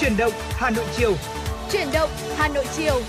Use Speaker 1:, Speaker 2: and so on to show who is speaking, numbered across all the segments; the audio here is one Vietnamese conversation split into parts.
Speaker 1: Chuyển động Hà Nội chiều.
Speaker 2: Chuyển động Hà Nội chiều.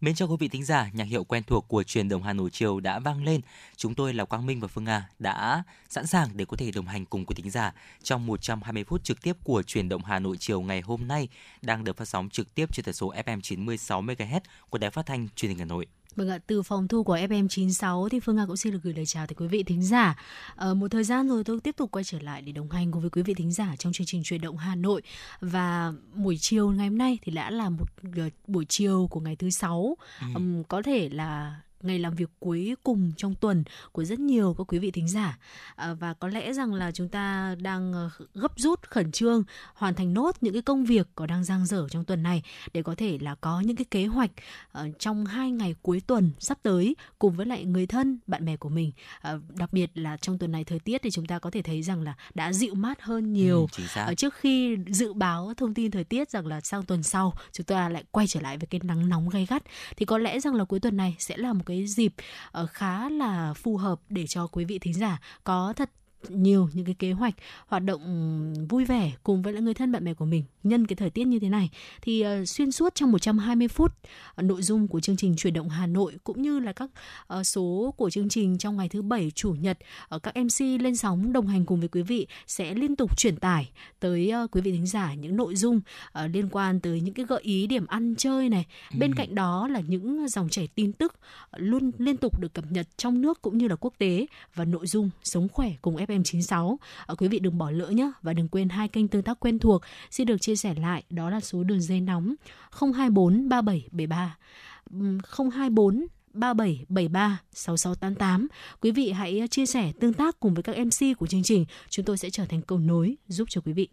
Speaker 3: Mến chào quý vị thính giả, nhạc hiệu quen thuộc của truyền động Hà Nội chiều đã vang lên. Chúng tôi là Quang Minh và Phương Nga đã sẵn sàng để có thể đồng hành cùng quý thính giả trong 120 phút trực tiếp của truyền động Hà Nội chiều ngày hôm nay đang được phát sóng trực tiếp trên tần số FM 96 MHz của Đài Phát thanh Truyền hình Hà Nội.
Speaker 4: Vâng ạ, từ phòng thu của FM96 thì Phương Nga cũng xin được gửi lời chào tới quý vị thính giả. Ờ, một thời gian rồi tôi tiếp tục quay trở lại để đồng hành cùng với quý vị thính giả trong chương trình truyền động Hà Nội và buổi chiều ngày hôm nay thì đã là một uh, buổi chiều của ngày thứ sáu. Ừ. Um, có thể là ngày làm việc cuối cùng trong tuần của rất nhiều các quý vị thính giả. À, và có lẽ rằng là chúng ta đang ờ, gấp rút khẩn trương hoàn thành nốt những cái công việc có đang dang dở trong tuần này để có thể là có những cái kế hoạch uh, trong hai ngày cuối tuần sắp tới cùng với lại người thân bạn bè của mình. Uh, đặc biệt là trong tuần này thời tiết thì chúng ta có thể thấy rằng là đã dịu mát hơn nhiều.
Speaker 3: ừ,
Speaker 4: uh, trước khi dự báo thông tin thời tiết rằng là sang tuần sau chúng ta lại quay trở lại với cái nắng nóng gay gắt thì có lẽ rằng là cuối tuần này sẽ là một cái dịp ờ, khá là phù hợp để cho quý vị thính giả có thật nhiều những cái kế hoạch hoạt động vui vẻ cùng với lại người thân bạn bè của mình nhân cái thời tiết như thế này. Thì uh, xuyên suốt trong 120 phút uh, nội dung của chương trình chuyển động Hà Nội cũng như là các uh, số của chương trình trong ngày thứ bảy chủ nhật uh, các MC lên sóng đồng hành cùng với quý vị sẽ liên tục truyền tải tới uh, quý vị thính giả những nội dung uh, liên quan tới những cái gợi ý điểm ăn chơi này. Ừ. bên cạnh đó là những dòng chảy tin tức uh, luôn liên tục được cập nhật trong nước cũng như là quốc tế và nội dung sống khỏe cùng FM FM96. Quý vị đừng bỏ lỡ nhé và đừng quên hai kênh tương tác quen thuộc xin được chia sẻ lại đó là số đường dây nóng 024 3773 024 3773 6688. Quý vị hãy chia sẻ tương tác cùng với các MC của chương trình, chúng tôi sẽ trở thành cầu nối giúp cho quý vị.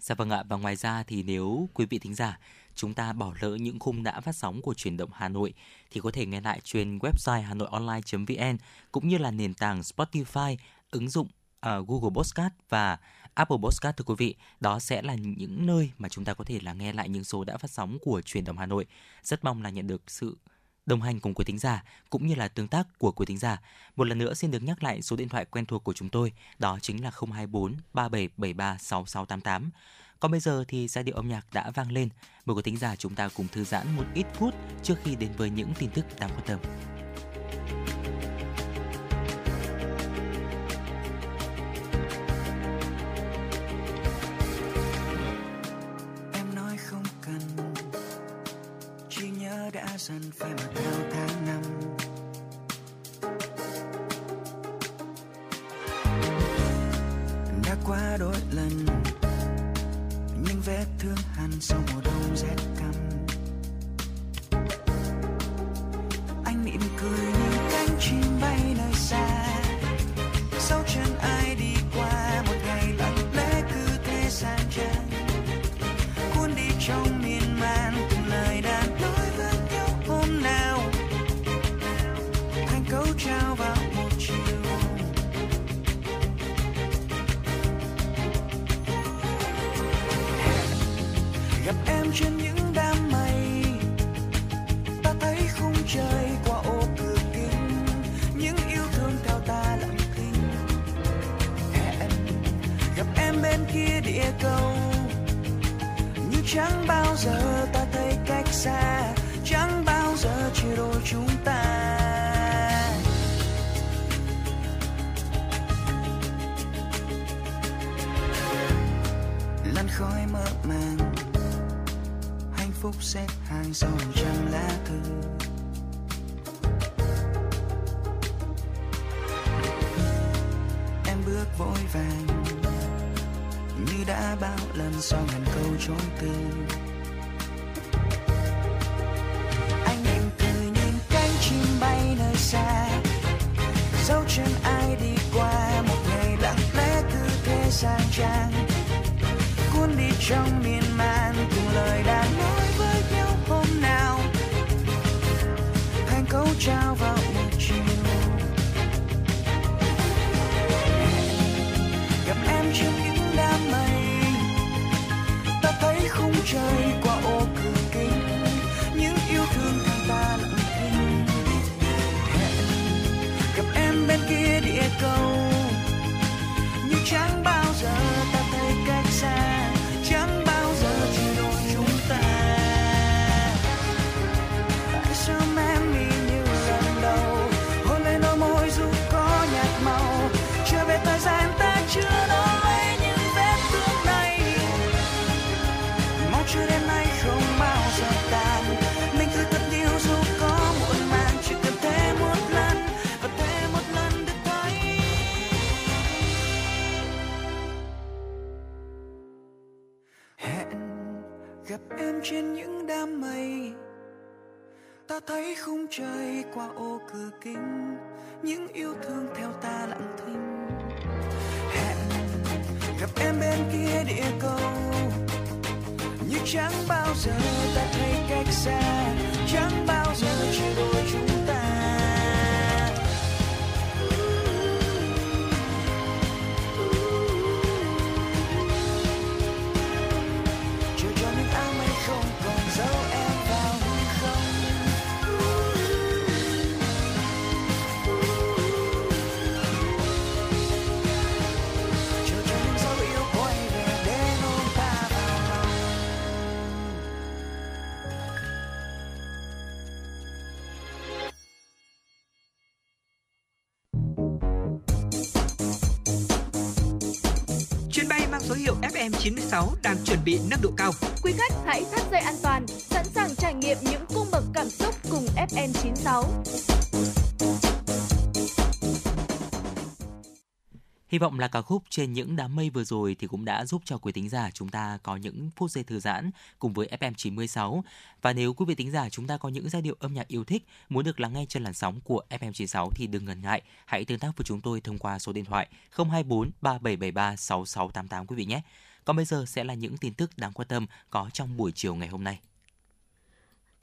Speaker 3: Dạ vâng ạ, và ngoài ra thì nếu quý vị thính giả chúng ta bỏ lỡ những khung đã phát sóng của truyền động Hà Nội thì có thể nghe lại trên website hanoionline.vn cũng như là nền tảng Spotify, ứng dụng uh, Google Podcast và Apple Podcast thưa quý vị. Đó sẽ là những nơi mà chúng ta có thể là nghe lại những số đã phát sóng của truyền động Hà Nội. Rất mong là nhận được sự đồng hành cùng quý thính giả cũng như là tương tác của quý thính giả. Một lần nữa xin được nhắc lại số điện thoại quen thuộc của chúng tôi, đó chính là 024 3773 6688. Còn bây giờ thì giai điệu âm nhạc đã vang lên. Mời quý thính giả chúng ta cùng thư giãn một ít phút trước khi đến với những tin tức đáng quan tâm.
Speaker 5: Dần phai mờ theo tháng năm. Đã qua đôi lần. Sao ngàn câu chối tư, anh em cười nhìn cánh chim bay nơi xa. Dấu chân ai đi qua một ngày lặng lẽ cứ thế sang trang cuốn đi trong miền man khung trời qua ô cửa kính, những yêu thương
Speaker 6: theo ta lặng thinh. Hẹn gặp em bên kia địa cầu nhưng chẳng bao giờ ta thấy cách xa. Chẳng bao
Speaker 1: FM96 đang chuẩn bị nâng độ cao.
Speaker 7: Quý khách hãy thắt dây an toàn, sẵn sàng trải nghiệm những cung bậc cảm xúc cùng FN96.
Speaker 3: Hy vọng là ca khúc trên những đám mây vừa rồi thì cũng đã giúp cho quý thính giả chúng ta có những phút giây thư giãn cùng với FM96. Và nếu quý vị thính giả chúng ta có những giai điệu âm nhạc yêu thích muốn được lắng nghe trên làn sóng của FM96 thì đừng ngần ngại, hãy tương tác với chúng tôi thông qua số điện thoại 024 3773 6688 quý vị nhé. Còn bây giờ sẽ là những tin tức đáng quan tâm có trong buổi chiều ngày hôm nay.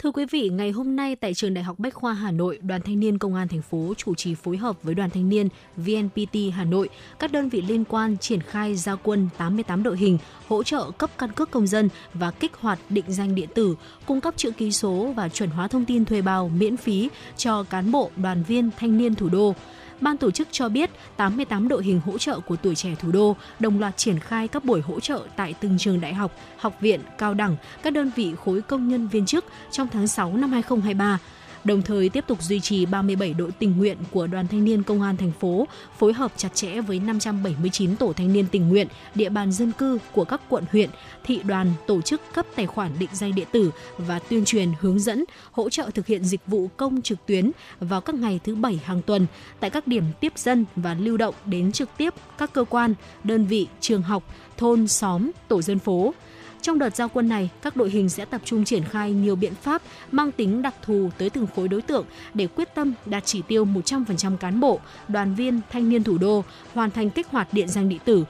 Speaker 4: Thưa quý vị, ngày hôm nay tại trường Đại học Bách khoa Hà Nội, Đoàn Thanh niên Công an thành phố chủ trì phối hợp với Đoàn Thanh niên VNPT Hà Nội, các đơn vị liên quan triển khai gia quân 88 đội hình hỗ trợ cấp căn cước công dân và kích hoạt định danh điện tử, cung cấp chữ ký số và chuẩn hóa thông tin thuê bao miễn phí cho cán bộ, đoàn viên, thanh niên thủ đô. Ban tổ chức cho biết 88 đội hình hỗ trợ của tuổi trẻ thủ đô đồng loạt triển khai các buổi hỗ trợ tại từng trường đại học, học viện, cao đẳng, các đơn vị khối công nhân viên chức trong tháng 6 năm 2023 đồng thời tiếp tục duy trì 37 đội tình nguyện của Đoàn Thanh niên Công an thành phố, phối hợp chặt chẽ với 579 tổ thanh niên tình nguyện, địa bàn dân cư của các quận huyện, thị đoàn tổ chức cấp tài khoản định danh điện tử và tuyên truyền hướng dẫn, hỗ trợ thực hiện dịch vụ công trực tuyến vào các ngày thứ bảy hàng tuần tại các điểm tiếp dân và lưu động đến trực tiếp các cơ quan, đơn vị, trường học, thôn, xóm, tổ dân phố. Trong đợt giao quân này, các đội hình sẽ tập trung triển khai nhiều biện pháp mang tính đặc thù tới từng khối đối tượng để quyết tâm đạt chỉ tiêu 100% cán bộ, đoàn viên, thanh niên thủ đô hoàn thành kích hoạt điện danh điện tử.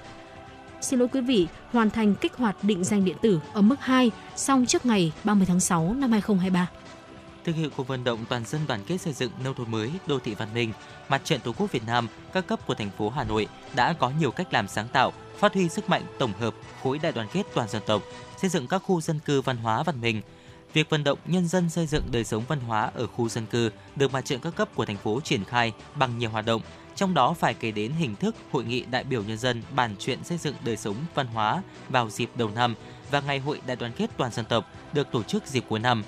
Speaker 4: Xin lỗi quý vị, hoàn thành kích hoạt định danh điện tử ở mức 2 xong trước ngày 30 tháng 6 năm 2023.
Speaker 3: Thực hiện cuộc vận động toàn dân đoàn kết xây dựng nông thôn mới, đô thị văn minh, Mặt trận Tổ quốc Việt Nam, các cấp của thành phố Hà Nội đã có nhiều cách làm sáng tạo, phát huy sức mạnh tổng hợp, khối đại đoàn kết toàn dân tộc, xây dựng các khu dân cư văn hóa văn minh. Việc vận động nhân dân xây dựng đời sống văn hóa ở khu dân cư được mặt trận các cấp của thành phố triển khai bằng nhiều hoạt động, trong đó phải kể đến hình thức hội nghị đại biểu nhân dân bàn chuyện xây dựng đời sống văn hóa vào dịp đầu năm và ngày hội đại đoàn kết toàn dân tộc được tổ chức dịp cuối năm.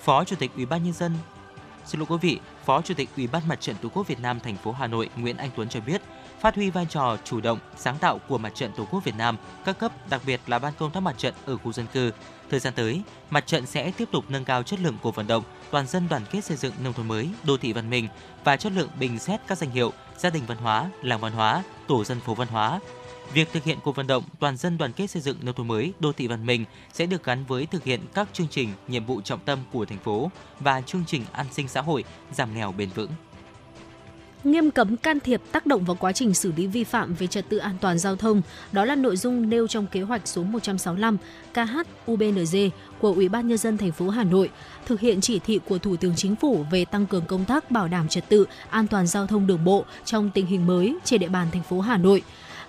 Speaker 3: Phó Chủ tịch Ủy ban nhân dân Xin lỗi quý vị, Phó Chủ tịch Ủy ban Mặt trận Tổ quốc Việt Nam thành phố Hà Nội Nguyễn Anh Tuấn cho biết, phát huy vai trò chủ động, sáng tạo của Mặt trận Tổ quốc Việt Nam, các cấp, đặc biệt là ban công tác mặt trận ở khu dân cư. Thời gian tới, mặt trận sẽ tiếp tục nâng cao chất lượng của vận động toàn dân đoàn kết xây dựng nông thôn mới, đô thị văn minh và chất lượng bình xét các danh hiệu gia đình văn hóa, làng văn hóa, tổ dân phố văn hóa. Việc thực hiện cuộc vận động toàn dân đoàn kết xây dựng nông thôn mới, đô thị văn minh sẽ được gắn với thực hiện các chương trình, nhiệm vụ trọng tâm của thành phố và chương trình an sinh xã hội, giảm nghèo bền vững.
Speaker 4: Nghiêm cấm can thiệp tác động vào quá trình xử lý vi phạm về trật tự an toàn giao thông, đó là nội dung nêu trong kế hoạch số 165 KH-UBNZ của Ủy ban nhân dân thành phố Hà Nội thực hiện chỉ thị của Thủ tướng Chính phủ về tăng cường công tác bảo đảm trật tự an toàn giao thông đường bộ trong tình hình mới trên địa bàn thành phố Hà Nội.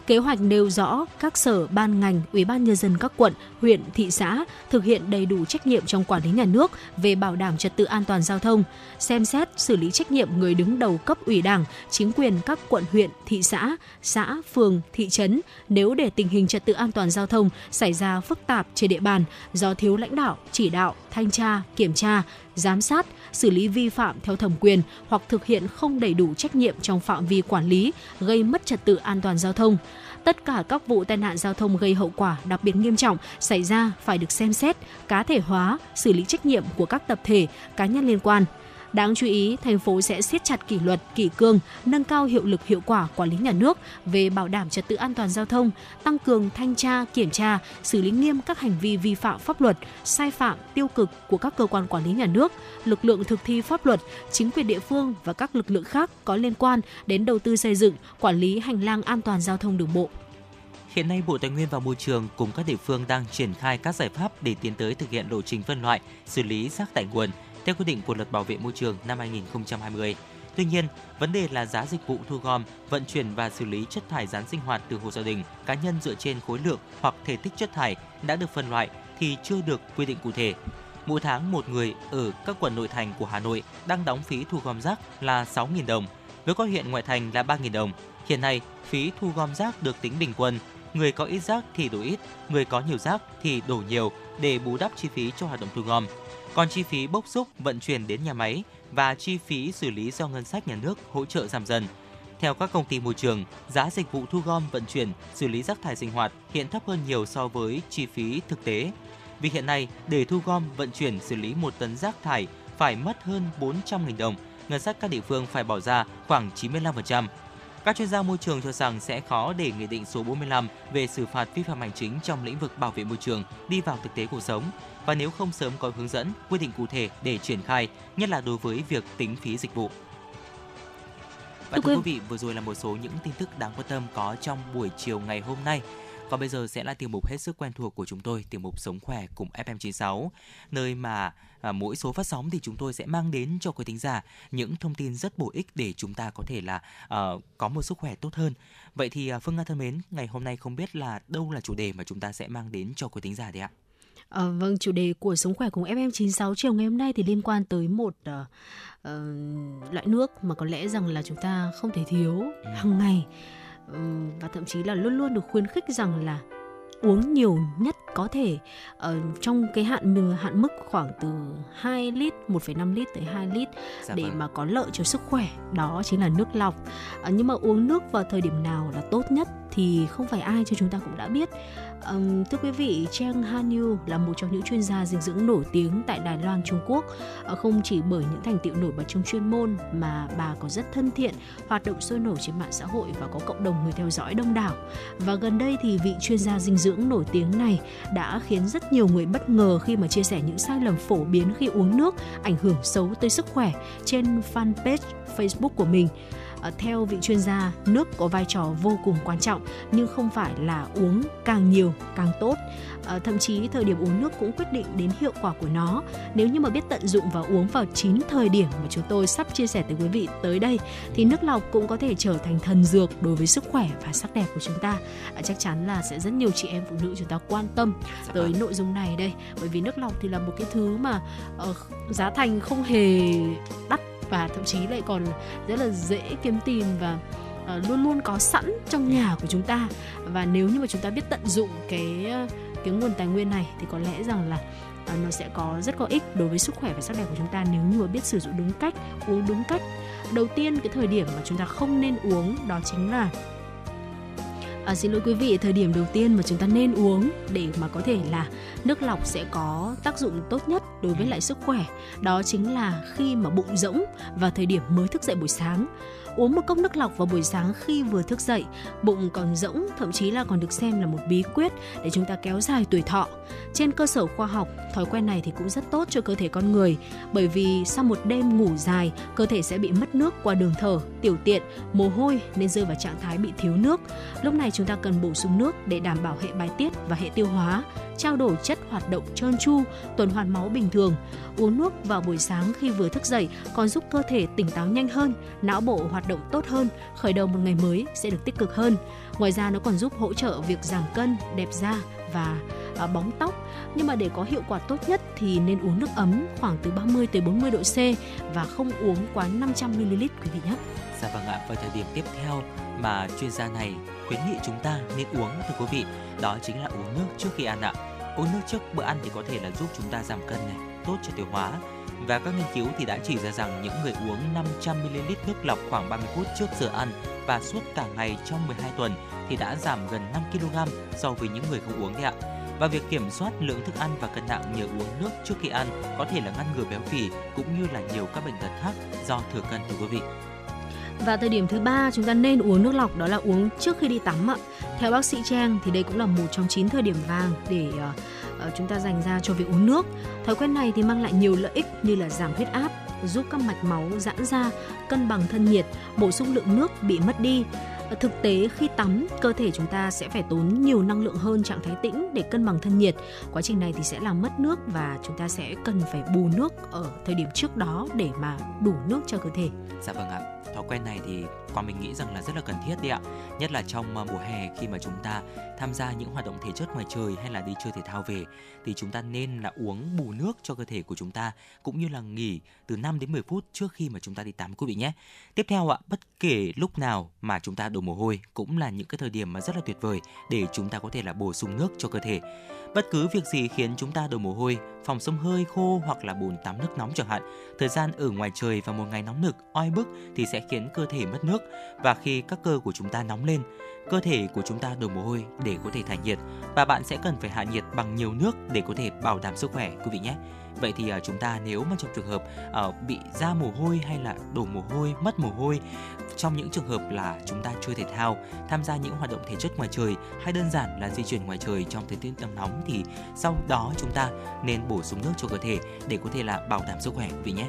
Speaker 4: Kế hoạch nêu rõ các sở ban ngành, ủy ban nhân dân các quận, huyện, thị xã thực hiện đầy đủ trách nhiệm trong quản lý nhà nước về bảo đảm trật tự an toàn giao thông, xem xét xử lý trách nhiệm người đứng đầu cấp ủy đảng, chính quyền các quận, huyện, thị xã, xã, phường, thị trấn nếu để tình hình trật tự an toàn giao thông xảy ra phức tạp trên địa bàn do thiếu lãnh đạo, chỉ đạo, thanh tra, kiểm tra, giám sát, xử lý vi phạm theo thẩm quyền hoặc thực hiện không đầy đủ trách nhiệm trong phạm vi quản lý, gây mất trật tự an toàn giao thông. Tất cả các vụ tai nạn giao thông gây hậu quả đặc biệt nghiêm trọng xảy ra phải được xem xét, cá thể hóa, xử lý trách nhiệm của các tập thể, cá nhân liên quan. Đáng chú ý, thành phố sẽ siết chặt kỷ luật, kỷ cương, nâng cao hiệu lực hiệu quả quản lý nhà nước về bảo đảm trật tự an toàn giao thông, tăng cường thanh tra, kiểm tra, xử lý nghiêm các hành vi vi phạm pháp luật, sai phạm, tiêu cực của các cơ quan quản lý nhà nước, lực lượng thực thi pháp luật, chính quyền địa phương và các lực lượng khác có liên quan đến đầu tư xây dựng, quản lý hành lang an toàn giao thông đường bộ.
Speaker 3: Hiện nay, Bộ Tài nguyên và Môi trường cùng các địa phương đang triển khai các giải pháp để tiến tới thực hiện lộ trình phân loại, xử lý rác tại nguồn theo quy định của Luật Bảo vệ môi trường năm 2020. Tuy nhiên, vấn đề là giá dịch vụ thu gom, vận chuyển và xử lý chất thải rán sinh hoạt từ hộ gia đình, cá nhân dựa trên khối lượng hoặc thể tích chất thải đã được phân loại thì chưa được quy định cụ thể. Mỗi tháng một người ở các quận nội thành của Hà Nội đang đóng phí thu gom rác là 6.000 đồng, với các huyện ngoại thành là 3.000 đồng. Hiện nay, phí thu gom rác được tính bình quân, người có ít rác thì đổ ít, người có nhiều rác thì đổ nhiều để bù đắp chi phí cho hoạt động thu gom. Còn chi phí bốc xúc, vận chuyển đến nhà máy và chi phí xử lý do ngân sách nhà nước hỗ trợ giảm dần. Theo các công ty môi trường, giá dịch vụ thu gom, vận chuyển, xử lý rác thải sinh hoạt hiện thấp hơn nhiều so với chi phí thực tế. Vì hiện nay, để thu gom, vận chuyển, xử lý một tấn rác thải phải mất hơn 400.000 đồng, ngân sách các địa phương phải bỏ ra khoảng 95%. Các chuyên gia môi trường cho rằng sẽ khó để Nghị định số 45 về xử phạt vi phạm hành chính trong lĩnh vực bảo vệ môi trường đi vào thực tế cuộc sống và nếu không sớm có hướng dẫn, quy định cụ thể để triển khai, nhất là đối với việc tính phí dịch vụ. Và thưa quý vị, vừa rồi là một số những tin tức đáng quan tâm có trong buổi chiều ngày hôm nay. Còn bây giờ sẽ là tiểu mục hết sức quen thuộc của chúng tôi, tiểu mục Sống khỏe cùng FM96, nơi mà à, mỗi số phát sóng thì chúng tôi sẽ mang đến cho quý thính giả những thông tin rất bổ ích để chúng ta có thể là uh, có một sức khỏe tốt hơn. Vậy thì uh, Phương Nga thân mến, ngày hôm nay không biết là đâu là chủ đề mà chúng ta sẽ mang đến cho quý thính giả đấy ạ?
Speaker 4: À, vâng, chủ đề của Sống khỏe cùng FM96 chiều ngày hôm nay thì liên quan tới một uh, uh, loại nước mà có lẽ rằng là chúng ta không thể thiếu ừ. hàng ngày và thậm chí là luôn luôn được khuyến khích rằng là uống nhiều nhất có thể uh, trong cái hạn hạn mức khoảng từ 2 lít, 1,5 lít tới 2 lít dạ để vâng. mà có lợi cho sức khỏe. Đó chính là nước lọc. Uh, nhưng mà uống nước vào thời điểm nào là tốt nhất thì không phải ai cho chúng ta cũng đã biết. Um, thưa quý vị, Cheng Hanyu là một trong những chuyên gia dinh dưỡng nổi tiếng tại Đài Loan, Trung Quốc. Uh, không chỉ bởi những thành tựu nổi bật trong chuyên môn mà bà còn rất thân thiện, hoạt động sôi nổi trên mạng xã hội và có cộng đồng người theo dõi đông đảo. Và gần đây thì vị chuyên gia dinh dưỡng nổi tiếng này đã khiến rất nhiều người bất ngờ khi mà chia sẻ những sai lầm phổ biến khi uống nước ảnh hưởng xấu tới sức khỏe trên fanpage Facebook của mình. Ờ, theo vị chuyên gia, nước có vai trò vô cùng quan trọng nhưng không phải là uống càng nhiều càng tốt. À, thậm chí thời điểm uống nước cũng quyết định đến hiệu quả của nó. Nếu như mà biết tận dụng và uống vào chín thời điểm mà chúng tôi sắp chia sẻ tới quý vị tới đây thì nước lọc cũng có thể trở thành thần dược đối với sức khỏe và sắc đẹp của chúng ta. À, chắc chắn là sẽ rất nhiều chị em phụ nữ chúng ta quan tâm dạ tới vâng. nội dung này đây bởi vì nước lọc thì là một cái thứ mà uh, giá thành không hề đắt và thậm chí lại còn rất là dễ kiếm tìm và uh, luôn luôn có sẵn trong nhà của chúng ta. Và nếu như mà chúng ta biết tận dụng cái ờ, cái nguồn tài nguyên này thì có lẽ rằng là uh, nó sẽ có rất có ích đối với sức khỏe và sắc đẹp của chúng ta nếu như mà biết sử dụng đúng cách uống đúng cách. Đầu tiên cái thời điểm mà chúng ta không nên uống đó chính là À, xin lỗi quý vị, thời điểm đầu tiên mà chúng ta nên uống để mà có thể là nước lọc sẽ có tác dụng tốt nhất đối với lại sức khỏe, đó chính là khi mà bụng rỗng và thời điểm mới thức dậy buổi sáng uống một cốc nước lọc vào buổi sáng khi vừa thức dậy, bụng còn rỗng, thậm chí là còn được xem là một bí quyết để chúng ta kéo dài tuổi thọ. Trên cơ sở khoa học, thói quen này thì cũng rất tốt cho cơ thể con người, bởi vì sau một đêm ngủ dài, cơ thể sẽ bị mất nước qua đường thở, tiểu tiện, mồ hôi nên rơi vào trạng thái bị thiếu nước. Lúc này chúng ta cần bổ sung nước để đảm bảo hệ bài tiết và hệ tiêu hóa, trao đổi chất hoạt động trơn tru, tuần hoàn máu bình thường. Uống nước vào buổi sáng khi vừa thức dậy còn giúp cơ thể tỉnh táo nhanh hơn, não bộ hoạt động tốt hơn, khởi đầu một ngày mới sẽ được tích cực hơn. Ngoài ra nó còn giúp hỗ trợ việc giảm cân, đẹp da và à, bóng tóc. Nhưng mà để có hiệu quả tốt nhất thì nên uống nước ấm khoảng từ 30 tới 40 độ C và không uống quá 500 ml quý vị nhé.
Speaker 3: Dạ vâng ạ, vào thời điểm tiếp theo mà chuyên gia này khuyến nghị chúng ta nên uống thưa quý vị, đó chính là uống nước trước khi ăn ạ. Uống nước trước bữa ăn thì có thể là giúp chúng ta giảm cân này, tốt cho tiêu hóa. Và các nghiên cứu thì đã chỉ ra rằng những người uống 500ml nước lọc khoảng 30 phút trước giờ ăn và suốt cả ngày trong 12 tuần thì đã giảm gần 5 kg so với những người không uống đấy ạ. Và việc kiểm soát lượng thức ăn và cân nặng nhờ uống nước trước khi ăn có thể là ngăn ngừa béo phì cũng như là nhiều các bệnh tật khác do thừa cân thưa quý vị.
Speaker 4: Và thời điểm thứ ba chúng ta nên uống nước lọc đó là uống trước khi đi tắm ạ. Theo bác sĩ Trang thì đây cũng là một trong 9 thời điểm vàng để uh, Ờ, chúng ta dành ra cho việc uống nước. Thói quen này thì mang lại nhiều lợi ích như là giảm huyết áp, giúp các mạch máu giãn ra, cân bằng thân nhiệt, bổ sung lượng nước bị mất đi. Ờ, thực tế khi tắm, cơ thể chúng ta sẽ phải tốn nhiều năng lượng hơn trạng thái tĩnh để cân bằng thân nhiệt. Quá trình này thì sẽ làm mất nước và chúng ta sẽ cần phải bù nước ở thời điểm trước đó để mà đủ nước cho cơ thể.
Speaker 3: Dạ vâng ạ thói quen này thì qua mình nghĩ rằng là rất là cần thiết đấy ạ nhất là trong ờ, mùa hè khi mà chúng ta tham gia những hoạt động thể chất ngoài trời hay là đi chơi thể thao về thì chúng ta nên là uống bù nước cho cơ thể của chúng ta cũng như là nghỉ từ 5 đến 10 phút trước khi mà chúng ta đi tắm quý vị nhé. Tiếp theo ạ, bất kể lúc nào mà chúng ta đổ mồ hôi cũng là những cái thời điểm mà rất là tuyệt vời để chúng ta có thể là bổ sung nước cho cơ thể. Bất cứ việc gì khiến chúng ta đổ mồ hôi, phòng sông hơi khô hoặc là bồn tắm nước nóng chẳng hạn, thời gian ở ngoài trời vào một ngày nóng nực, oi bức thì sẽ khiến cơ thể mất nước và khi các cơ của chúng ta nóng lên, cơ thể của chúng ta đổ mồ hôi để có thể thải nhiệt và bạn sẽ cần phải hạ nhiệt bằng nhiều nước để có thể bảo đảm sức khỏe quý vị nhé. Vậy thì uh, chúng ta nếu mà trong trường hợp uh, bị ra mồ hôi hay là đổ mồ hôi, mất mồ hôi trong những trường hợp là chúng ta chơi thể thao, tham gia những hoạt động thể chất ngoài trời hay đơn giản là di chuyển ngoài trời trong thời tiết nắng nóng thì sau đó chúng ta nên bổ sung nước cho cơ thể để có thể là bảo đảm sức khỏe quý vị nhé.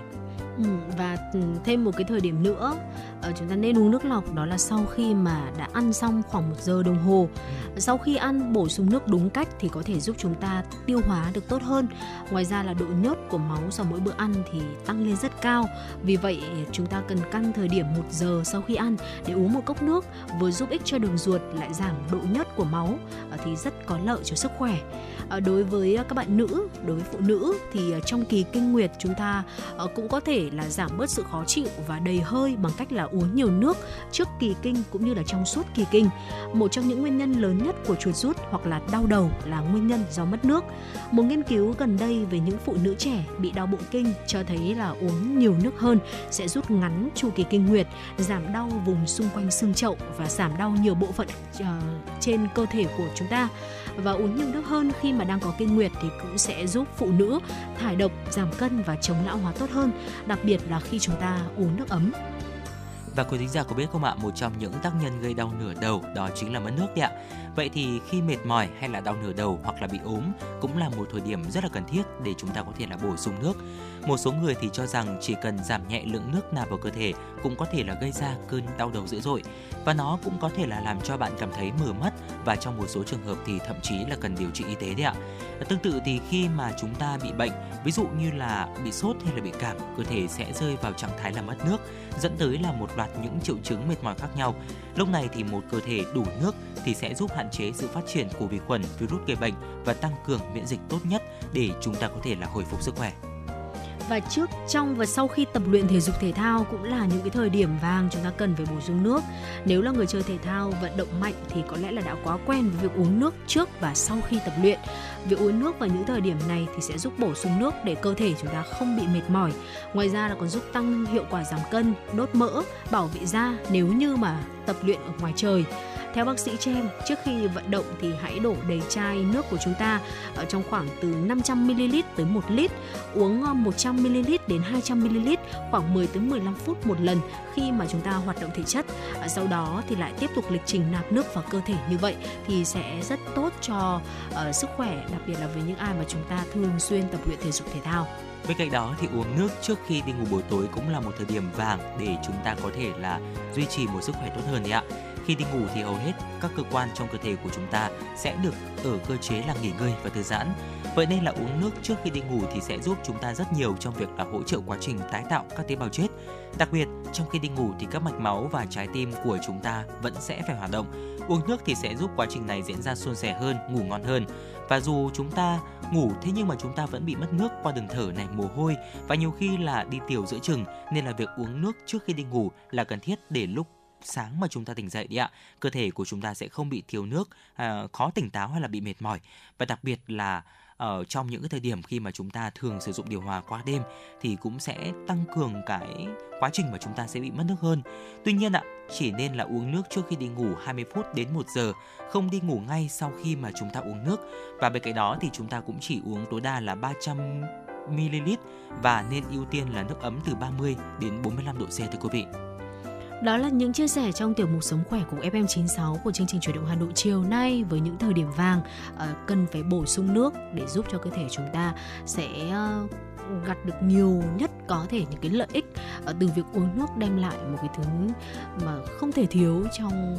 Speaker 4: Ừ, và ừ, thêm một cái thời điểm nữa ờ, chúng ta nên uống nước lọc đó là sau khi mà đã ăn xong khoảng một giờ đồng hồ. Sau khi ăn bổ sung nước đúng cách thì có thể giúp chúng ta tiêu hóa được tốt hơn. Ngoài ra là độ nhớt của máu sau mỗi bữa ăn thì tăng lên rất cao. Vì vậy chúng ta cần căn thời điểm một giờ sau khi ăn để uống một cốc nước vừa giúp ích cho đường ruột lại giảm độ nhớt của máu ờ, thì rất có lợi cho sức khỏe Ờ, đối với ờ, các bạn nữ đối với phụ nữ thì ờ, trong kỳ kinh nguyệt chúng ta cũng có thể là giảm bớt sự khó chịu và đầy hơi bằng cách là uống nhiều nước trước kỳ kinh cũng như là trong suốt kỳ kinh. Một trong những nguyên nhân lớn nhất của chuột rút hoặc là đau đầu là nguyên nhân do mất nước. Một nghiên cứu gần đây về những phụ nữ trẻ bị đau bụng kinh cho thấy là uống nhiều nước hơn sẽ rút ngắn chu kỳ kinh nguyệt, giảm đau vùng xung quanh xương chậu và giảm đau nhiều bộ phận uh, trên cơ thể của chúng ta và uống nhiều nước hơn khi mà đang có kinh nguyệt thì cũng sẽ giúp phụ nữ thải độc, giảm cân và chống lão hóa tốt hơn, đặc biệt là khi chúng ta uống nước ấm.
Speaker 3: Và quý thính giả có biết không ạ, một trong những tác nhân gây đau nửa đầu đó chính là mất nước đấy ạ. Vậy thì khi mệt mỏi hay là đau nửa đầu hoặc là bị ốm cũng là một thời điểm rất là cần thiết để chúng ta có thể là bổ sung nước. Một số người thì cho rằng chỉ cần giảm nhẹ lượng nước nạp vào cơ thể cũng có thể là gây ra cơn đau đầu dữ dội và nó cũng có thể là làm cho bạn cảm thấy mờ mắt và trong một số trường hợp thì thậm chí là cần điều trị y tế đấy ạ. Tương tự thì khi mà chúng ta bị bệnh, ví dụ như là bị sốt hay là bị cảm, cơ thể sẽ rơi vào trạng thái là mất nước, dẫn tới là một loạt những triệu chứng mệt mỏi khác nhau. Lúc này thì một cơ thể đủ nước thì sẽ giúp hạn chế sự phát triển của vi khuẩn, virus gây bệnh và tăng cường miễn dịch tốt nhất để chúng ta có thể là hồi phục sức khỏe.
Speaker 4: Và trước trong và sau khi tập luyện thể dục thể thao cũng là những cái thời điểm vàng chúng ta cần phải bổ sung nước. Nếu là người chơi thể thao vận động mạnh thì có lẽ là đã quá quen với việc uống nước trước và sau khi tập luyện. Việc uống nước vào những thời điểm này thì sẽ giúp bổ sung nước để cơ thể chúng ta không bị mệt mỏi. Ngoài ra là còn giúp tăng hiệu quả giảm cân đốt mỡ bảo vệ da nếu như mà tập luyện ở ngoài trời theo bác sĩ Chem, trước khi vận động thì hãy đổ đầy chai nước của chúng ta ở trong khoảng từ 500ml tới 1 lít, uống ờ, 100ml đến 200ml khoảng 10 tới 15 phút một lần khi mà chúng ta hoạt động thể chất. Ờ, sau đó thì lại tiếp tục lịch trình nạp nước vào cơ thể như vậy thì sẽ rất tốt cho uh, sức khỏe, đặc biệt là với những ai mà chúng ta thường xuyên tập luyện thể dục thể thao.
Speaker 3: Bên cạnh đó thì uống nước trước khi đi ngủ buổi tối cũng là một thời điểm vàng để chúng ta có thể là duy trì một sức khỏe tốt hơn đấy ạ. Khi đi ngủ thì hầu hết các cơ quan trong cơ thể của chúng ta sẽ được ở cơ chế là nghỉ ngơi và thư giãn. Vậy nên là uống nước trước khi đi ngủ thì sẽ giúp chúng ta rất nhiều trong việc là hỗ trợ quá trình tái tạo các tế bào chết. Đặc biệt, trong khi đi ngủ thì các mạch máu và trái tim của chúng ta vẫn sẽ phải hoạt động. Uống nước thì sẽ giúp quá trình này diễn ra suôn sẻ hơn, ngủ ngon hơn. Và dù chúng ta ngủ thế nhưng mà chúng ta vẫn bị mất nước qua đường thở này mồ hôi và nhiều khi là đi tiểu giữa chừng nên là việc uống nước trước khi đi ngủ là cần thiết để lúc sáng mà chúng ta tỉnh dậy đi ạ cơ thể của chúng ta sẽ không bị thiếu nước à, khó tỉnh táo hay là bị mệt mỏi và đặc biệt là
Speaker 8: ở trong những cái thời điểm khi mà chúng ta thường sử dụng điều hòa qua đêm thì cũng sẽ tăng cường cái quá trình mà chúng ta sẽ bị mất nước hơn. Tuy nhiên ạ, chỉ nên là uống nước trước khi đi ngủ 20 phút đến 1 giờ, không đi ngủ ngay sau khi mà chúng ta uống nước. Và bên cạnh đó thì chúng ta cũng chỉ uống tối đa là 300 ml và nên ưu tiên là nước ấm từ 30 đến 45 độ C thưa quý vị.
Speaker 4: Đó là những chia sẻ trong tiểu mục Sống khỏe cùng FM96 của chương trình chuyển động Hà Nội chiều nay với những thời điểm vàng uh, cần phải bổ sung nước để giúp cho cơ thể chúng ta sẽ uh, gặt được nhiều nhất có thể những cái lợi ích uh, từ việc uống nước đem lại một cái thứ mà không thể thiếu trong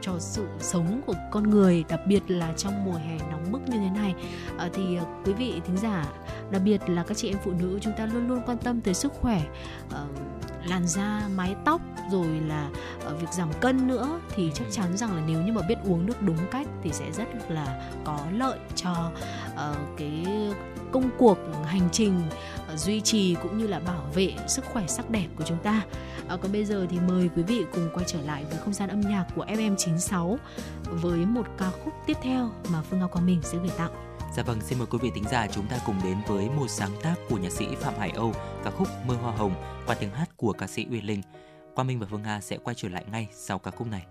Speaker 4: cho sự sống của con người đặc biệt là trong mùa hè nóng bức như thế này. Thì quý vị thính giả đặc biệt là các chị em phụ nữ chúng ta luôn luôn quan tâm tới sức khỏe làn da mái tóc rồi là uh, việc giảm cân nữa thì chắc chắn rằng là nếu như mà biết uống nước đúng cách thì sẽ rất là có lợi cho uh, cái công cuộc hành trình uh, duy trì cũng như là bảo vệ sức khỏe sắc đẹp của chúng ta. Uh, còn bây giờ thì mời quý vị cùng quay trở lại với không gian âm nhạc của FM96 với một ca khúc tiếp theo mà Phương Ngọc Quang Minh sẽ gửi tặng.
Speaker 8: Dạ vâng, xin mời quý vị tính giả chúng ta cùng đến với một sáng tác của nhạc sĩ Phạm Hải Âu, và khúc Mơ Hoa Hồng qua tiếng hát của ca sĩ Uyên Linh. Quang Minh và Phương Nga sẽ quay trở lại ngay sau ca khúc này.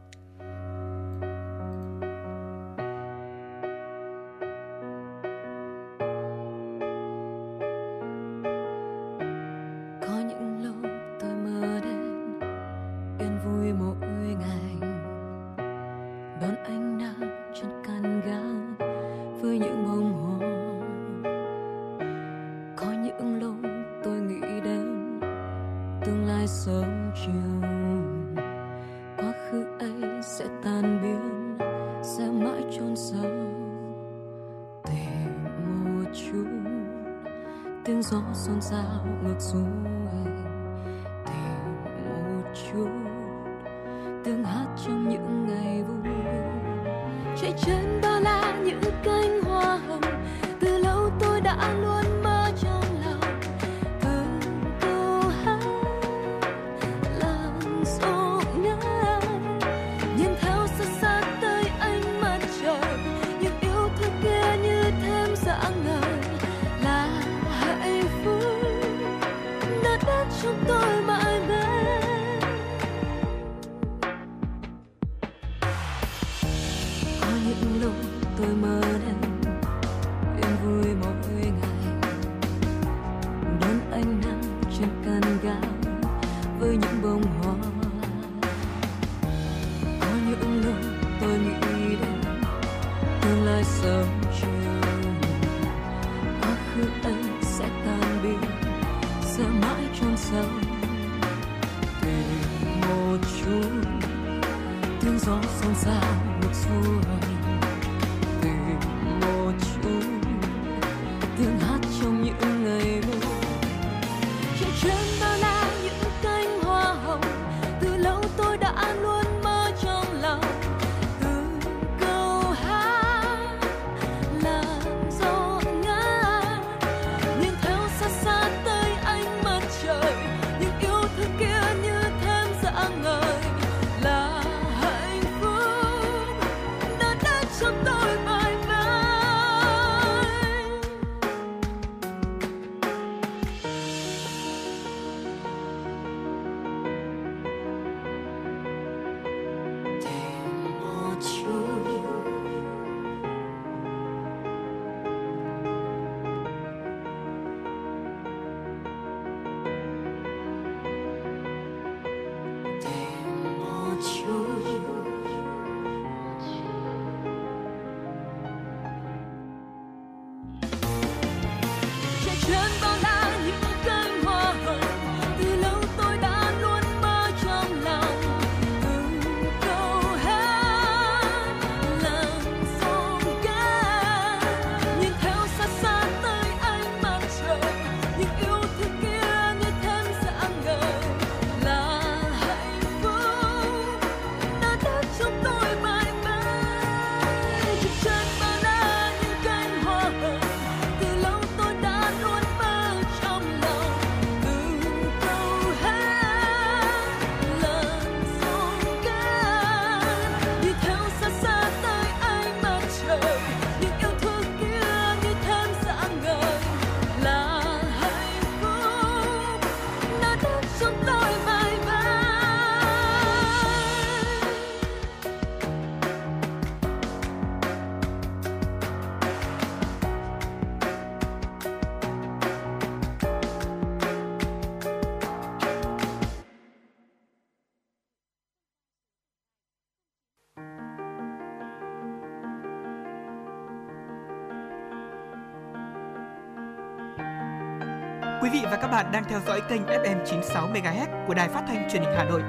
Speaker 1: Và các bạn đang theo dõi kênh FM 96 MHz của đài phát thanh truyền hình Hà Nội.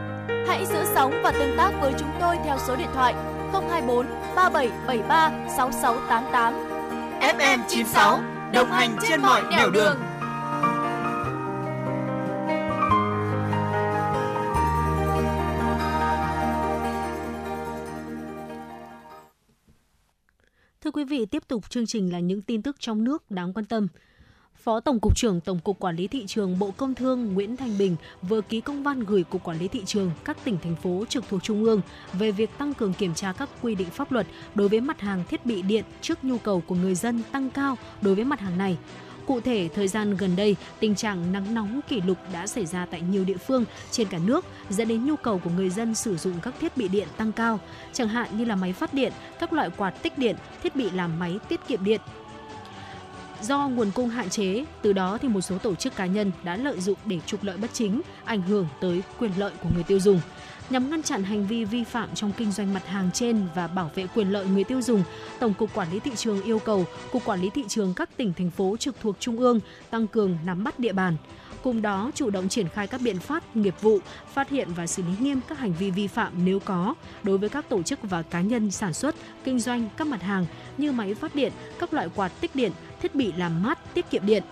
Speaker 7: Hãy giữ sóng và tương tác với chúng tôi theo số điện thoại 024 3773 6688.
Speaker 1: FM 96 đồng hành trên mọi nẻo đường.
Speaker 4: Thưa quý vị, tiếp tục chương trình là những tin tức trong nước đáng quan tâm. Phó Tổng cục trưởng Tổng cục Quản lý thị trường Bộ Công Thương Nguyễn Thanh Bình vừa ký công văn gửi Cục Quản lý thị trường các tỉnh thành phố trực thuộc trung ương về việc tăng cường kiểm tra các quy định pháp luật đối với mặt hàng thiết bị điện trước nhu cầu của người dân tăng cao đối với mặt hàng này. Cụ thể, thời gian gần đây, tình trạng nắng nóng kỷ lục đã xảy ra tại nhiều địa phương trên cả nước, dẫn đến nhu cầu của người dân sử dụng các thiết bị điện tăng cao, chẳng hạn như là máy phát điện, các loại quạt tích điện, thiết bị làm máy tiết kiệm điện, do nguồn cung hạn chế, từ đó thì một số tổ chức cá nhân đã lợi dụng để trục lợi bất chính, ảnh hưởng tới quyền lợi của người tiêu dùng. Nhằm ngăn chặn hành vi vi phạm trong kinh doanh mặt hàng trên và bảo vệ quyền lợi người tiêu dùng, Tổng cục Quản lý thị trường yêu cầu Cục Quản lý thị trường các tỉnh thành phố trực thuộc trung ương tăng cường nắm bắt địa bàn. Cùng đó chủ động triển khai các biện pháp nghiệp vụ, phát hiện và xử lý nghiêm các hành vi vi phạm nếu có đối với các tổ chức và cá nhân sản xuất, kinh doanh các mặt hàng như máy phát điện, các loại quạt tích điện, thiết bị làm mát tiết kiệm điện.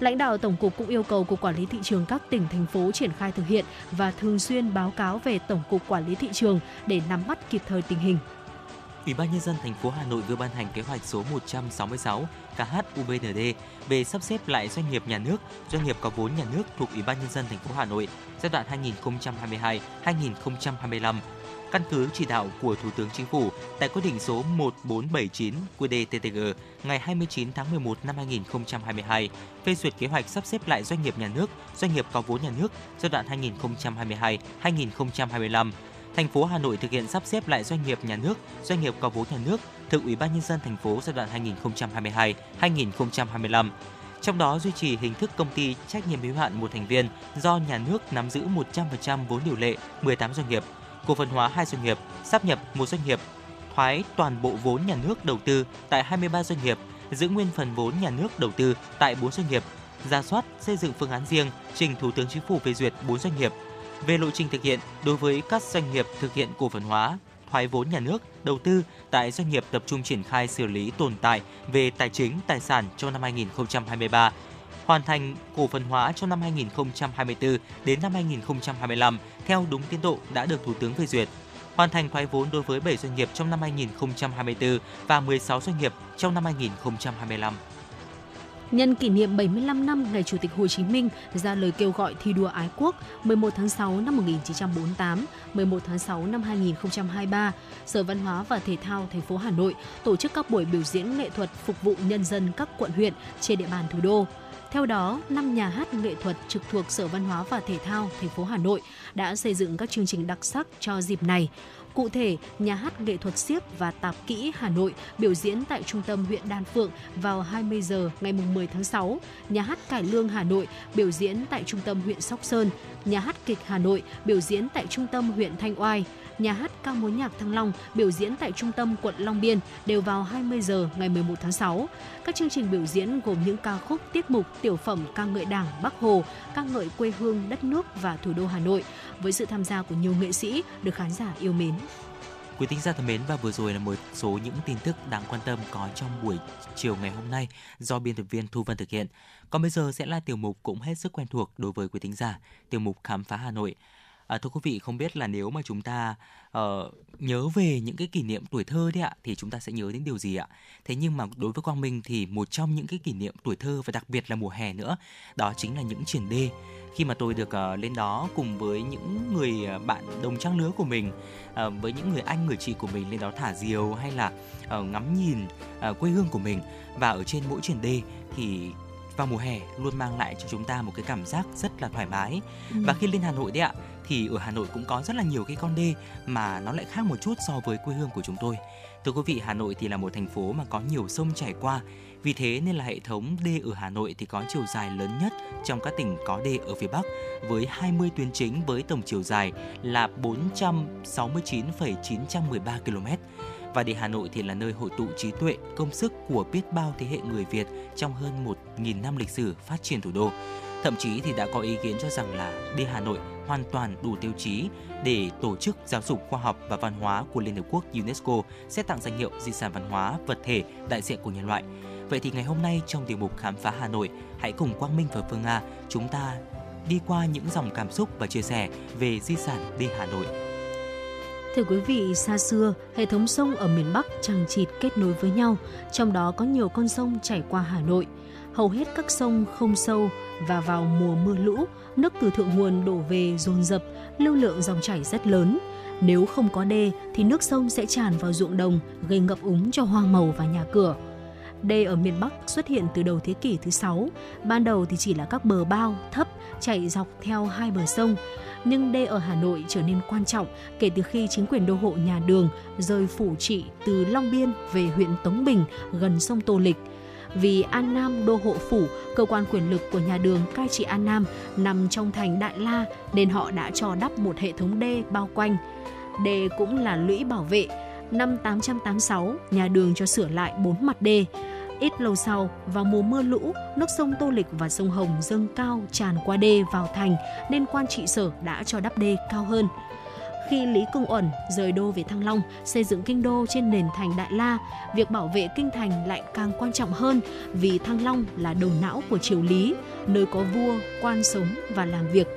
Speaker 4: Lãnh đạo Tổng cục cũng yêu cầu Cục Quản lý Thị trường các tỉnh, thành phố triển khai thực hiện và thường xuyên báo cáo về Tổng cục Quản lý Thị trường để nắm bắt kịp thời tình hình.
Speaker 3: Ủy ban nhân dân thành phố Hà Nội vừa ban hành kế hoạch số 166 KHUBND về sắp xếp lại doanh nghiệp nhà nước, doanh nghiệp có vốn nhà nước thuộc Ủy ban nhân dân thành phố Hà Nội giai đoạn 2022-2025 căn cứ chỉ đạo của Thủ tướng Chính phủ tại quyết định số 1479 QĐ-TTG ngày 29 tháng 11 năm 2022 phê duyệt kế hoạch sắp xếp lại doanh nghiệp nhà nước, doanh nghiệp có vốn nhà nước giai đoạn 2022-2025. Thành phố Hà Nội thực hiện sắp xếp lại doanh nghiệp nhà nước, doanh nghiệp có vốn nhà nước thuộc Ủy ban nhân dân thành phố giai đoạn 2022-2025 trong đó duy trì hình thức công ty trách nhiệm hữu hạn một thành viên do nhà nước nắm giữ 100% vốn điều lệ 18 doanh nghiệp cổ phần hóa hai doanh nghiệp, sắp nhập một doanh nghiệp, thoái toàn bộ vốn nhà nước đầu tư tại 23 doanh nghiệp, giữ nguyên phần vốn nhà nước đầu tư tại 4 doanh nghiệp, ra soát xây dựng phương án riêng trình Thủ tướng Chính phủ phê duyệt 4 doanh nghiệp. Về lộ trình thực hiện đối với các doanh nghiệp thực hiện cổ phần hóa, thoái vốn nhà nước đầu tư tại doanh nghiệp tập trung triển khai xử lý tồn tại về tài chính tài sản trong năm 2023 hoàn thành cổ phần hóa trong năm 2024 đến năm 2025 theo đúng tiến độ đã được Thủ tướng phê duyệt. Hoàn thành thoái vốn đối với 7 doanh nghiệp trong năm 2024 và 16 doanh nghiệp trong năm 2025.
Speaker 4: Nhân kỷ niệm 75 năm ngày Chủ tịch Hồ Chí Minh ra lời kêu gọi thi đua ái quốc 11 tháng 6 năm 1948, 11 tháng 6 năm 2023, Sở Văn hóa và Thể thao thành phố Hà Nội tổ chức các buổi biểu diễn nghệ thuật phục vụ nhân dân các quận huyện trên địa bàn thủ đô. Theo đó, năm nhà hát nghệ thuật trực thuộc Sở Văn hóa và Thể thao thành phố Hà Nội đã xây dựng các chương trình đặc sắc cho dịp này. Cụ thể, nhà hát nghệ thuật siếc và tạp kỹ Hà Nội biểu diễn tại trung tâm huyện Đan Phượng vào 20 giờ ngày 10 tháng 6, nhà hát Cải Lương Hà Nội biểu diễn tại trung tâm huyện Sóc Sơn, nhà hát kịch Hà Nội biểu diễn tại trung tâm huyện Thanh Oai, nhà hát ca mối nhạc Thăng Long biểu diễn tại trung tâm quận Long Biên đều vào 20 giờ ngày 11 tháng 6. Các chương trình biểu diễn gồm những ca khúc, tiết mục, tiểu phẩm ca ngợi Đảng, Bắc Hồ, ca ngợi quê hương, đất nước và thủ đô Hà Nội với sự tham gia của nhiều nghệ sĩ được khán giả yêu mến.
Speaker 3: Quý thính giả thân mến và vừa rồi là một số những tin tức đáng quan tâm có trong buổi chiều ngày hôm nay do biên tập viên Thu Vân thực hiện. Còn bây giờ sẽ là tiểu mục cũng hết sức quen thuộc đối với quý thính giả, tiểu mục khám phá Hà Nội. À, thưa quý vị, không biết là nếu mà chúng ta uh, nhớ về những cái kỷ niệm tuổi thơ đấy ạ, thì chúng ta sẽ nhớ đến điều gì ạ? Thế nhưng mà đối với Quang Minh thì một trong những cái kỷ niệm tuổi thơ và đặc biệt là mùa hè nữa, đó chính là những triển đê. Khi mà tôi được uh, lên đó cùng với những người bạn đồng trang lứa của mình, uh, với những người anh người chị của mình lên đó thả diều hay là uh, ngắm nhìn uh, quê hương của mình và ở trên mỗi triển đê thì vào mùa hè luôn mang lại cho chúng ta một cái cảm giác rất là thoải mái ừ. và khi lên Hà Nội đấy ạ thì ở Hà Nội cũng có rất là nhiều cái con đê mà nó lại khác một chút so với quê hương của chúng tôi. Thưa quý vị, Hà Nội thì là một thành phố mà có nhiều sông chảy qua. Vì thế nên là hệ thống đê ở Hà Nội thì có chiều dài lớn nhất trong các tỉnh có đê ở phía Bắc với 20 tuyến chính với tổng chiều dài là 469,913 km và để Hà Nội thì là nơi hội tụ trí tuệ, công sức của biết bao thế hệ người Việt trong hơn 1.000 năm lịch sử phát triển thủ đô. Thậm chí thì đã có ý kiến cho rằng là đê Hà Nội hoàn toàn đủ tiêu chí để tổ chức giáo dục khoa học và văn hóa của Liên Hợp Quốc UNESCO sẽ tặng danh hiệu di sản văn hóa vật thể đại diện của nhân loại. Vậy thì ngày hôm nay trong tiểu mục khám phá Hà Nội, hãy cùng Quang Minh và Phương Nga chúng ta đi qua những dòng cảm xúc và chia sẻ về di sản đi Hà Nội.
Speaker 4: Thưa quý vị, xa xưa, hệ thống sông ở miền Bắc chẳng chịt kết nối với nhau, trong đó có nhiều con sông chảy qua Hà Nội. Hầu hết các sông không sâu và vào mùa mưa lũ, nước từ thượng nguồn đổ về dồn dập, lưu lượng dòng chảy rất lớn. Nếu không có đê thì nước sông sẽ tràn vào ruộng đồng, gây ngập úng cho hoa màu và nhà cửa. Đê ở miền Bắc xuất hiện từ đầu thế kỷ thứ 6. Ban đầu thì chỉ là các bờ bao thấp chạy dọc theo hai bờ sông. Nhưng đê ở Hà Nội trở nên quan trọng kể từ khi chính quyền đô hộ nhà Đường rời phủ trị từ Long Biên về huyện Tống Bình gần sông Tô Lịch. Vì An Nam đô hộ phủ, cơ quan quyền lực của nhà Đường cai trị An Nam nằm trong thành Đại La nên họ đã cho đắp một hệ thống đê bao quanh. Đê cũng là lũy bảo vệ. Năm 886, nhà Đường cho sửa lại bốn mặt đê. Ít lâu sau, vào mùa mưa lũ, nước sông Tô Lịch và sông Hồng dâng cao tràn qua đê vào thành nên quan trị sở đã cho đắp đê cao hơn. Khi Lý Công Uẩn rời đô về Thăng Long, xây dựng kinh đô trên nền thành Đại La, việc bảo vệ kinh thành lại càng quan trọng hơn vì Thăng Long là đầu não của triều Lý, nơi có vua, quan sống và làm việc.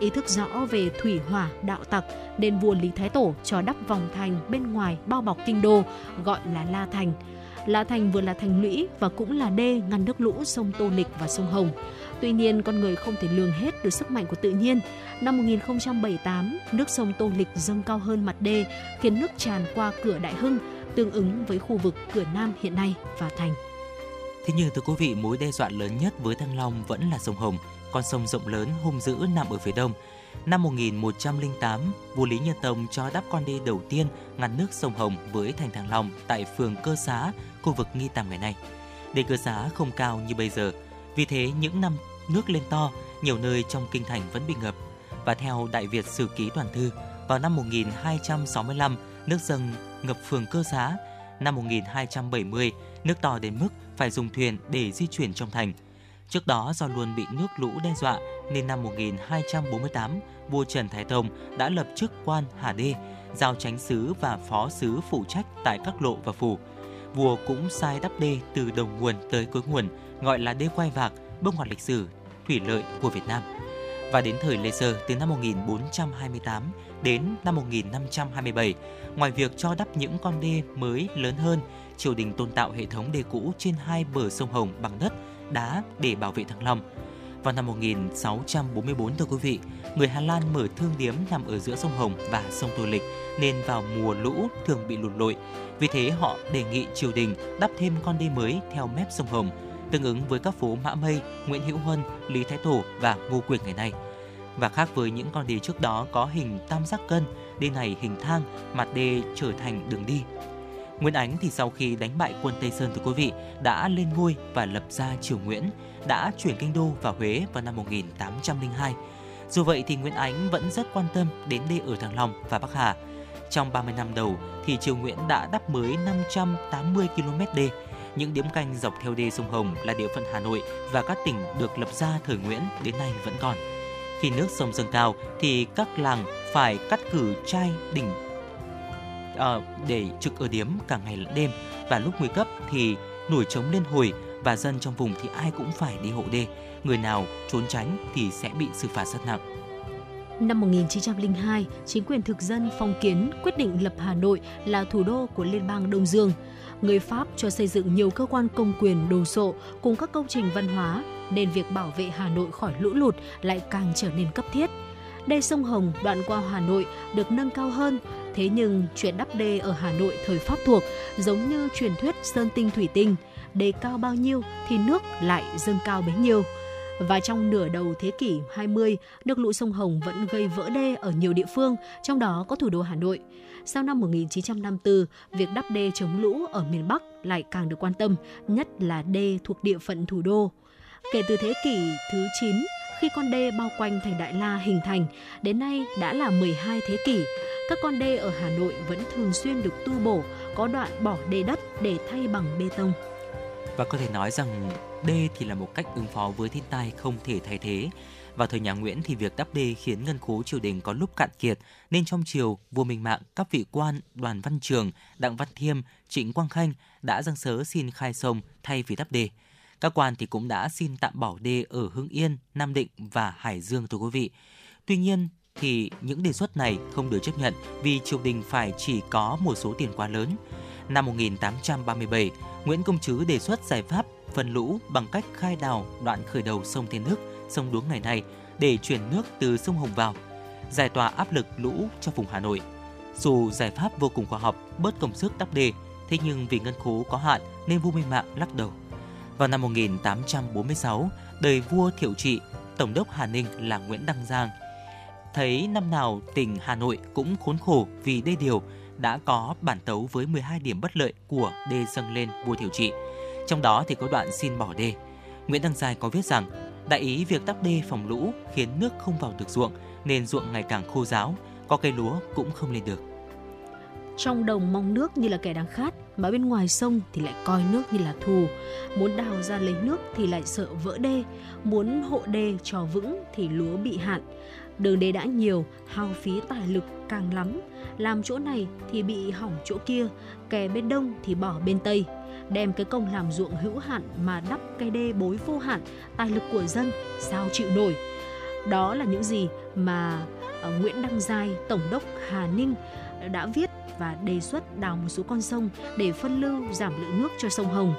Speaker 4: Ý thức rõ về thủy hỏa đạo tặc nên vua Lý Thái Tổ cho đắp vòng thành bên ngoài bao bọc kinh đô gọi là La Thành. La Thành vừa là thành lũy và cũng là đê ngăn nước lũ sông Tô Lịch và sông Hồng. Tuy nhiên, con người không thể lường hết được sức mạnh của tự nhiên. Năm 1078, nước sông Tô Lịch dâng cao hơn mặt đê, khiến nước tràn qua cửa Đại Hưng, tương ứng với khu vực cửa Nam hiện nay và thành.
Speaker 3: Thế nhưng thưa quý vị, mối đe dọa lớn nhất với Thăng Long vẫn là sông Hồng, con sông rộng lớn hung dữ nằm ở phía đông. Năm 1108, vua Lý Nhân Tông cho đắp con đê đầu tiên ngăn nước sông Hồng với thành Thăng Long tại phường Cơ Xá, khu vực Nghi Tàm ngày nay. Đề Cơ Xá không cao như bây giờ, vì thế những năm nước lên to, nhiều nơi trong kinh thành vẫn bị ngập. Và theo Đại Việt Sử Ký Toàn Thư, vào năm 1265, nước dâng ngập phường Cơ Xá. Năm 1270, nước to đến mức phải dùng thuyền để di chuyển trong thành. Trước đó do luôn bị nước lũ đe dọa nên năm 1248, vua Trần Thái Tông đã lập chức quan Hà Đê, giao tránh sứ và phó sứ phụ trách tại các lộ và phủ. Vua cũng sai đắp đê từ đầu nguồn tới cuối nguồn, gọi là đê quay vạc, bước ngoặt lịch sử thủy lợi của Việt Nam. Và đến thời Lê Sơ từ năm 1428 đến năm 1527, ngoài việc cho đắp những con đê mới lớn hơn, triều đình tôn tạo hệ thống đê cũ trên hai bờ sông Hồng bằng đất, đá để bảo vệ Thăng Long. Vào năm 1644 thưa quý vị, người Hà Lan mở thương điếm nằm ở giữa sông Hồng và sông Tô Lịch nên vào mùa lũ thường bị lụt lội. Vì thế họ đề nghị triều đình đắp thêm con đê mới theo mép sông Hồng, tương ứng với các phố Mã Mây, Nguyễn Hữu Huân, Lý Thái Tổ và Ngô Quyền ngày nay. Và khác với những con đê trước đó có hình tam giác cân, đê này hình thang, mặt đê trở thành đường đi. Nguyễn Ánh thì sau khi đánh bại quân Tây Sơn thưa quý vị đã lên ngôi và lập ra triều Nguyễn, đã chuyển kinh đô vào Huế vào năm 1802. Dù vậy thì Nguyễn Ánh vẫn rất quan tâm đến đê ở Thăng Long và Bắc Hà. Trong 30 năm đầu thì triều Nguyễn đã đắp mới 580 km đê. Những điếm canh dọc theo đê sông Hồng là địa phận Hà Nội và các tỉnh được lập ra thời Nguyễn đến nay vẫn còn. Khi nước sông dâng cao thì các làng phải cắt cử trai đỉnh uh, để trực ở điếm cả ngày lẫn đêm và lúc nguy cấp thì nổi trống lên hồi và dân trong vùng thì ai cũng phải đi hộ đê. Người nào trốn tránh thì sẽ bị xử phạt rất nặng.
Speaker 4: Năm 1902, chính quyền thực dân phong kiến quyết định lập Hà Nội là thủ đô của Liên bang Đông Dương. Người Pháp cho xây dựng nhiều cơ quan công quyền đồ sộ cùng các công trình văn hóa, nên việc bảo vệ Hà Nội khỏi lũ lụt lại càng trở nên cấp thiết. Đê sông Hồng đoạn qua Hà Nội được nâng cao hơn, thế nhưng chuyện đắp đê ở Hà Nội thời Pháp thuộc giống như truyền thuyết sơn tinh thủy tinh, đê cao bao nhiêu thì nước lại dâng cao bấy nhiêu. Và trong nửa đầu thế kỷ 20, nước lũ sông Hồng vẫn gây vỡ đê ở nhiều địa phương, trong đó có thủ đô Hà Nội. Sau năm 1954, việc đắp đê chống lũ ở miền Bắc lại càng được quan tâm, nhất là đê thuộc địa phận thủ đô. Kể từ thế kỷ thứ 9, khi con đê bao quanh thành Đại La hình thành, đến nay đã là 12 thế kỷ. Các con đê ở Hà Nội vẫn thường xuyên được tu bổ, có đoạn bỏ đê đất để thay bằng bê tông.
Speaker 3: Và có thể nói rằng đê thì là một cách ứng phó với thiên tai không thể thay thế. Vào thời nhà Nguyễn thì việc đắp đê khiến ngân khố triều đình có lúc cạn kiệt, nên trong triều, vua Minh Mạng, các vị quan Đoàn Văn Trường, Đặng Văn Thiêm, Trịnh Quang Khanh đã dâng sớ xin khai sông thay vì đắp đê. Các quan thì cũng đã xin tạm bỏ đê ở Hưng Yên, Nam Định và Hải Dương thưa quý vị. Tuy nhiên, thì những đề xuất này không được chấp nhận vì triều đình phải chỉ có một số tiền quá lớn. Năm 1837, Nguyễn Công Trứ đề xuất giải pháp phân lũ bằng cách khai đào đoạn khởi đầu sông Thiên Đức, sông Đuống ngày nay để chuyển nước từ sông Hồng vào, giải tỏa áp lực lũ cho vùng Hà Nội. Dù giải pháp vô cùng khoa học, bớt công sức đắp đê, thế nhưng vì ngân khố có hạn nên vua Minh Mạng lắc đầu. Vào năm 1846, đời vua Thiệu Trị, Tổng đốc Hà Ninh là Nguyễn Đăng Giang thấy năm nào tỉnh Hà Nội cũng khốn khổ vì đê điều đã có bản tấu với 12 điểm bất lợi của đê dâng lên vua Thiệu Trị. Trong đó thì có đoạn xin bỏ đê. Nguyễn Đăng Giai có viết rằng, đại ý việc đắp đê phòng lũ khiến nước không vào được ruộng nên ruộng ngày càng khô ráo, có cây lúa cũng không lên được.
Speaker 4: Trong đồng mong nước như là kẻ đang khát, mà bên ngoài sông thì lại coi nước như là thù. Muốn đào ra lấy nước thì lại sợ vỡ đê, muốn hộ đê cho vững thì lúa bị hạn. Đường đê đã nhiều, hao phí tài lực càng lắm. Làm chỗ này thì bị hỏng chỗ kia, kè bên đông thì bỏ bên tây. Đem cái công làm ruộng hữu hạn mà đắp cây đê bối vô hạn, tài lực của dân sao chịu nổi. Đó là những gì mà à, Nguyễn Đăng Giai, Tổng đốc Hà Ninh đã viết và đề xuất đào một số con sông để phân lưu giảm lượng nước cho sông Hồng.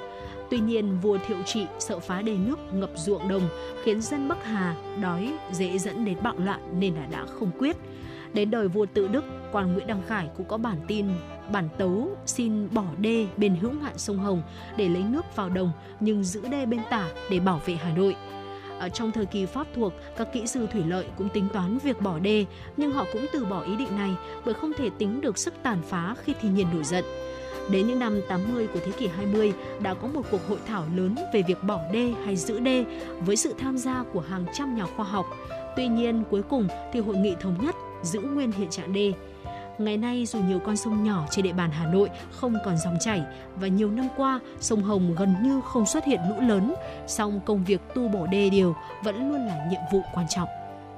Speaker 4: Tuy nhiên, vua Thiệu Trị sợ phá đê nước ngập ruộng đồng, khiến dân Bắc Hà đói dễ dẫn đến bạo loạn nên là đã không quyết. Đến đời vua Tự Đức, quan Nguyễn Đăng Khải cũng có bản tin bản tấu xin bỏ đê bên hữu hạn sông Hồng để lấy nước vào đồng nhưng giữ đê bên tả để bảo vệ Hà Nội. Ở trong thời kỳ Pháp thuộc, các kỹ sư thủy lợi cũng tính toán việc bỏ đê, nhưng họ cũng từ bỏ ý định này bởi không thể tính được sức tàn phá khi thiên nhiên nổi giận. Đến những năm 80 của thế kỷ 20 đã có một cuộc hội thảo lớn về việc bỏ đê hay giữ đê với sự tham gia của hàng trăm nhà khoa học. Tuy nhiên, cuối cùng thì hội nghị thống nhất giữ nguyên hiện trạng đê. Ngày nay dù nhiều con sông nhỏ trên địa bàn Hà Nội không còn dòng chảy và nhiều năm qua sông Hồng gần như không xuất hiện lũ lớn, song công việc tu bổ đê điều vẫn luôn là nhiệm vụ quan trọng.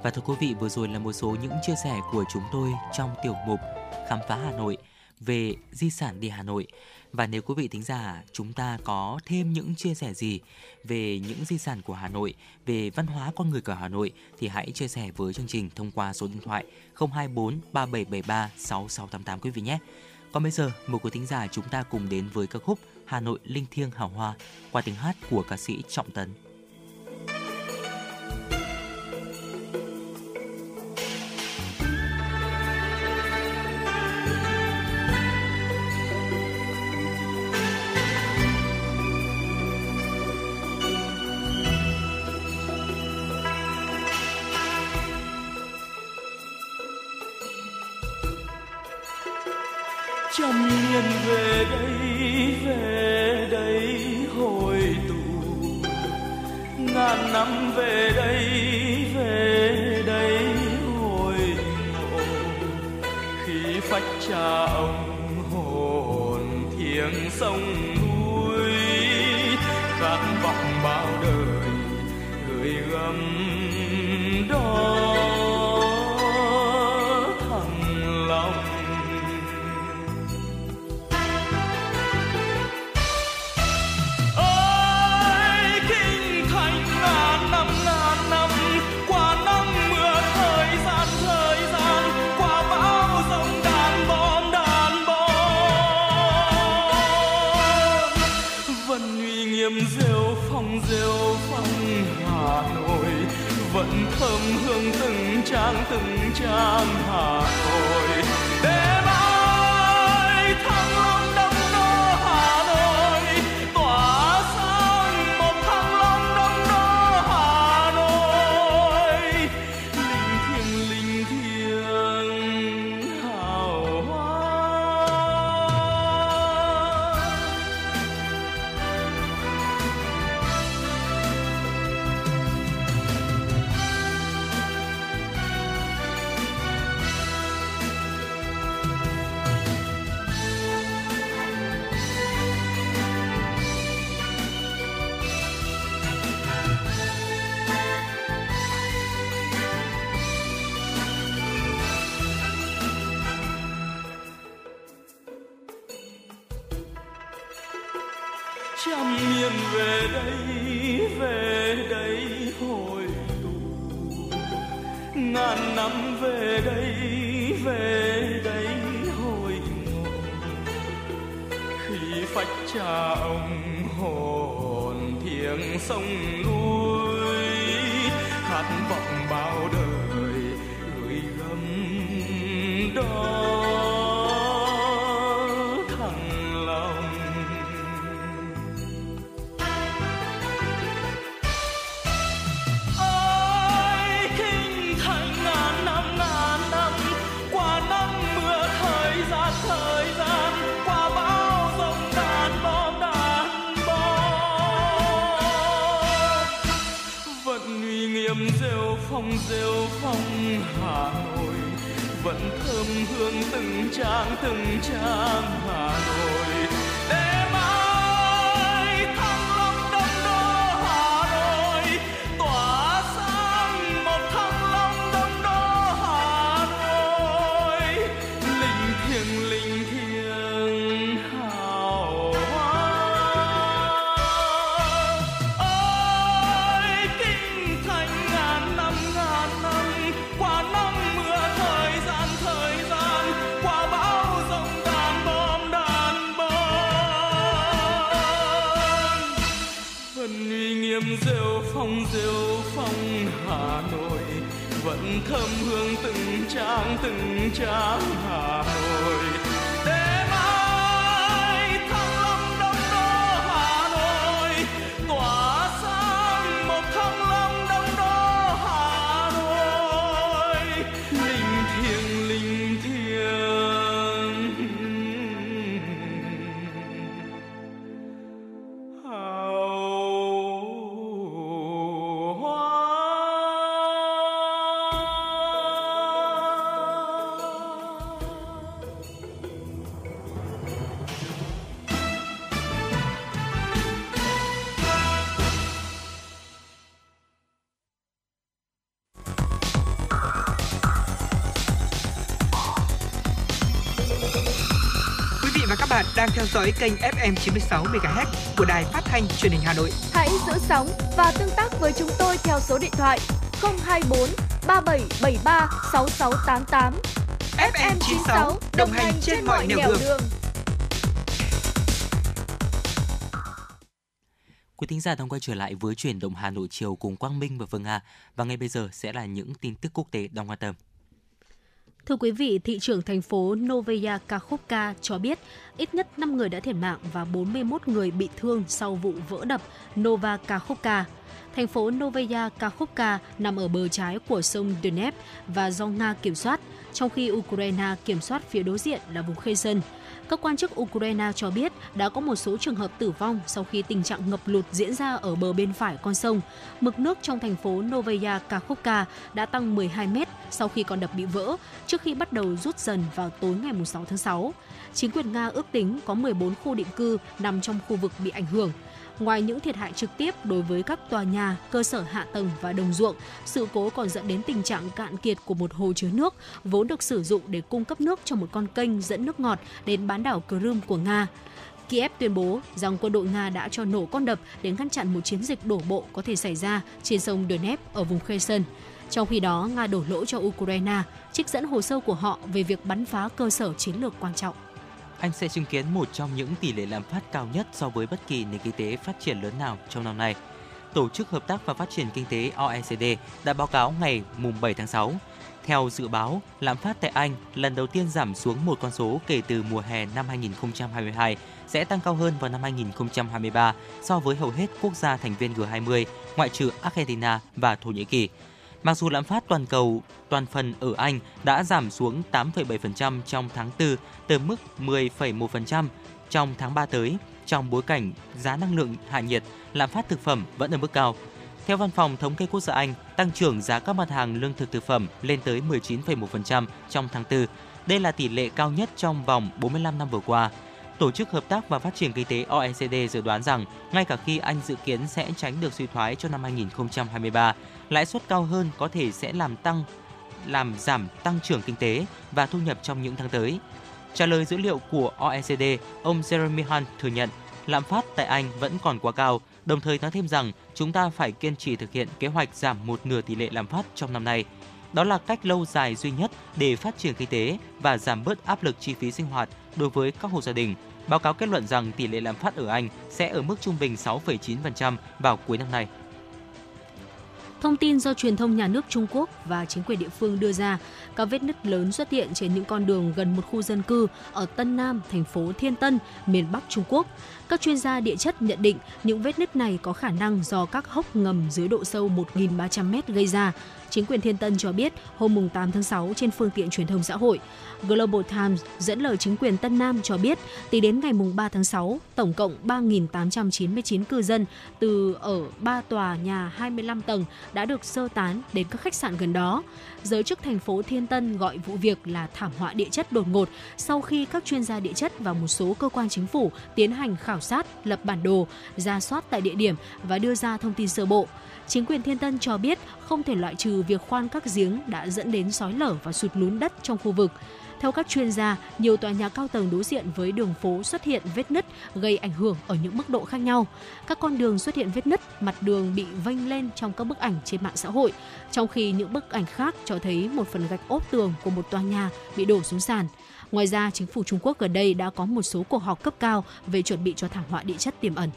Speaker 3: Và thưa quý vị, vừa rồi là một số những chia sẻ của chúng tôi trong tiểu mục Khám phá Hà Nội về di sản đi Hà Nội. Và nếu quý vị thính giả chúng ta có thêm những chia sẻ gì về những di sản của Hà Nội, về văn hóa con người của Hà Nội thì hãy chia sẻ với chương trình thông qua số điện thoại 024 3773 6688 quý vị nhé. Còn bây giờ, mời quý thính giả chúng ta cùng đến với ca khúc Hà Nội linh thiêng hào hoa qua tiếng hát của ca sĩ Trọng Tấn.
Speaker 6: Trăm về đây về đây hồi tụ. Ngàn năm về đây về đây hồi ngộ khi phách cha ông hồn thiêng sông núi khát vọng bao đời gửi gắm đó cha ông hồn thiêng sông núi
Speaker 1: đang theo dõi kênh FM 96 MHz của đài phát thanh truyền hình Hà Nội.
Speaker 7: Hãy giữ sóng và tương tác với chúng tôi theo số điện thoại 024 3773 6688.
Speaker 1: FM 96 đồng hành trên mọi nẻo đường.
Speaker 3: Quý thính giả đang quay trở lại với chuyển động Hà Nội chiều cùng Quang Minh và Phương Hà và ngay bây giờ sẽ là những tin tức quốc tế đang quan tâm.
Speaker 4: Thưa quý vị, thị trưởng thành phố Novaya Kakhovka cho biết ít nhất 5 người đã thiệt mạng và 41 người bị thương sau vụ vỡ đập Nova Kakhovka. Thành phố Novaya Kakhovka nằm ở bờ trái của sông Dnep và do Nga kiểm soát, trong khi Ukraine kiểm soát phía đối diện là vùng Kherson. Các quan chức Ukraine cho biết đã có một số trường hợp tử vong sau khi tình trạng ngập lụt diễn ra ở bờ bên phải con sông. Mực nước trong thành phố Novaya Kakhovka đã tăng 12 mét sau khi con đập bị vỡ, trước khi bắt đầu rút dần vào tối ngày 6 tháng 6. Chính quyền Nga ước tính có 14 khu định cư nằm trong khu vực bị ảnh hưởng. Ngoài những thiệt hại trực tiếp đối với các tòa nhà, cơ sở hạ tầng và đồng ruộng, sự cố còn dẫn đến tình trạng cạn kiệt của một hồ chứa nước vốn được sử dụng để cung cấp nước cho một con kênh dẫn nước ngọt đến bán đảo Crimea của Nga. Kiev tuyên bố rằng quân đội Nga đã cho nổ con đập để ngăn chặn một chiến dịch đổ bộ có thể xảy ra trên sông Donetsk ở vùng Kherson. Trong khi đó, Nga đổ lỗi cho Ukraine, trích dẫn hồ sơ của họ về việc bắn phá cơ sở chiến lược quan trọng.
Speaker 3: Anh sẽ chứng kiến một trong những tỷ lệ lạm phát cao nhất so với bất kỳ nền kinh tế phát triển lớn nào trong năm nay. Tổ chức Hợp tác và Phát triển Kinh tế OECD đã báo cáo ngày 7 tháng 6. Theo dự báo, lạm phát tại Anh lần đầu tiên giảm xuống một con số kể từ mùa hè năm 2022 sẽ tăng cao hơn vào năm 2023 so với hầu hết quốc gia thành viên G20, ngoại trừ Argentina và Thổ Nhĩ Kỳ. Mặc dù lạm phát toàn cầu toàn phần ở Anh đã giảm xuống 8,7% trong tháng 4 từ mức 10,1% trong tháng 3 tới, trong bối cảnh giá năng lượng hạ nhiệt, lạm phát thực phẩm vẫn ở mức cao. Theo Văn phòng Thống kê Quốc gia Anh, tăng trưởng giá các mặt hàng lương thực thực phẩm lên tới 19,1% trong tháng 4. Đây là tỷ lệ cao nhất trong vòng 45 năm vừa qua. Tổ chức Hợp tác và Phát triển Kinh tế OECD dự đoán rằng ngay cả khi Anh dự kiến sẽ tránh được suy thoái cho năm 2023, lãi suất cao hơn có thể sẽ làm tăng làm giảm tăng trưởng kinh tế và thu nhập trong những tháng tới. Trả lời dữ liệu của OECD, ông Jeremy Hunt thừa nhận lạm phát tại Anh vẫn còn quá cao, đồng thời nói thêm rằng chúng ta phải kiên trì thực hiện kế hoạch giảm một nửa tỷ lệ lạm phát trong năm nay. Đó là cách lâu dài duy nhất để phát triển kinh tế và giảm bớt áp lực chi phí sinh hoạt đối với các hộ gia đình. Báo cáo kết luận rằng tỷ lệ lạm phát ở Anh sẽ ở mức trung bình 6,9% vào cuối năm nay.
Speaker 4: Thông tin do truyền thông nhà nước Trung Quốc và chính quyền địa phương đưa ra, các vết nứt lớn xuất hiện trên những con đường gần một khu dân cư ở Tân Nam, thành phố Thiên Tân, miền Bắc Trung Quốc. Các chuyên gia địa chất nhận định những vết nứt này có khả năng do các hốc ngầm dưới độ sâu 1.300m gây ra. Chính quyền Thiên Tân cho biết hôm 8 tháng 6 trên phương tiện truyền thông xã hội, Global Times dẫn lời chính quyền Tân Nam cho biết, tính đến ngày 3 tháng 6, tổng cộng 3.899 cư dân từ ở 3 tòa nhà 25 tầng đã được sơ tán đến các khách sạn gần đó. Giới chức thành phố Thiên Tân gọi vụ việc là thảm họa địa chất đột ngột sau khi các chuyên gia địa chất và một số cơ quan chính phủ tiến hành khảo sát, lập bản đồ, ra soát tại địa điểm và đưa ra thông tin sơ bộ. Chính quyền Thiên Tân cho biết không thể loại trừ việc khoan các giếng đã dẫn đến sói lở và sụt lún đất trong khu vực. Theo các chuyên gia, nhiều tòa nhà cao tầng đối diện với đường phố xuất hiện vết nứt gây ảnh hưởng ở những mức độ khác nhau. Các con đường xuất hiện vết nứt, mặt đường bị vênh lên trong các bức ảnh trên mạng xã hội, trong khi những bức ảnh khác cho thấy một phần gạch ốp tường của một tòa nhà bị đổ xuống sàn. Ngoài ra, chính phủ Trung Quốc gần đây đã có một số cuộc họp cấp cao về chuẩn bị cho thảm họa địa chất tiềm ẩn.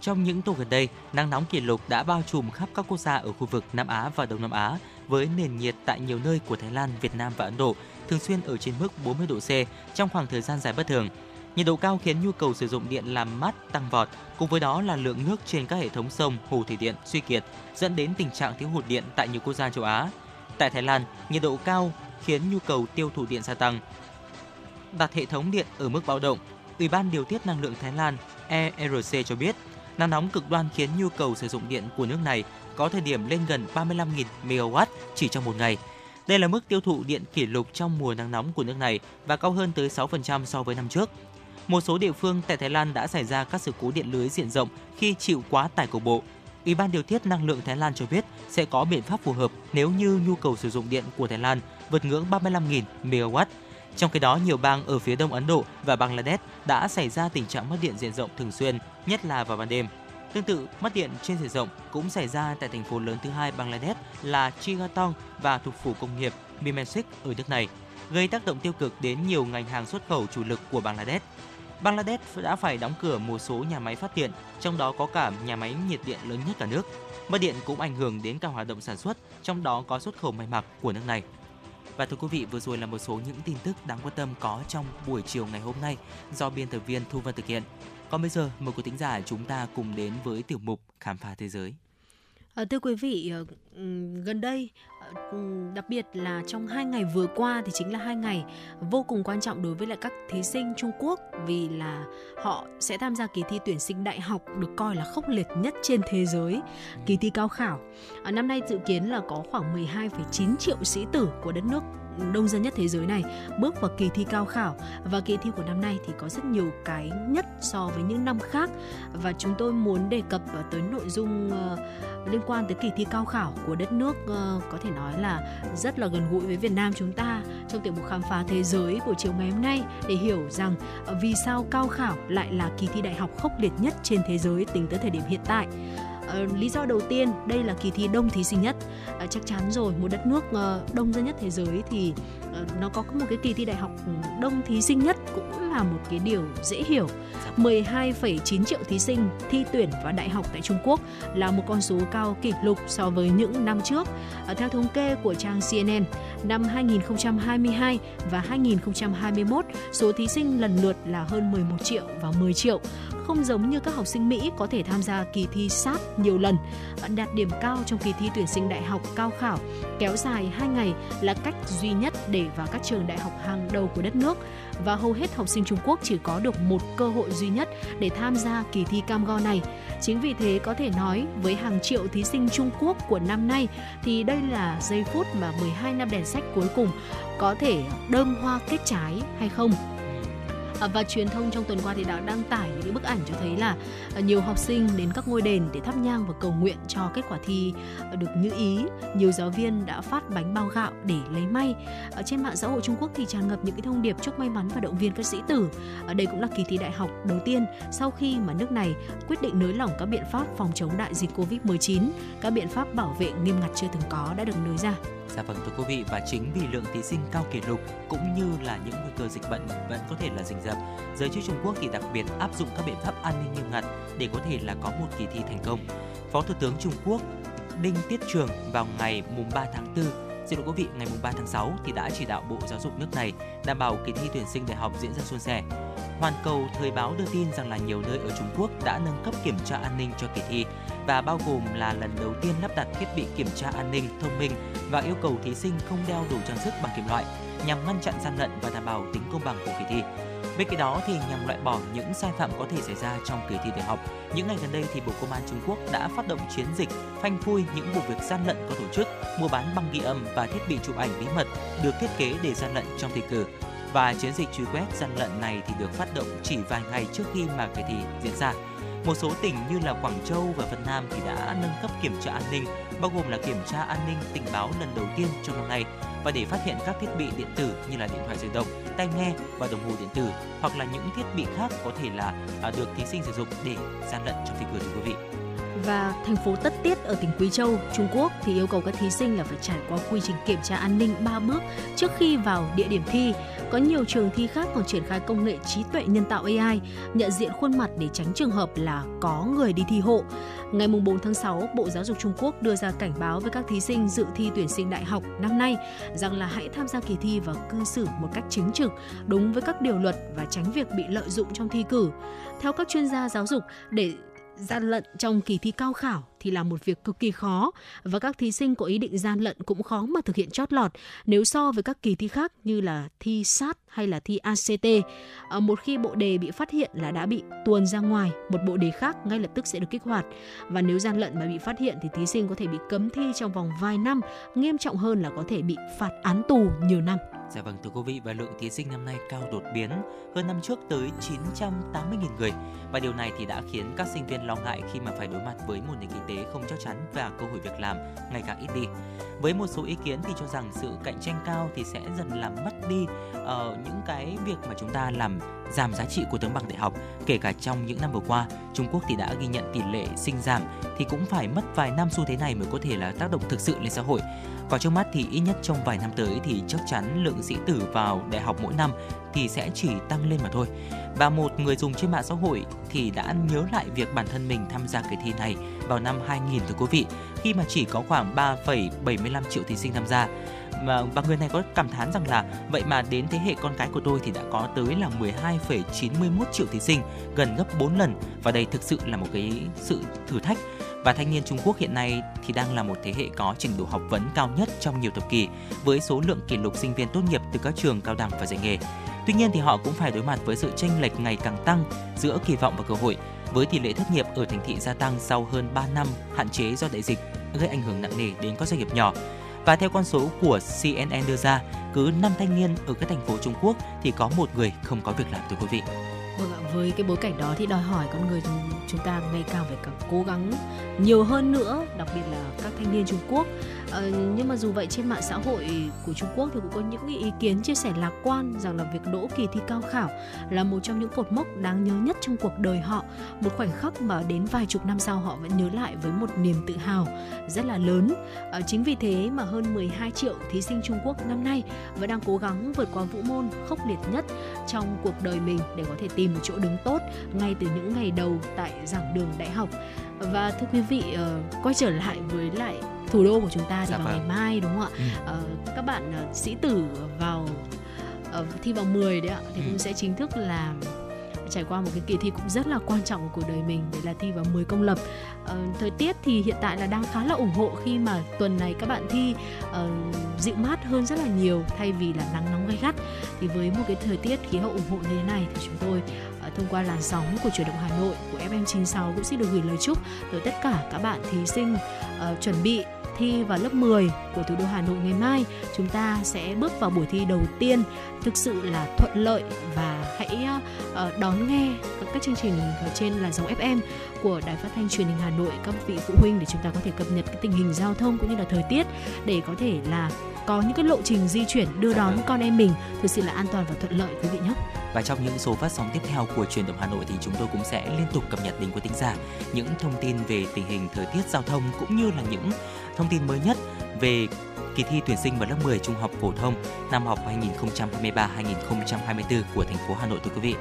Speaker 3: Trong những tuần gần đây, nắng nóng kỷ lục đã bao trùm khắp các quốc gia ở khu vực Nam Á và Đông Nam Á, với nền nhiệt tại nhiều nơi của Thái Lan, Việt Nam và Ấn Độ thường xuyên ở trên mức 40 độ C trong khoảng thời gian dài bất thường. Nhiệt độ cao khiến nhu cầu sử dụng điện làm mát tăng vọt, cùng với đó là lượng nước trên các hệ thống sông, hồ thủy điện suy kiệt, dẫn đến tình trạng thiếu hụt điện tại nhiều quốc gia châu Á. Tại Thái Lan, nhiệt độ cao khiến nhu cầu tiêu thụ điện gia tăng. Đặt hệ thống điện ở mức báo động, Ủy ban điều tiết năng lượng Thái Lan ERC cho biết, nắng nóng cực đoan khiến nhu cầu sử dụng điện của nước này có thời điểm lên gần 35.000 MW chỉ trong một ngày. Đây là mức tiêu thụ điện kỷ lục trong mùa nắng nóng của nước này và cao hơn tới 6% so với năm trước. Một số địa phương tại Thái Lan đã xảy ra các sự cố điện lưới diện rộng khi chịu quá tải cục bộ. Ủy ban điều tiết năng lượng Thái Lan cho biết sẽ có biện pháp phù hợp nếu như nhu cầu sử dụng điện của Thái Lan vượt ngưỡng 35.000 MW. Trong khi đó, nhiều bang ở phía đông Ấn Độ và Bangladesh đã xảy ra tình trạng mất điện diện rộng thường xuyên, nhất là vào ban đêm. Tương tự, mất điện trên diện rộng cũng xảy ra tại thành phố lớn thứ hai Bangladesh là Chittagong và thủ phủ công nghiệp Mimensik ở nước này, gây tác động tiêu cực đến nhiều ngành hàng xuất khẩu chủ lực của Bangladesh. Bangladesh đã phải đóng cửa một số nhà máy phát điện, trong đó có cả nhà máy nhiệt điện lớn nhất cả nước. Mất điện cũng ảnh hưởng đến cả hoạt động sản xuất, trong đó có xuất khẩu may mặc của nước này. Và thưa quý vị, vừa rồi là một số những tin tức đáng quan tâm có trong buổi chiều ngày hôm nay do biên tập viên Thu Vân thực hiện. Còn bây giờ, mời quý thính giả chúng ta cùng đến với tiểu mục Khám phá thế giới.
Speaker 4: À, thưa quý vị, ờ, gần đây, ờ, đặc biệt là trong hai ngày vừa qua thì chính là hai ngày vô cùng quan trọng đối với lại các thí sinh Trung Quốc vì là họ sẽ tham gia kỳ thi tuyển sinh đại học được coi là khốc liệt nhất trên thế giới, kỳ thi cao khảo. À, năm nay dự kiến là có khoảng 12,9 triệu sĩ tử của đất nước đông dân nhất thế giới này, bước vào kỳ thi cao khảo. Và kỳ thi của năm nay thì có rất nhiều cái nhất so với những năm khác. Và chúng tôi muốn đề cập tới nội dung ờ, liên quan tới kỳ thi cao khảo của đất nước ờ, có thể nói là rất là gần gũi với Việt Nam chúng ta trong tiểu mục khám phá thế giới của chiều ngày hôm nay để hiểu rằng ờ, vì sao cao khảo lại là kỳ thi đại học khốc liệt nhất trên thế giới tính tới thời điểm hiện tại. Uh, lý do đầu tiên đây là kỳ thi đông thí sinh nhất. Uh, chắc chắn rồi một đất nước uh, đông dân nhất thế giới thì uh, nó có một cái kỳ thi đại học đông thí sinh nhất cũng là một cái điều dễ hiểu. 12,9 triệu thí sinh thi tuyển vào đại học tại Trung Quốc là một con số cao kỷ lục so với những năm trước. Uh, theo thống kê của trang CNN, năm 2022 và 2021, số thí sinh lần lượt là hơn 11 triệu và 10 triệu không giống như các học sinh Mỹ có thể tham gia kỳ thi sát nhiều lần. Đạt điểm cao trong kỳ thi tuyển sinh đại học cao khảo, kéo dài 2 ngày là cách duy nhất để vào các trường đại học hàng đầu của đất nước và hầu hết học sinh Trung Quốc chỉ có được một cơ hội duy nhất để tham gia kỳ thi cam go này. Chính vì thế có thể nói với hàng triệu thí sinh Trung Quốc của năm nay thì đây là giây phút mà 12 năm đèn sách cuối cùng có thể đơm hoa kết trái hay không? À, và truyền thông trong tuần qua thì đã đăng tải những bức ảnh cho thấy là à, nhiều học sinh đến các ngôi đền để thắp nhang và cầu nguyện cho kết quả thi được như ý. Nhiều giáo viên đã phát bánh bao gạo để lấy may. Ở trên mạng xã hội Trung Quốc thì tràn ngập những cái thông điệp chúc may mắn và động viên các sĩ tử. Ở đây cũng là kỳ thi đại học đầu tiên sau khi mà nước này quyết định nới lỏng các biện pháp phòng chống đại dịch Covid-19. Các biện pháp bảo vệ nghiêm ngặt chưa từng có đã được nới ra.
Speaker 3: Dạ vâng thưa quý vị và chính vì lượng thí sinh cao kỷ lục cũng như là những nguy cơ dịch bệnh vẫn có thể là rình rập, giới chức Trung Quốc thì đặc biệt áp dụng các biện pháp an ninh nghiêm ngặt để có thể là có một kỳ thi thành công. Phó Thủ tướng Trung Quốc Đinh Tiết Trường vào ngày mùng 3 tháng 4 Xin lỗi quý vị, ngày mùng 3 tháng 6 thì đã chỉ đạo Bộ Giáo dục nước này đảm bảo kỳ thi tuyển sinh đại học diễn ra suôn sẻ. Hoàn Cầu Thời báo đưa tin rằng là nhiều nơi ở Trung Quốc đã nâng cấp kiểm tra an ninh cho kỳ thi và bao gồm là lần đầu tiên lắp đặt thiết bị kiểm tra an ninh thông minh và yêu cầu thí sinh không đeo đồ trang sức bằng kim loại nhằm ngăn chặn gian lận và đảm bảo tính công bằng của kỳ thi. Bên cạnh đó thì nhằm loại bỏ những sai phạm có thể xảy ra trong kỳ thi đại học, những ngày gần đây thì Bộ Công an Trung Quốc đã phát động chiến dịch phanh phui những vụ việc gian lận có tổ chức, mua bán băng ghi âm và thiết bị chụp ảnh bí mật được thiết kế để gian lận trong thi cử. Và chiến dịch truy quét gian lận này thì được phát động chỉ vài ngày trước khi mà kỳ thi diễn ra. Một số tỉnh như là Quảng Châu và Vân Nam thì đã nâng cấp kiểm tra an ninh, bao gồm là kiểm tra an ninh tình báo lần đầu tiên trong năm nay và để phát hiện các thiết bị điện tử như là điện thoại di động, tai nghe và đồng hồ điện tử hoặc là những thiết bị khác có thể là à, được thí sinh sử dụng để gian lận trong thi cử thưa quý vị
Speaker 4: và thành phố Tất Tiết ở tỉnh Quý Châu, Trung Quốc thì yêu cầu các thí sinh là phải trải qua quy trình kiểm tra an ninh 3 bước trước khi vào địa điểm thi. Có nhiều trường thi khác còn triển khai công nghệ trí tuệ nhân tạo AI nhận diện khuôn mặt để tránh trường hợp là có người đi thi hộ. Ngày 4 tháng 6, Bộ Giáo dục Trung Quốc đưa ra cảnh báo với các thí sinh dự thi tuyển sinh đại học năm nay rằng là hãy tham gia kỳ thi và cư xử một cách chính trực, đúng với các điều luật và tránh việc bị lợi dụng trong thi cử. Theo các chuyên gia giáo dục, để gian lận trong kỳ thi cao khảo thì là một việc cực kỳ khó và các thí sinh có ý định gian lận cũng khó mà thực hiện chót lọt nếu so với các kỳ thi khác như là thi sát hay là thi ACT. À, ờ, một khi bộ đề bị phát hiện là đã bị tuồn ra ngoài, một bộ đề khác ngay lập tức sẽ được kích hoạt và nếu gian lận mà bị phát hiện thì thí sinh có thể bị cấm thi trong vòng vài năm, nghiêm trọng hơn là có thể bị phạt án tù nhiều năm.
Speaker 3: Dạ vâng thưa quý vị và lượng thí sinh năm nay cao đột biến hơn năm trước tới 980.000 người và điều này thì đã khiến các sinh viên lo ngại khi mà phải đối mặt với một nền kinh tế không chắc chắn và cơ hội việc làm ngày càng ít đi. Với một số ý kiến thì cho rằng sự cạnh tranh cao thì sẽ dần làm mất đi uh, những cái việc mà chúng ta làm giảm giá trị của tấm bằng đại học. Kể cả trong những năm vừa qua, Trung Quốc thì đã ghi nhận tỷ lệ sinh giảm thì cũng phải mất vài năm xu thế này mới có thể là tác động thực sự lên xã hội. Còn trước mắt thì ít nhất trong vài năm tới thì chắc chắn lượng sĩ tử vào đại học mỗi năm thì sẽ chỉ tăng lên mà thôi. Và một người dùng trên mạng xã hội thì đã nhớ lại việc bản thân mình tham gia kỳ thi này vào năm 2000 thưa quý vị, khi mà chỉ có khoảng 3,75 triệu thí sinh tham gia. Và, và người này có cảm thán rằng là vậy mà đến thế hệ con cái của tôi thì đã có tới là 12,91 triệu thí sinh, gần gấp 4 lần và đây thực sự là một cái sự thử thách và thanh niên Trung Quốc hiện nay thì đang là một thế hệ có trình độ học vấn cao nhất trong nhiều thập kỷ với số lượng kỷ lục sinh viên tốt nghiệp từ các trường cao đẳng và dạy nghề. Tuy nhiên thì họ cũng phải đối mặt với sự chênh lệch ngày càng tăng giữa kỳ vọng và cơ hội với tỷ lệ thất nghiệp ở thành thị gia tăng sau hơn 3 năm hạn chế do đại dịch gây ảnh hưởng nặng nề đến các doanh nghiệp nhỏ. Và theo con số của CNN đưa ra, cứ 5 thanh niên ở các thành phố Trung Quốc thì có một người không có việc làm thưa quý vị.
Speaker 4: Vâng ạ, với cái bối cảnh đó thì đòi hỏi con người chúng, ta ngày càng phải càng cố gắng nhiều hơn nữa, đặc biệt là các thanh niên Trung Quốc. Ờ, nhưng mà dù vậy trên mạng xã hội của Trung Quốc thì cũng có những ý kiến chia sẻ lạc quan rằng là việc đỗ kỳ thi cao khảo là một trong những cột mốc đáng nhớ nhất trong cuộc đời họ, một khoảnh khắc mà đến vài chục năm sau họ vẫn nhớ lại với một niềm tự hào rất là lớn. Ờ, chính vì thế mà hơn 12 triệu thí sinh Trung Quốc năm nay vẫn đang cố gắng vượt qua vũ môn khốc liệt nhất trong cuộc đời mình để có thể tìm một chỗ đứng tốt ngay từ những ngày đầu tại giảng đường đại học và thưa quý vị uh, quay trở lại với lại thủ đô của chúng ta thì
Speaker 3: Dạ
Speaker 4: vào
Speaker 3: vâng.
Speaker 4: ngày mai đúng không ạ
Speaker 3: Ừ.
Speaker 4: Ờ, các bạn ờ, sĩ tử vào ờ, thi vào 10 đấy ạ thì
Speaker 3: Ừ.
Speaker 4: cũng sẽ chính thức là trải qua một cái kỳ thi cũng rất là quan trọng của đời mình để là thi vào 10 công lập Ờ, thời tiết thì hiện tại là đang khá là ủng hộ khi mà tuần này các bạn thi ờ, dịu mát hơn rất là nhiều thay vì là nắng nóng gay gắt thì với một cái thời tiết khí hậu ủng hộ như thế này thì chúng tôi thông qua làn sóng của chuyển động Hà Nội của FM96 cũng xin được gửi lời chúc tới tất cả các bạn thí sinh uh, chuẩn bị thi vào lớp 10 của thủ đô Hà Nội ngày mai. Chúng ta sẽ bước vào buổi thi đầu tiên thực sự là thuận lợi và hãy uh, đón nghe các, chương trình trên là dòng FM của Đài Phát thanh Truyền hình Hà Nội các vị phụ huynh để chúng ta có thể cập nhật cái tình hình giao thông cũng như là thời tiết để có thể là có những cái lộ trình di chuyển đưa đón con em mình thực sự là an toàn và thuận lợi quý vị nhé.
Speaker 3: Và trong những số phát sóng tiếp theo của truyền động Hà Nội thì chúng tôi cũng sẽ liên tục cập nhật đến quý thính giả những thông tin về tình hình thời tiết giao thông cũng như là những thông tin mới nhất về kỳ thi tuyển sinh vào lớp 10 trung học phổ thông năm học 2023-2024 của thành phố Hà Nội thưa quý vị.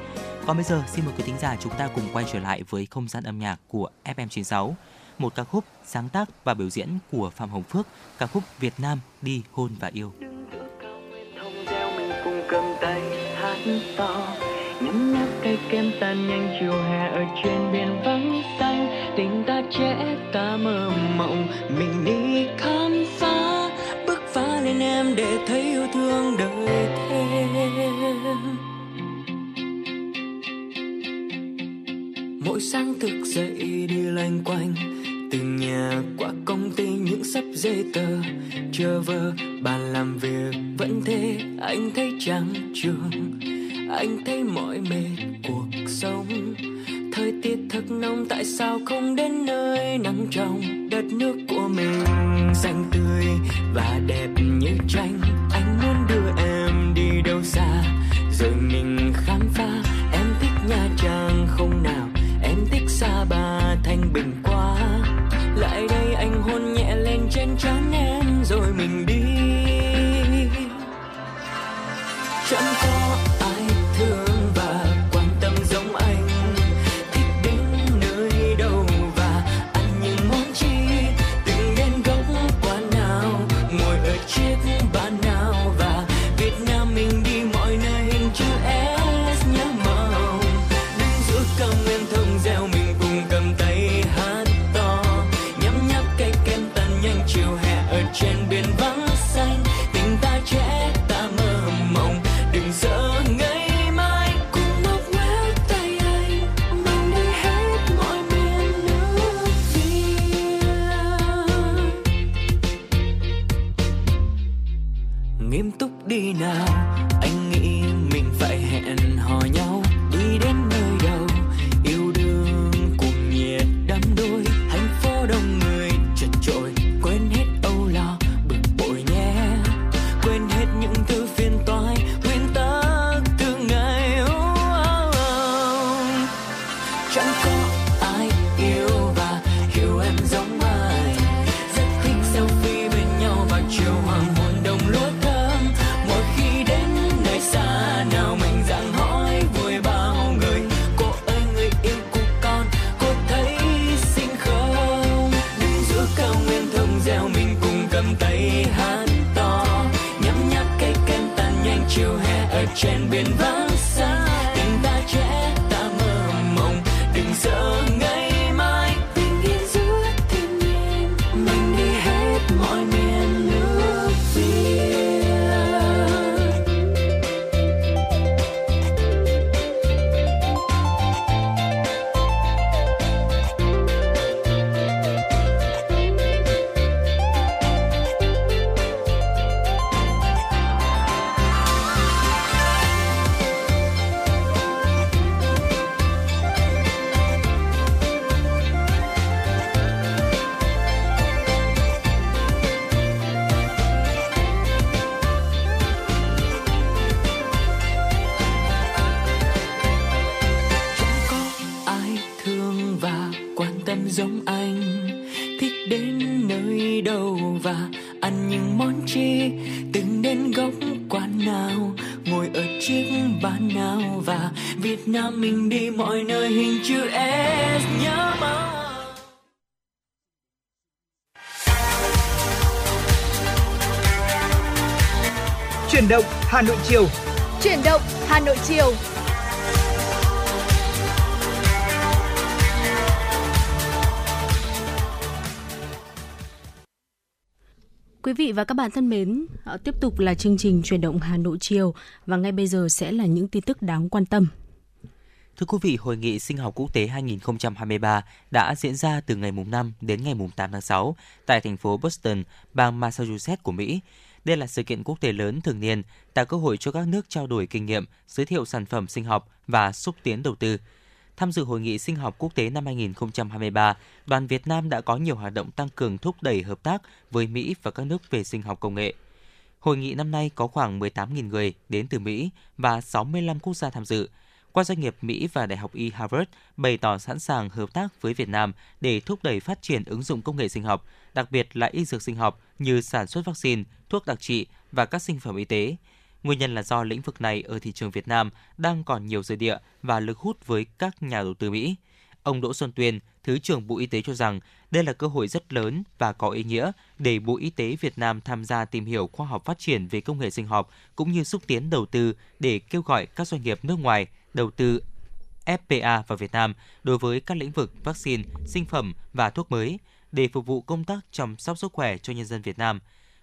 Speaker 3: Còn bây giờ xin mời quý thính giả chúng ta cùng quay trở lại với không gian âm nhạc của FM96 một ca khúc sáng tác và biểu diễn của Phạm Hồng Phước, ca khúc Việt Nam đi hôn và yêu.
Speaker 8: nhấm nháp cây kem tan nhanh chiều hè ở trên biển vắng xanh tình ta trẻ ta mơ mộng. Mình đi khám phá, bước phá lên em để thấy yêu thương đời thêm. Mỗi sáng thức dậy đi loanh quanh, từ nhà qua công ty những sắp giấy tờ. Chờ vơ bàn làm việc vẫn thế, anh thấy chẳng trường anh thấy mỏi mệt cuộc sống thời tiết thật nóng, tại sao không đến nơi nắng trong đất nước của mình? Xanh tươi và đẹp như tranh, anh muốn đưa mọi nơi hình chữ S nhớ mong
Speaker 1: Chuyển động Hà Nội chiều.
Speaker 2: Chuyển động Hà Nội chiều.
Speaker 4: Quý vị và các bạn thân mến, tiếp tục là chương trình chuyển động Hà Nội chiều và ngay bây giờ sẽ là những tin tức đáng quan tâm.
Speaker 3: Thưa quý vị, Hội nghị Sinh học Quốc tế 2023 đã diễn ra từ ngày mùng 5 đến ngày mùng 8 tháng 6 tại thành phố Boston, bang Massachusetts của Mỹ. Đây là sự kiện quốc tế lớn thường niên, tạo cơ hội cho các nước trao đổi kinh nghiệm, giới thiệu sản phẩm sinh học và xúc tiến đầu tư. Tham dự Hội nghị Sinh học Quốc tế năm 2023, đoàn Việt Nam đã có nhiều hoạt động tăng cường thúc đẩy hợp tác với Mỹ và các nước về sinh học công nghệ. Hội nghị năm nay có khoảng 18.000 người đến từ Mỹ và 65 quốc gia tham dự – qua doanh nghiệp Mỹ và Đại học Y Harvard bày tỏ sẵn sàng hợp tác với Việt Nam để thúc đẩy phát triển ứng dụng công nghệ sinh học, đặc biệt là y dược sinh học như sản xuất vaccine, thuốc đặc trị và các sinh phẩm y tế. Nguyên nhân là do lĩnh vực này ở thị trường Việt Nam đang còn nhiều dư địa và lực hút với các nhà đầu tư Mỹ. Ông Đỗ Xuân Tuyên, Thứ trưởng Bộ Y tế cho rằng đây là cơ hội rất lớn và có ý nghĩa để Bộ Y tế Việt Nam tham gia tìm hiểu khoa học phát triển về công nghệ sinh học cũng như xúc tiến đầu tư để kêu gọi các doanh nghiệp nước ngoài đầu tư FPA vào Việt Nam đối với các lĩnh vực vaccine, sinh phẩm và thuốc mới để phục vụ công tác chăm sóc sức khỏe cho nhân dân Việt Nam.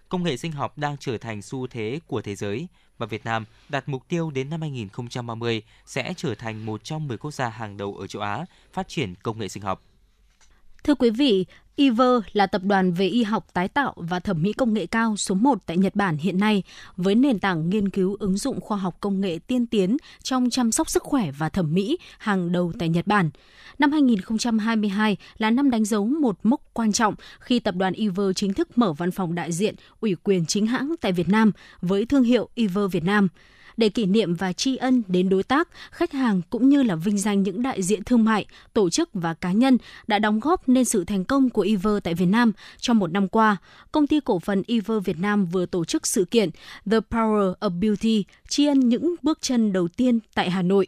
Speaker 3: Công nghệ sinh học đang trở thành xu thế của thế giới và Việt Nam đặt mục tiêu đến năm 2030 sẽ trở thành một trong 10 quốc gia hàng đầu ở châu Á phát triển công nghệ sinh học.
Speaker 4: Thưa quý vị, IVER là tập đoàn về y học tái tạo và thẩm mỹ công nghệ cao số 1 tại Nhật Bản hiện nay, với nền tảng nghiên cứu ứng dụng khoa học công nghệ tiên tiến trong chăm sóc sức khỏe và thẩm mỹ hàng đầu tại Nhật Bản. Năm 2022 là năm đánh dấu một mốc quan trọng khi tập đoàn IVER chính thức mở văn phòng đại diện ủy quyền chính hãng tại Việt Nam với thương hiệu IVER Việt Nam – để kỷ niệm và tri ân đến đối tác, khách hàng cũng như là vinh danh những đại diện thương mại, tổ chức và cá nhân đã đóng góp nên sự thành công của Ever tại Việt Nam trong một năm qua. Công ty cổ phần Ever Việt Nam vừa tổ chức sự kiện The Power of Beauty tri ân những bước chân đầu tiên tại Hà Nội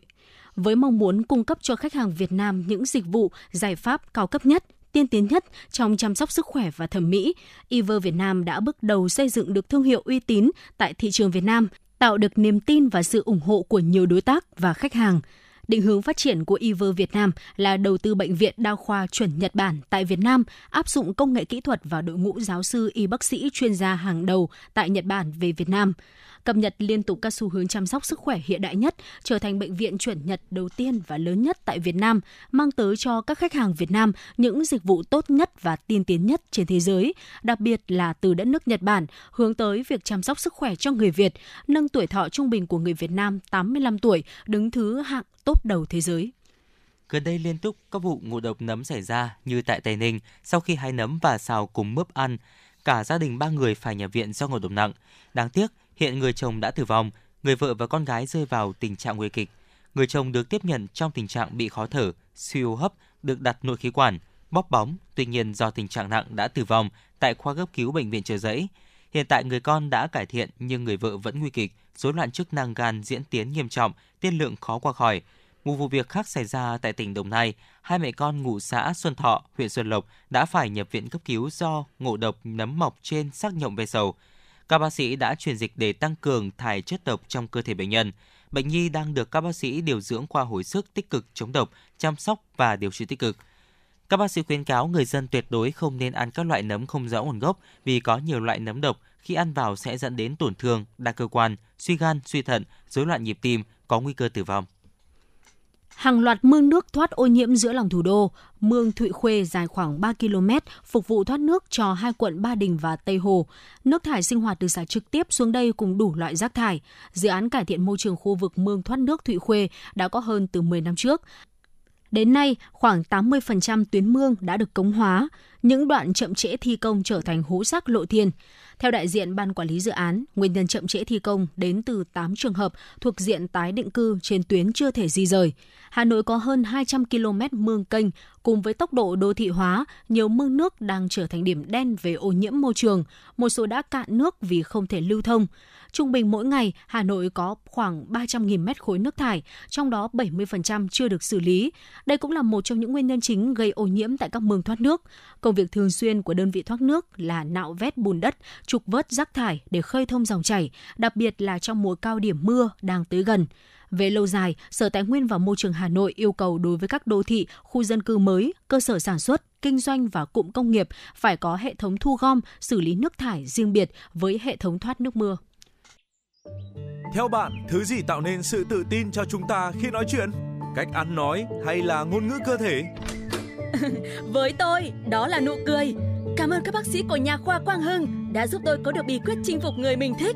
Speaker 4: với mong muốn cung cấp cho khách hàng Việt Nam những dịch vụ, giải pháp cao cấp nhất tiên tiến nhất trong chăm sóc sức khỏe và thẩm mỹ, Ever Việt Nam đã bước đầu xây dựng được thương hiệu uy tín tại thị trường Việt Nam tạo được niềm tin và sự ủng hộ của nhiều đối tác và khách hàng. Định hướng phát triển của Iver Việt Nam là đầu tư bệnh viện đa khoa chuẩn Nhật Bản tại Việt Nam, áp dụng công nghệ kỹ thuật vào đội ngũ giáo sư y bác sĩ chuyên gia hàng đầu tại Nhật Bản về Việt Nam. Cập nhật liên tục các xu hướng chăm sóc sức khỏe hiện đại nhất, trở thành bệnh viện chuẩn Nhật đầu tiên và lớn nhất tại Việt Nam, mang tới cho các khách hàng Việt Nam những dịch vụ tốt nhất và tiên tiến nhất trên thế giới, đặc biệt là từ đất nước Nhật Bản, hướng tới việc chăm sóc sức khỏe cho người Việt, nâng tuổi thọ trung bình của người Việt Nam 85 tuổi, đứng thứ hạng top đầu thế giới.
Speaker 3: Gần đây liên tục các vụ ngộ độc nấm xảy ra như tại Tây Ninh sau khi hái nấm và xào cùng mướp ăn. Cả gia đình ba người phải nhập viện do ngộ độc nặng. Đáng tiếc, Hiện người chồng đã tử vong, người vợ và con gái rơi vào tình trạng nguy kịch. Người chồng được tiếp nhận trong tình trạng bị khó thở, suy hô hấp, được đặt nội khí quản, bóp bóng, tuy nhiên do tình trạng nặng đã tử vong tại khoa cấp cứu bệnh viện Trợ Giấy. Hiện tại người con đã cải thiện nhưng người vợ vẫn nguy kịch, rối loạn chức năng gan diễn tiến nghiêm trọng, tiên lượng khó qua khỏi. Một vụ việc khác xảy ra tại tỉnh Đồng Nai, hai mẹ con ngụ xã Xuân Thọ, huyện Xuân Lộc đã phải nhập viện cấp cứu do ngộ độc nấm mọc trên xác nhộng ve sầu. Các bác sĩ đã truyền dịch để tăng cường thải chất độc trong cơ thể bệnh nhân. Bệnh nhi đang được các bác sĩ điều dưỡng khoa hồi sức tích cực chống độc, chăm sóc và điều trị tích cực. Các bác sĩ khuyến cáo người dân tuyệt đối không nên ăn các loại nấm không rõ nguồn gốc vì có nhiều loại nấm độc khi ăn vào sẽ dẫn đến tổn thương đa cơ quan, suy gan, suy thận, rối loạn nhịp tim, có nguy cơ tử vong.
Speaker 4: Hàng loạt mương nước thoát ô nhiễm giữa lòng thủ đô, mương Thụy Khuê dài khoảng 3 km, phục vụ thoát nước cho hai quận Ba Đình và Tây Hồ. Nước thải sinh hoạt được xả trực tiếp xuống đây cùng đủ loại rác thải. Dự án cải thiện môi trường khu vực mương thoát nước Thụy Khuê đã có hơn từ 10 năm trước. Đến nay, khoảng 80% tuyến mương đã được cống hóa, những đoạn chậm trễ thi công trở thành hố rác lộ thiên. Theo đại diện Ban Quản lý Dự án, nguyên nhân chậm trễ thi công đến từ 8 trường hợp thuộc diện tái định cư trên tuyến chưa thể di rời. Hà Nội có hơn 200 km mương kênh, cùng với tốc độ đô thị hóa, nhiều mương nước đang trở thành điểm đen về ô nhiễm môi trường, một số đã cạn nước vì không thể lưu thông. Trung bình mỗi ngày, Hà Nội có khoảng 300.000 mét khối nước thải, trong đó 70% chưa được xử lý. Đây cũng là một trong những nguyên nhân chính gây ô nhiễm tại các mương thoát nước. Công việc thường xuyên của đơn vị thoát nước là nạo vét bùn đất, trục vớt rác thải để khơi thông dòng chảy, đặc biệt là trong mùa cao điểm mưa đang tới gần. Về lâu dài, Sở Tài nguyên và Môi trường Hà Nội yêu cầu đối với các đô thị, khu dân cư mới, cơ sở sản xuất, kinh doanh và cụm công nghiệp phải có hệ thống thu gom, xử lý nước thải riêng biệt với hệ thống thoát nước mưa.
Speaker 9: Theo bạn, thứ gì tạo nên sự tự tin cho chúng ta khi nói chuyện? cách ăn nói hay là ngôn ngữ cơ thể?
Speaker 10: Với tôi, đó là nụ cười. Cảm ơn các bác sĩ của nhà khoa Quang Hưng đã giúp tôi có được bí quyết chinh phục người mình thích.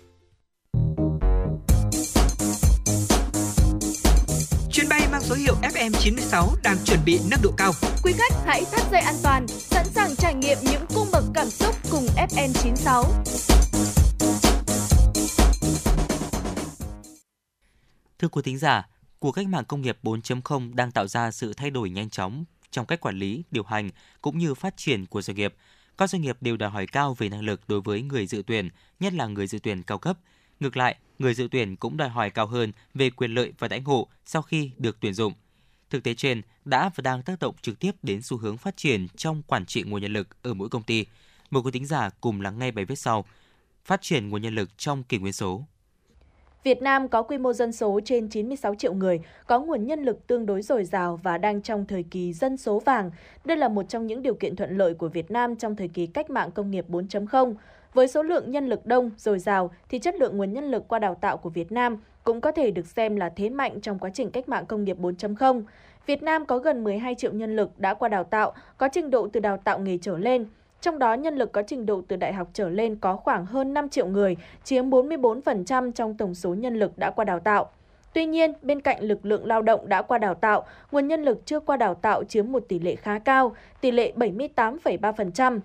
Speaker 1: Chuyến bay mang số hiệu FM96 đang chuẩn bị nâng độ cao.
Speaker 7: Quý khách hãy thắt dây an toàn, sẵn sàng trải nghiệm những cung bậc cảm xúc cùng FN96.
Speaker 3: Thưa quý thính giả, cuộc cách mạng công nghiệp 4.0 đang tạo ra sự thay đổi nhanh chóng trong cách quản lý, điều hành cũng như phát triển của doanh nghiệp. Các doanh nghiệp đều đòi hỏi cao về năng lực đối với người dự tuyển, nhất là người dự tuyển cao cấp. Ngược lại, người dự tuyển cũng đòi hỏi cao hơn về quyền lợi và đãi ngộ sau khi được tuyển dụng. Thực tế trên đã và đang tác động trực tiếp đến xu hướng phát triển trong quản trị nguồn nhân lực ở mỗi công ty. Mời quý thính giả cùng lắng nghe bài viết sau. Phát triển nguồn nhân lực trong kỷ nguyên số.
Speaker 7: Việt Nam có quy mô dân số trên 96 triệu người, có nguồn nhân lực tương đối dồi dào và đang trong thời kỳ dân số vàng. Đây là một trong những điều kiện thuận lợi của Việt Nam trong thời kỳ cách mạng công nghiệp 4.0. Với số lượng nhân lực đông, dồi dào thì chất lượng nguồn nhân lực qua đào tạo của Việt Nam cũng có thể được xem là thế mạnh trong quá trình cách mạng công nghiệp 4.0. Việt Nam có gần 12 triệu nhân lực đã qua đào tạo, có trình độ từ đào tạo nghề trở lên. Trong đó, nhân lực có trình độ từ đại học trở lên có khoảng hơn 5 triệu người, chiếm 44% trong tổng số nhân lực đã qua đào tạo. Tuy nhiên, bên cạnh lực lượng lao động đã qua đào tạo, nguồn nhân lực chưa qua đào tạo chiếm một tỷ lệ khá cao, tỷ lệ 78,3%.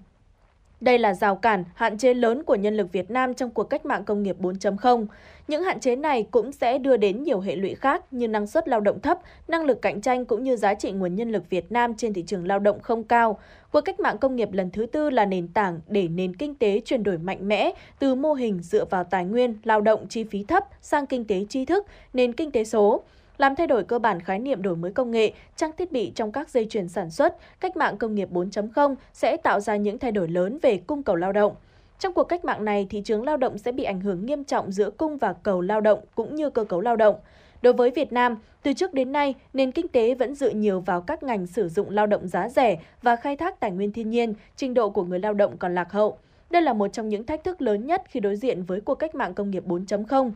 Speaker 7: Đây là rào cản, hạn chế lớn của nhân lực Việt Nam trong cuộc cách mạng công nghiệp 4.0. Những hạn chế này cũng sẽ đưa đến nhiều hệ lụy khác như năng suất lao động thấp, năng lực cạnh tranh cũng như giá trị nguồn nhân lực Việt Nam trên thị trường lao động không cao. Cuộc cách mạng công nghiệp lần thứ tư là nền tảng để nền kinh tế chuyển đổi mạnh mẽ từ mô hình dựa vào tài nguyên, lao động chi phí thấp sang kinh tế tri thức, nền kinh tế số làm thay đổi cơ bản khái niệm đổi mới công nghệ, trang thiết bị trong các dây chuyền sản xuất, cách mạng công nghiệp 4.0 sẽ tạo ra những thay đổi lớn về cung cầu lao động. Trong cuộc cách mạng này, thị trường lao động sẽ bị ảnh hưởng nghiêm trọng giữa cung và cầu lao động cũng như cơ cấu lao động. Đối với Việt Nam, từ trước đến nay, nền kinh tế vẫn dựa nhiều vào các ngành sử dụng lao động giá rẻ và khai thác tài nguyên thiên nhiên, trình độ của người lao động còn lạc hậu. Đây là một trong những thách thức lớn nhất khi đối diện với cuộc cách mạng công nghiệp 4.0.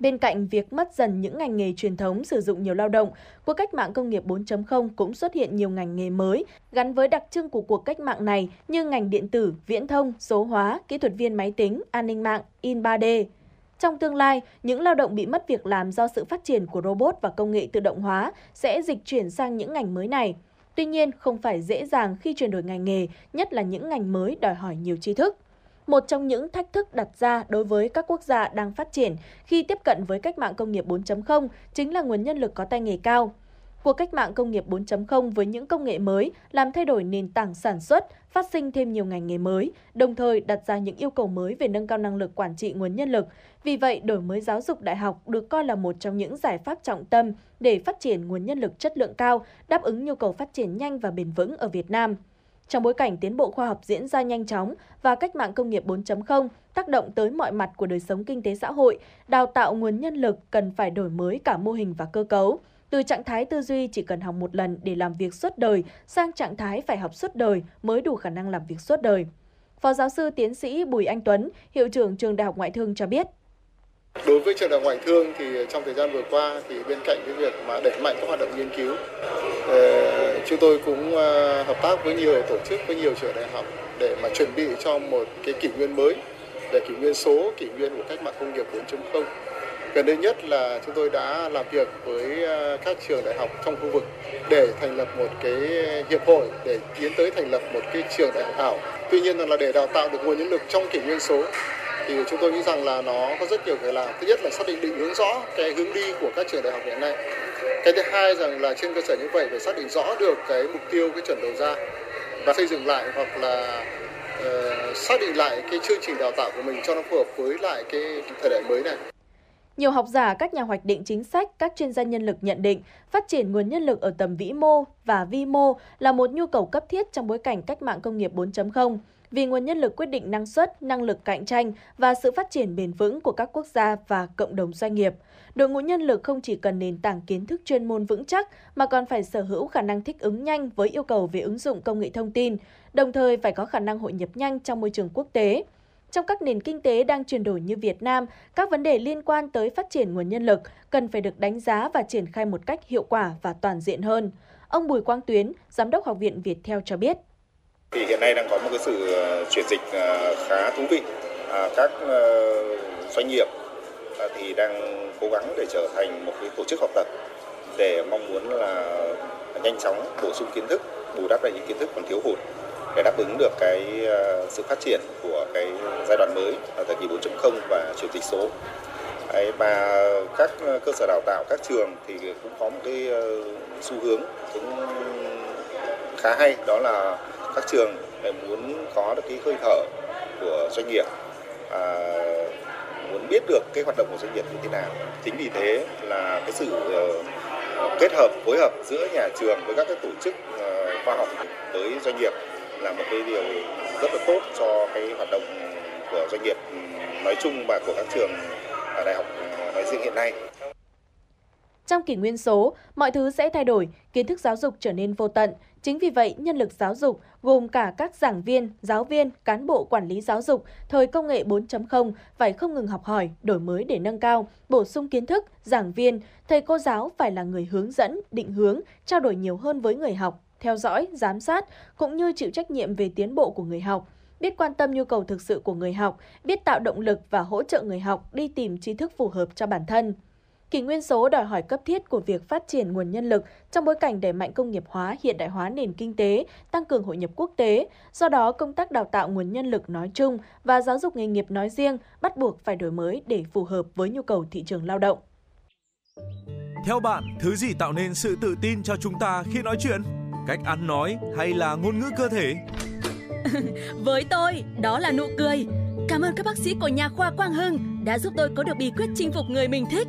Speaker 7: Bên cạnh việc mất dần những ngành nghề truyền thống sử dụng nhiều lao động, cuộc cách mạng công nghiệp 4.0 cũng xuất hiện nhiều ngành nghề mới gắn với đặc trưng của cuộc cách mạng này như ngành điện tử, viễn thông, số hóa, kỹ thuật viên máy tính, an ninh mạng, in 3D. Trong tương lai, những lao động bị mất việc làm do sự phát triển của robot và công nghệ tự động hóa sẽ dịch chuyển sang những ngành mới này. Tuy nhiên, không phải dễ dàng khi chuyển đổi ngành nghề, nhất là những ngành mới đòi hỏi nhiều tri thức. Một trong những thách thức đặt ra đối với các quốc gia đang phát triển khi tiếp cận với cách mạng công nghiệp 4.0 chính là nguồn nhân lực có tay nghề cao. Cuộc cách mạng công nghiệp 4.0 với những công nghệ mới làm thay đổi nền tảng sản xuất, phát sinh thêm nhiều ngành nghề mới, đồng thời đặt ra những yêu cầu mới về nâng cao năng lực quản trị nguồn nhân lực. Vì vậy, đổi mới giáo dục đại học được coi là một trong những giải pháp trọng tâm để phát triển nguồn nhân lực chất lượng cao, đáp ứng nhu cầu phát triển nhanh và bền vững ở Việt Nam. Trong bối cảnh tiến bộ khoa học diễn ra nhanh chóng và cách mạng công nghiệp 4.0 tác động tới mọi mặt của đời sống kinh tế xã hội, đào tạo nguồn nhân lực cần phải đổi mới cả mô hình và cơ cấu. Từ trạng thái tư duy chỉ cần học một lần để làm việc suốt đời sang trạng thái phải học suốt đời mới đủ khả năng làm việc suốt đời. Phó giáo sư tiến sĩ Bùi Anh Tuấn, hiệu trưởng trường Đại học Ngoại thương cho biết.
Speaker 11: Đối với trường đại học ngoại thương thì trong thời gian vừa qua thì bên cạnh cái việc mà đẩy mạnh các hoạt động nghiên cứu, ờ, chúng tôi cũng ờ, hợp tác với nhiều tổ chức với nhiều trường đại học để mà chuẩn bị cho một cái kỷ nguyên mới, để kỷ nguyên số, kỷ nguyên của cách mạng công nghiệp 4.0 Gần đây nhất là chúng tôi đã làm việc với ờ, các trường đại học trong khu vực để thành lập một cái hiệp hội để tiến tới thành lập một cái trường đại học ảo. Tuy nhiên là để đào tạo được nguồn nhân lực trong kỷ nguyên số thì chúng tôi nghĩ rằng là nó có rất nhiều cái làm. Thứ nhất là xác định định hướng rõ cái hướng đi của các trường đại học hiện nay. Cái thứ hai rằng là trên cơ sở như vậy phải xác định rõ được cái mục tiêu cái chuẩn đầu ra và xây dựng lại hoặc là uh, xác định lại cái chương trình đào tạo của mình cho nó phù hợp với lại cái thời đại mới này.
Speaker 7: Nhiều học giả, các nhà hoạch định chính sách, các chuyên gia nhân lực nhận định phát triển nguồn nhân lực ở tầm vĩ mô và vi mô là một nhu cầu cấp thiết trong bối cảnh cách mạng công nghiệp 4.0 vì nguồn nhân lực quyết định năng suất, năng lực cạnh tranh và sự phát triển bền vững của các quốc gia và cộng đồng doanh nghiệp. Đội ngũ nhân lực không chỉ cần nền tảng kiến thức chuyên môn vững chắc mà còn phải sở hữu khả năng thích ứng nhanh với yêu cầu về ứng dụng công nghệ thông tin, đồng thời phải có khả năng hội nhập nhanh trong môi trường quốc tế. Trong các nền kinh tế đang chuyển đổi như Việt Nam, các vấn đề liên quan tới phát triển nguồn nhân lực cần phải được đánh giá và triển khai một cách hiệu quả và toàn diện hơn. Ông Bùi Quang Tuyến, Giám đốc Học viện Việt Theo cho biết.
Speaker 12: Thì hiện nay đang có một cái sự ờ, chuyển dịch ờ, khá thú vị. À, các ờ, doanh nghiệp à, thì đang cố gắng để trở thành một cái tổ chức học tập để mong muốn là nhanh chóng bổ sung kiến thức, bù đắp lại những kiến thức còn thiếu hụt để đáp ứng được cái sự phát triển của cái giai đoạn mới ở thời kỳ 4.0 và chuyển dịch số. Đấy, và các cơ sở đào tạo, các trường thì cũng có một cái xu hướng cũng khá hay đó là các trường muốn có được cái hơi thở của doanh nghiệp à, muốn biết được cái hoạt động của doanh nghiệp như thế nào chính vì thế là cái sự uh, kết hợp phối hợp giữa nhà trường với các cái tổ chức uh, khoa học với doanh nghiệp là một cái điều rất là tốt cho cái hoạt động của doanh nghiệp ừ, nói chung và của các trường đại học ừ, nói riêng hiện nay.
Speaker 7: Trong kỷ nguyên số, mọi thứ sẽ thay đổi, kiến thức giáo dục trở nên vô tận. Chính vì vậy, nhân lực giáo dục gồm cả các giảng viên, giáo viên, cán bộ quản lý giáo dục thời công nghệ 4.0 phải không ngừng học hỏi, đổi mới để nâng cao, bổ sung kiến thức, giảng viên, thầy cô giáo phải là người hướng dẫn, định hướng, trao đổi nhiều hơn với người học, theo dõi, giám sát cũng như chịu trách nhiệm về tiến bộ của người học biết quan tâm nhu cầu thực sự của người học, biết tạo động lực và hỗ trợ người học đi tìm tri thức phù hợp cho bản thân. Kỷ nguyên số đòi hỏi cấp thiết của việc phát triển nguồn nhân lực trong bối cảnh đẩy mạnh công nghiệp hóa, hiện đại hóa nền kinh tế, tăng cường hội nhập quốc tế. Do đó, công tác đào tạo nguồn nhân lực nói chung và giáo dục nghề nghiệp nói riêng bắt buộc phải đổi mới để phù hợp với nhu cầu thị trường lao động.
Speaker 9: Theo bạn, thứ gì tạo nên sự tự tin cho chúng ta khi nói chuyện? Cách ăn nói hay là ngôn ngữ cơ thể?
Speaker 10: Với tôi, đó là nụ cười. Cảm ơn các bác sĩ của nhà khoa Quang Hưng đã giúp tôi có được bí quyết chinh phục người mình thích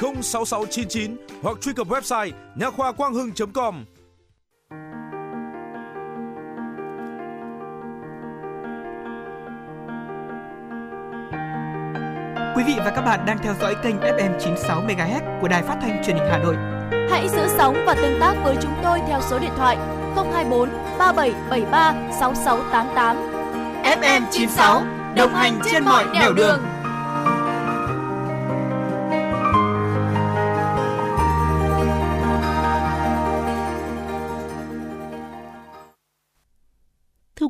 Speaker 9: 06699 hoặc truy cập website nha khoa quang hưng.com.
Speaker 1: Quý vị và các bạn đang theo dõi kênh FM 96 MHz của đài phát thanh truyền hình Hà Nội.
Speaker 7: Hãy giữ sóng và tương tác với chúng tôi theo số điện thoại 024 3773 6688.
Speaker 1: FM 96 đồng hành trên mọi nẻo đường. đường.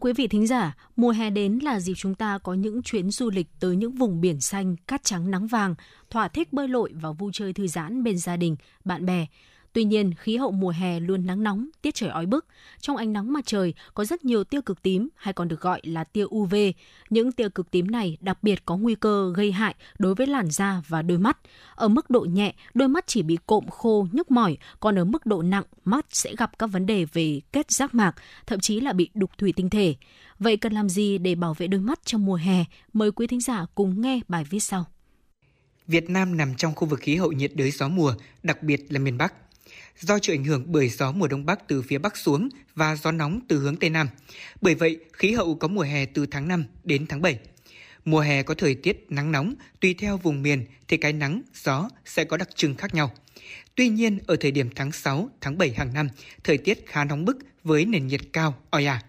Speaker 4: Quý vị thính giả, mùa hè đến là dịp chúng ta có những chuyến du lịch tới những vùng biển xanh, cát trắng nắng vàng, thỏa thích bơi lội và vui chơi thư giãn bên gia đình, bạn bè. Tuy nhiên, khí hậu mùa hè luôn nắng nóng, tiết trời oi bức. Trong ánh nắng mặt trời có rất nhiều tia cực tím hay còn được gọi là tia UV. Những tia cực tím này đặc biệt có nguy cơ gây hại đối với làn da và đôi mắt. Ở mức độ nhẹ, đôi mắt chỉ bị cộm khô, nhức mỏi, còn ở mức độ nặng, mắt sẽ gặp các vấn đề về kết giác mạc, thậm chí là bị đục thủy tinh thể. Vậy cần làm gì để bảo vệ đôi mắt trong mùa hè? Mời quý thính giả cùng nghe bài viết sau.
Speaker 1: Việt Nam nằm trong khu vực khí hậu nhiệt đới gió mùa, đặc biệt là miền Bắc. Do chịu ảnh hưởng bởi gió mùa đông bắc từ phía bắc xuống và gió nóng từ hướng tây nam. Bởi vậy, khí hậu có mùa hè từ tháng 5 đến tháng 7. Mùa hè có thời tiết nắng nóng, tùy theo vùng miền thì cái nắng, gió sẽ có đặc trưng khác nhau. Tuy nhiên, ở thời điểm tháng 6, tháng 7 hàng năm, thời tiết khá nóng bức với nền nhiệt cao, oi ả.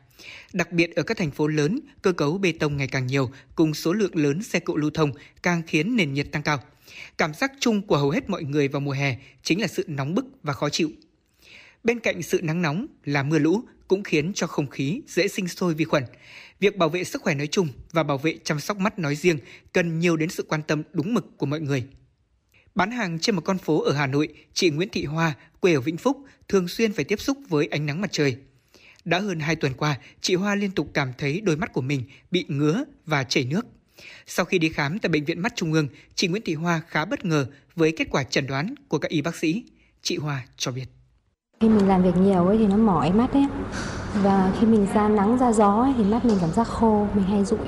Speaker 1: Đặc biệt ở các thành phố lớn, cơ cấu bê tông ngày càng nhiều cùng số lượng lớn xe cộ lưu thông càng khiến nền nhiệt tăng cao. Cảm giác chung của hầu hết mọi người vào mùa hè chính là sự nóng bức và khó chịu. Bên cạnh sự nắng nóng là mưa lũ cũng khiến cho không khí dễ sinh sôi vi khuẩn. Việc bảo vệ sức khỏe nói chung và bảo vệ chăm sóc mắt nói riêng cần nhiều đến sự quan tâm đúng mực của mọi người. Bán hàng trên một con phố ở Hà Nội, chị Nguyễn Thị Hoa, quê ở Vĩnh Phúc, thường xuyên phải tiếp xúc với ánh nắng mặt trời. Đã hơn 2 tuần qua, chị Hoa liên tục cảm thấy đôi mắt của mình bị ngứa và chảy nước. Sau khi đi khám tại Bệnh viện Mắt Trung ương, chị Nguyễn Thị Hoa khá bất ngờ với kết quả chẩn đoán của các y bác sĩ. Chị Hoa cho biết.
Speaker 13: Khi mình làm việc nhiều ấy thì nó mỏi mắt ấy. Và khi mình ra nắng ra gió ấy, thì mắt mình cảm giác khô, mình hay rụi.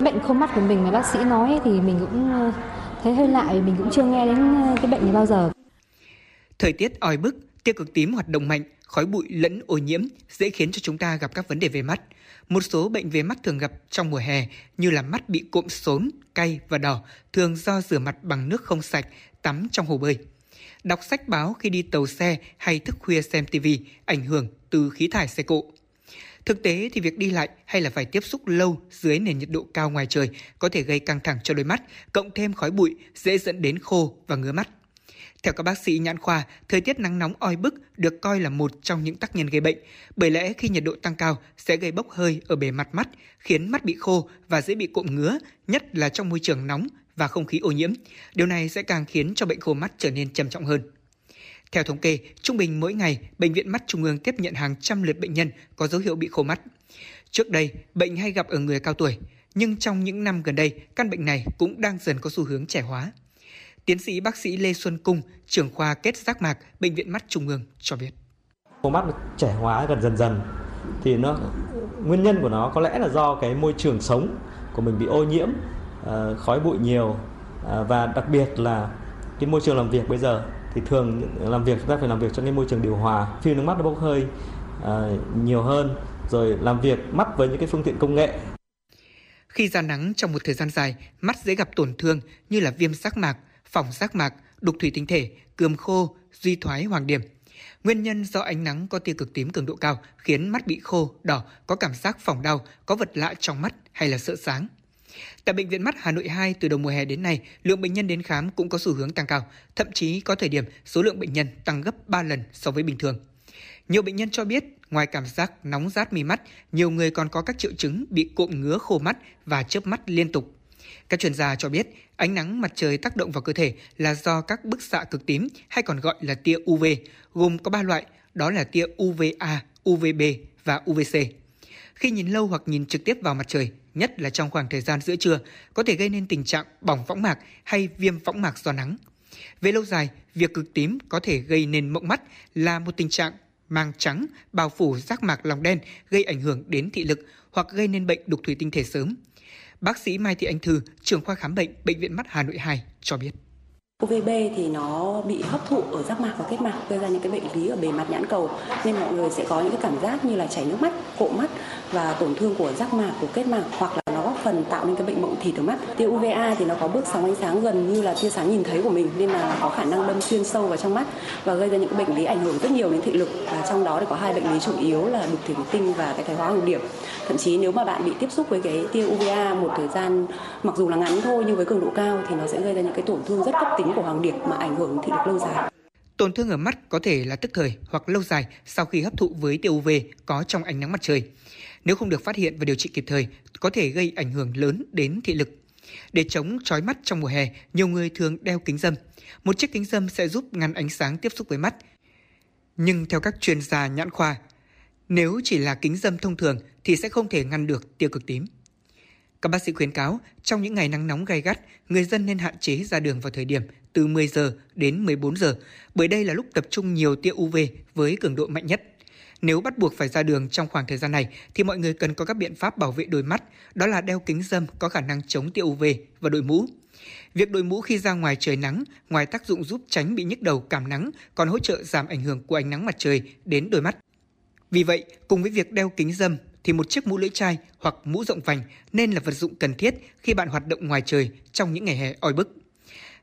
Speaker 13: Bệnh khô mắt của mình mà bác sĩ nói ấy, thì mình cũng ờ, thấy hơi lạ vì mình cũng chưa nghe đến ờ, cái bệnh này bao giờ.
Speaker 1: Thời tiết oi bức, tia cực tím hoạt động mạnh, khói bụi lẫn ô nhiễm dễ khiến cho chúng ta gặp các vấn đề về mắt. Một số bệnh về mắt thường gặp trong mùa hè như là mắt bị cộm sốn, cay và đỏ thường do rửa mặt bằng nước không sạch, tắm trong hồ bơi. Đọc sách báo khi đi tàu xe hay thức khuya xem TV ảnh hưởng từ khí thải xe cộ. Thực tế thì việc đi lại hay là phải tiếp xúc lâu dưới nền nhiệt độ cao ngoài trời có thể gây căng thẳng cho đôi mắt, cộng thêm khói bụi dễ dẫn đến khô và ngứa mắt. Theo các bác sĩ nhãn khoa, thời tiết nắng nóng oi bức được coi là một trong những tác nhân gây bệnh, bởi lẽ khi nhiệt độ tăng cao sẽ gây bốc hơi ở bề mặt mắt, khiến mắt bị khô và dễ bị cộm ngứa, nhất là trong môi trường nóng và không khí ô nhiễm. Điều này sẽ càng khiến cho bệnh khô mắt trở nên trầm trọng hơn. Theo thống kê, trung bình mỗi ngày, Bệnh viện Mắt Trung ương tiếp nhận hàng trăm lượt bệnh nhân có dấu hiệu bị khô mắt. Trước đây, bệnh hay gặp ở người cao tuổi, nhưng trong những năm gần đây, căn bệnh này cũng đang dần có xu hướng trẻ hóa. Tiến sĩ bác sĩ Lê Xuân Cung, trưởng khoa kết giác mạc, Bệnh viện Mắt Trung ương cho biết.
Speaker 14: Khô mắt trẻ hóa gần dần dần thì nó nguyên nhân của nó có lẽ là do cái môi trường sống của mình bị ô nhiễm, ờ, khói bụi nhiều ờ, và đặc biệt là cái môi trường làm việc bây giờ thì thường làm việc chúng ta phải làm việc trong cái môi trường điều hòa, phim nước mắt nó bốc hơi uh, nhiều hơn, rồi làm việc mắt với những cái phương tiện công nghệ.
Speaker 1: Khi ra nắng trong một thời gian dài, mắt dễ gặp tổn thương như là viêm giác mạc, phỏng giác mạc, đục thủy tinh thể, cườm khô, duy thoái hoàng điểm. Nguyên nhân do ánh nắng có tia cực tím cường độ cao khiến mắt bị khô, đỏ, có cảm giác phỏng đau, có vật lạ trong mắt hay là sợ sáng. Tại Bệnh viện Mắt Hà Nội 2 từ đầu mùa hè đến nay, lượng bệnh nhân đến khám cũng có xu hướng tăng cao, thậm chí có thời điểm số lượng bệnh nhân tăng gấp 3 lần so với bình thường. Nhiều bệnh nhân cho biết, ngoài cảm giác nóng rát mi mắt, nhiều người còn có các triệu chứng bị cộm ngứa khô mắt và chớp mắt liên tục. Các chuyên gia cho biết, ánh nắng mặt trời tác động vào cơ thể là do các bức xạ cực tím hay còn gọi là tia UV, gồm có 3 loại, đó là tia UVA, UVB và UVC. Khi nhìn lâu hoặc nhìn trực tiếp vào mặt trời, nhất là trong khoảng thời gian giữa trưa, có thể gây nên tình trạng bỏng võng mạc hay viêm võng mạc do nắng. Về lâu dài, việc cực tím có thể gây nên mộng mắt là một tình trạng mang trắng bao phủ giác mạc lòng đen gây ảnh hưởng đến thị lực hoặc gây nên bệnh đục thủy tinh thể sớm. Bác sĩ Mai Thị Anh Thư, trưởng khoa khám bệnh Bệnh viện Mắt Hà Nội 2 cho biết.
Speaker 15: UVB thì nó bị hấp thụ ở giác mạc và kết mạc gây ra những cái bệnh lý ở bề mặt nhãn cầu nên mọi người sẽ có những cái cảm giác như là chảy nước mắt, cộm mắt và tổn thương của giác mạc của kết mạc hoặc là phần tạo nên cái bệnh mộng thịt ở mắt. Tia UVA thì nó có bước sóng ánh sáng gần như là tia sáng nhìn thấy của mình, nên là có khả năng đâm xuyên sâu vào trong mắt và gây ra những bệnh lý ảnh hưởng rất nhiều đến thị lực và trong đó thì có hai bệnh lý chủ yếu là đục thủy tinh và cái thoái hóa hoàng điểm. Thậm chí nếu mà bạn bị tiếp xúc với cái tia UVA một thời gian, mặc dù là ngắn thôi nhưng với cường độ cao thì nó sẽ gây ra những cái tổn thương rất cấp tính của hoàng điểm mà ảnh hưởng thị lực lâu dài.
Speaker 1: Tổn thương ở mắt có thể là tức thời hoặc lâu dài sau khi hấp thụ với tia UV có trong ánh nắng mặt trời. Nếu không được phát hiện và điều trị kịp thời, có thể gây ảnh hưởng lớn đến thị lực. Để chống chói mắt trong mùa hè, nhiều người thường đeo kính dâm. Một chiếc kính dâm sẽ giúp ngăn ánh sáng tiếp xúc với mắt. Nhưng theo các chuyên gia nhãn khoa, nếu chỉ là kính dâm thông thường thì sẽ không thể ngăn được tia cực tím. Các bác sĩ khuyến cáo, trong những ngày nắng nóng gay gắt, người dân nên hạn chế ra đường vào thời điểm từ 10 giờ đến 14 giờ, bởi đây là lúc tập trung nhiều tia UV với cường độ mạnh nhất. Nếu bắt buộc phải ra đường trong khoảng thời gian này thì mọi người cần có các biện pháp bảo vệ đôi mắt, đó là đeo kính dâm có khả năng chống tia UV và đội mũ. Việc đội mũ khi ra ngoài trời nắng, ngoài tác dụng giúp tránh bị nhức đầu cảm nắng, còn hỗ trợ giảm ảnh hưởng của ánh nắng mặt trời đến đôi mắt. Vì vậy, cùng với việc đeo kính dâm thì một chiếc mũ lưỡi chai hoặc mũ rộng vành nên là vật dụng cần thiết khi bạn hoạt động ngoài trời trong những ngày hè oi bức.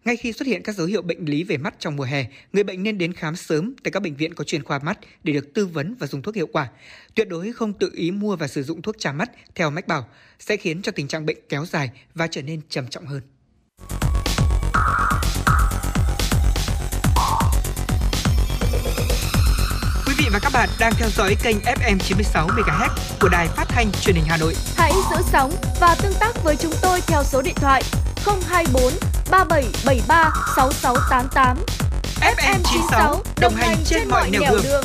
Speaker 1: Ngay khi xuất hiện các dấu hiệu bệnh lý về mắt trong mùa hè, người bệnh nên đến khám sớm tại các bệnh viện có chuyên khoa mắt để được tư vấn và dùng thuốc hiệu quả. Tuyệt đối không tự ý mua và sử dụng thuốc trà mắt theo mách bảo sẽ khiến cho tình trạng bệnh kéo dài và trở nên trầm trọng hơn. Quý vị và các bạn đang theo dõi kênh FM 96 MHz của đài phát thanh truyền hình Hà Nội.
Speaker 7: Hãy giữ sóng và tương tác với chúng tôi theo số điện thoại 024 3773 6688.
Speaker 1: FM 96 đồng hành trên mọi nẻo đường. đường.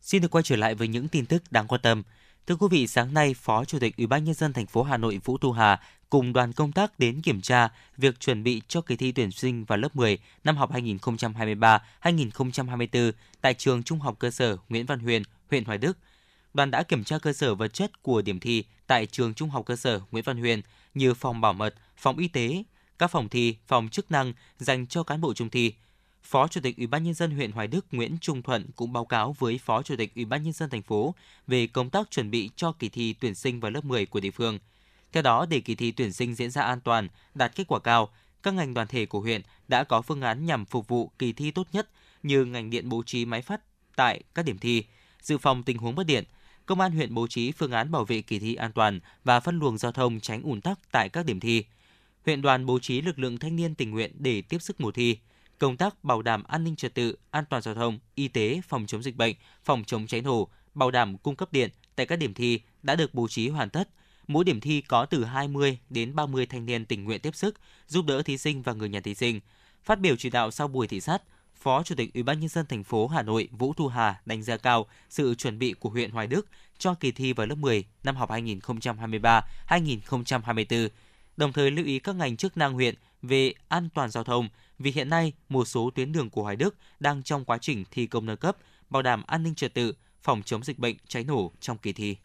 Speaker 3: Xin được quay trở lại với những tin tức đáng quan tâm. Thưa quý vị, sáng nay, Phó Chủ tịch Ủy ban nhân dân thành phố Hà Nội Vũ Thu Hà cùng đoàn công tác đến kiểm tra việc chuẩn bị cho kỳ thi tuyển sinh vào lớp 10 năm học 2023-2024 tại trường Trung học cơ sở Nguyễn Văn Huyền, huyện Hoài Đức. Đoàn đã kiểm tra cơ sở vật chất của điểm thi tại trường Trung học cơ sở Nguyễn Văn Huyền như phòng bảo mật, phòng y tế, các phòng thi, phòng chức năng dành cho cán bộ trung thi. Phó Chủ tịch Ủy ban nhân dân huyện Hoài Đức Nguyễn Trung Thuận cũng báo cáo với Phó Chủ tịch Ủy ban nhân dân thành phố về công tác chuẩn bị cho kỳ thi tuyển sinh vào lớp 10 của địa phương. Theo đó, để kỳ thi tuyển sinh diễn ra an toàn, đạt kết quả cao, các ngành đoàn thể của huyện đã có phương án nhằm phục vụ kỳ thi tốt nhất như ngành điện bố trí máy phát tại các điểm thi, dự phòng tình huống mất điện, Công an huyện bố trí phương án bảo vệ kỳ thi an toàn và phân luồng giao thông tránh ùn tắc tại các điểm thi. Huyện đoàn bố trí lực lượng thanh niên tình nguyện để tiếp sức mùa thi. Công tác bảo đảm an ninh trật tự, an toàn giao thông, y tế, phòng chống dịch bệnh, phòng chống cháy nổ, bảo đảm cung cấp điện tại các điểm thi đã được bố trí hoàn tất. Mỗi điểm thi có từ 20 đến 30 thanh niên tình nguyện tiếp sức, giúp đỡ thí sinh và người nhà thí sinh. Phát biểu chỉ đạo sau buổi thị sát, Phó Chủ tịch Ủy ban nhân dân thành phố Hà Nội Vũ Thu Hà đánh giá cao sự chuẩn bị của huyện Hoài Đức cho kỳ thi vào lớp 10 năm học 2023-2024, đồng thời lưu ý các ngành chức năng huyện về an toàn giao thông vì hiện nay một số tuyến đường của Hoài Đức đang trong quá trình thi công nâng cấp, bảo đảm an ninh trật tự, phòng chống dịch bệnh cháy nổ trong kỳ thi.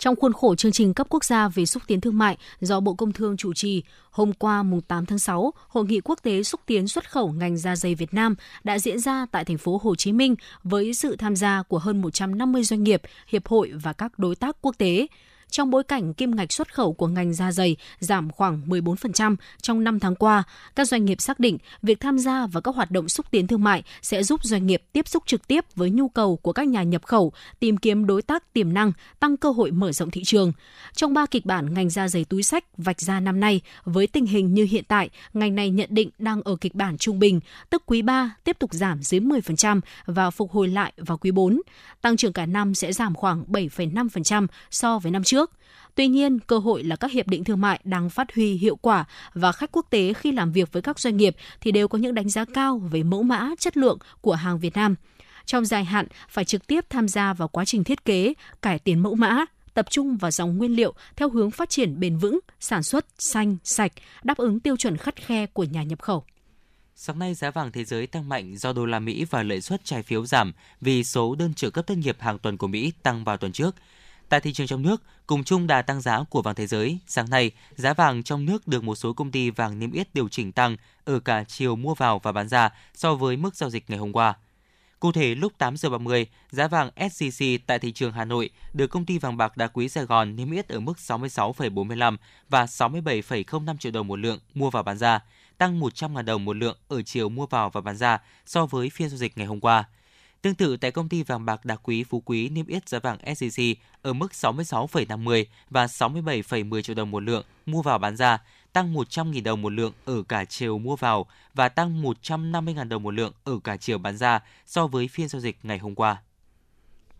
Speaker 4: Trong khuôn khổ chương trình cấp quốc gia về xúc tiến thương mại do Bộ Công Thương chủ trì, hôm qua mùng 8 tháng 6, Hội nghị quốc tế xúc tiến xuất khẩu ngành da dày Việt Nam đã diễn ra tại thành phố Hồ Chí Minh với sự tham gia của hơn 150 doanh nghiệp, hiệp hội và các đối tác quốc tế trong bối cảnh kim ngạch xuất khẩu của ngành da dày giảm khoảng 14% trong 5 tháng qua, các doanh nghiệp xác định việc tham gia vào các hoạt động xúc tiến thương mại sẽ giúp doanh nghiệp tiếp xúc trực tiếp với nhu cầu của các nhà nhập khẩu, tìm kiếm đối tác tiềm năng, tăng cơ hội mở rộng thị trường. Trong ba kịch bản ngành da dày túi sách vạch ra năm nay, với tình hình như hiện tại, ngành này nhận định đang ở kịch bản trung bình, tức quý 3 tiếp tục giảm dưới 10% và phục hồi lại vào quý 4. Tăng trưởng cả năm sẽ giảm khoảng 7,5% so với năm trước trước. Tuy nhiên, cơ hội là các hiệp định thương mại đang phát huy hiệu quả và khách quốc tế khi làm việc với các doanh nghiệp thì đều có những đánh giá cao về mẫu mã, chất lượng của hàng Việt Nam. Trong dài hạn, phải trực tiếp tham gia vào quá trình thiết kế, cải tiến mẫu mã, tập trung vào dòng nguyên liệu theo hướng phát triển bền vững, sản xuất xanh, sạch, đáp ứng tiêu chuẩn khắt khe của nhà nhập khẩu.
Speaker 3: Sáng nay giá vàng thế giới tăng mạnh do đô la Mỹ và lợi suất trái phiếu giảm vì số đơn trợ cấp thất nghiệp hàng tuần của Mỹ tăng vào tuần trước. Tại thị trường trong nước, cùng chung đà tăng giá của vàng thế giới, sáng nay, giá vàng trong nước được một số công ty vàng niêm yết điều chỉnh tăng ở cả chiều mua vào và bán ra so với mức giao dịch ngày hôm qua. Cụ thể, lúc 8 giờ 30, giá vàng SJC tại thị trường Hà Nội được công ty vàng bạc đá quý Sài Gòn niêm yết ở mức 66,45 và 67,05 triệu đồng một lượng mua vào bán ra, tăng 100.000 đồng một lượng ở chiều mua vào và bán ra so với phiên giao dịch ngày hôm qua. Tương tự tại công ty vàng bạc đá quý Phú Quý niêm yết giá vàng SJC ở mức 66,50 và 67,10 triệu đồng một lượng mua vào bán ra, tăng 100.000 đồng một lượng ở cả chiều mua vào và tăng 150.000 đồng một lượng ở cả chiều bán ra so với phiên giao dịch ngày hôm qua.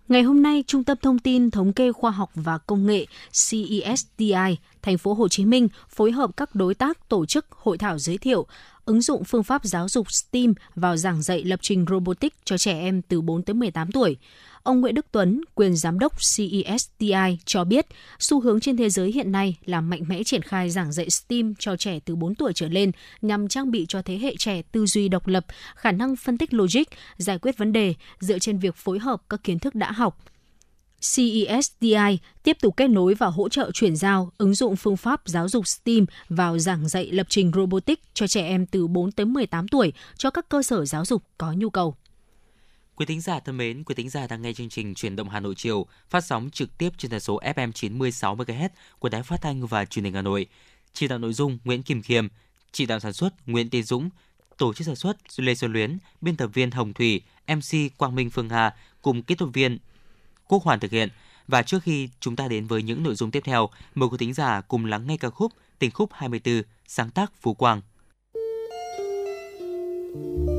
Speaker 4: Ngày hôm nay, Trung tâm Thông tin Thống kê Khoa học và Công nghệ CESTI thành phố Hồ Chí Minh phối hợp các đối tác tổ chức hội thảo giới thiệu ứng dụng phương pháp giáo dục STEAM vào giảng dạy lập trình robotics cho trẻ em từ 4 tới 18 tuổi. Ông Nguyễn Đức Tuấn, quyền giám đốc CESTI cho biết, xu hướng trên thế giới hiện nay là mạnh mẽ triển khai giảng dạy STEAM cho trẻ từ 4 tuổi trở lên nhằm trang bị cho thế hệ trẻ tư duy độc lập, khả năng phân tích logic, giải quyết vấn đề dựa trên việc phối hợp các kiến thức đã học. CESDI tiếp tục kết nối và hỗ trợ chuyển giao ứng dụng phương pháp giáo dục STEAM vào giảng dạy lập trình robotics cho trẻ em từ 4 tới 18 tuổi cho các cơ sở giáo dục có nhu cầu.
Speaker 3: Quý thính giả thân mến, quý thính giả đang nghe chương trình chuyển động Hà Nội chiều phát sóng trực tiếp trên tần số FM 96 MHz của Đài Phát thanh và Truyền hình Hà Nội. Chỉ đạo nội dung Nguyễn Kim Khiêm, chỉ đạo sản xuất Nguyễn Tiến Dũng, tổ chức sản xuất Lê Xuân Luyến, biên tập viên Hồng Thủy, MC Quang Minh Phương Hà cùng kỹ thuật viên Quốc Hoàn thực hiện. Và trước khi chúng ta đến với những nội dung tiếp theo, mời quý thính giả cùng lắng nghe ca khúc Tình khúc 24, sáng tác Phú Quang.
Speaker 8: hai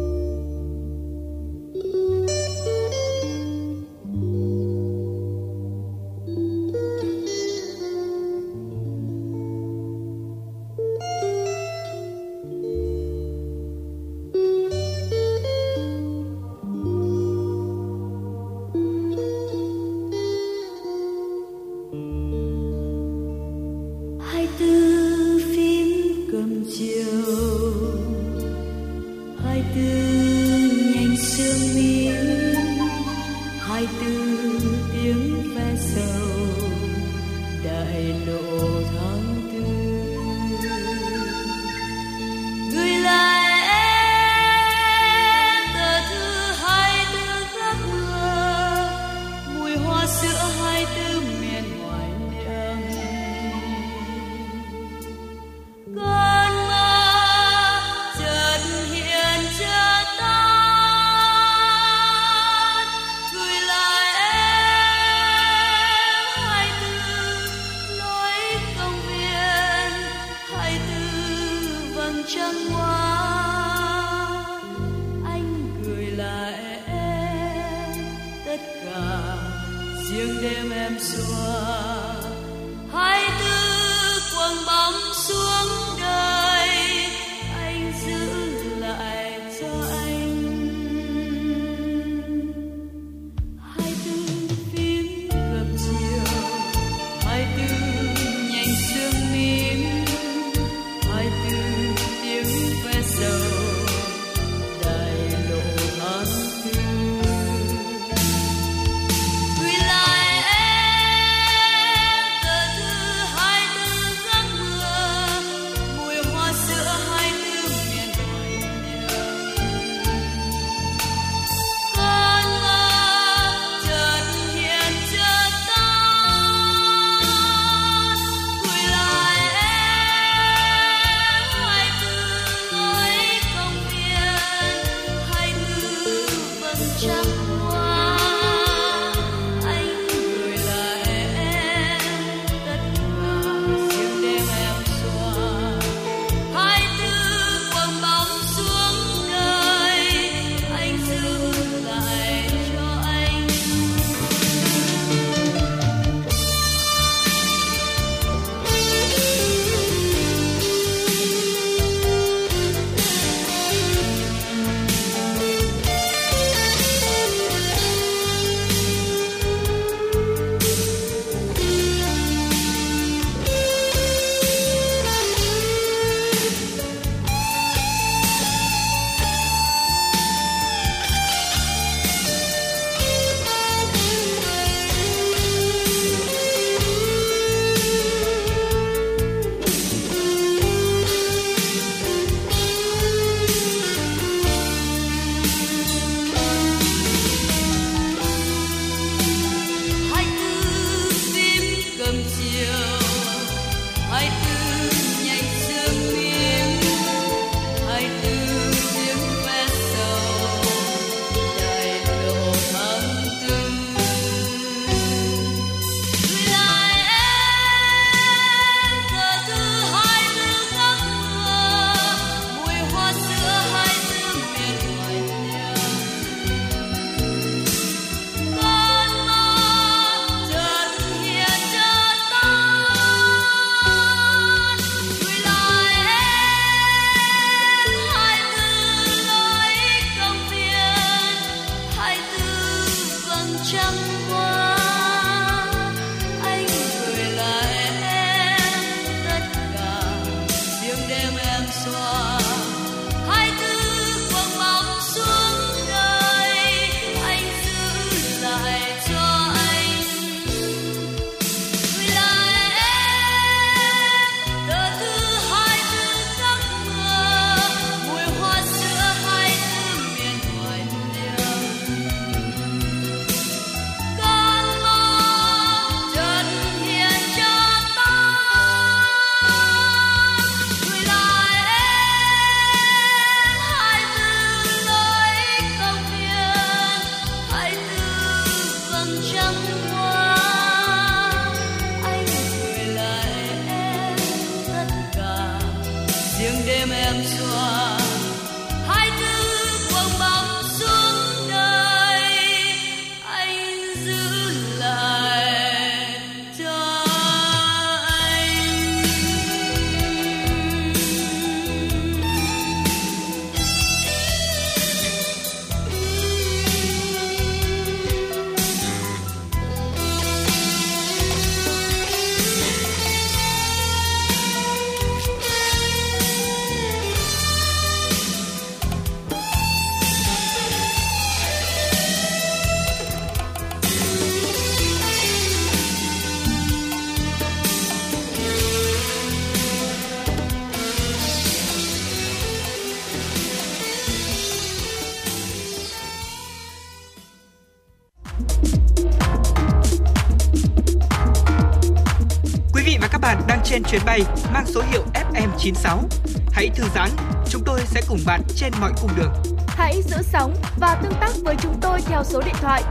Speaker 1: FM96. Hãy thư giãn, chúng tôi sẽ cùng bạn trên mọi cung đường.
Speaker 7: Hãy giữ sóng và tương tác với chúng tôi theo số điện thoại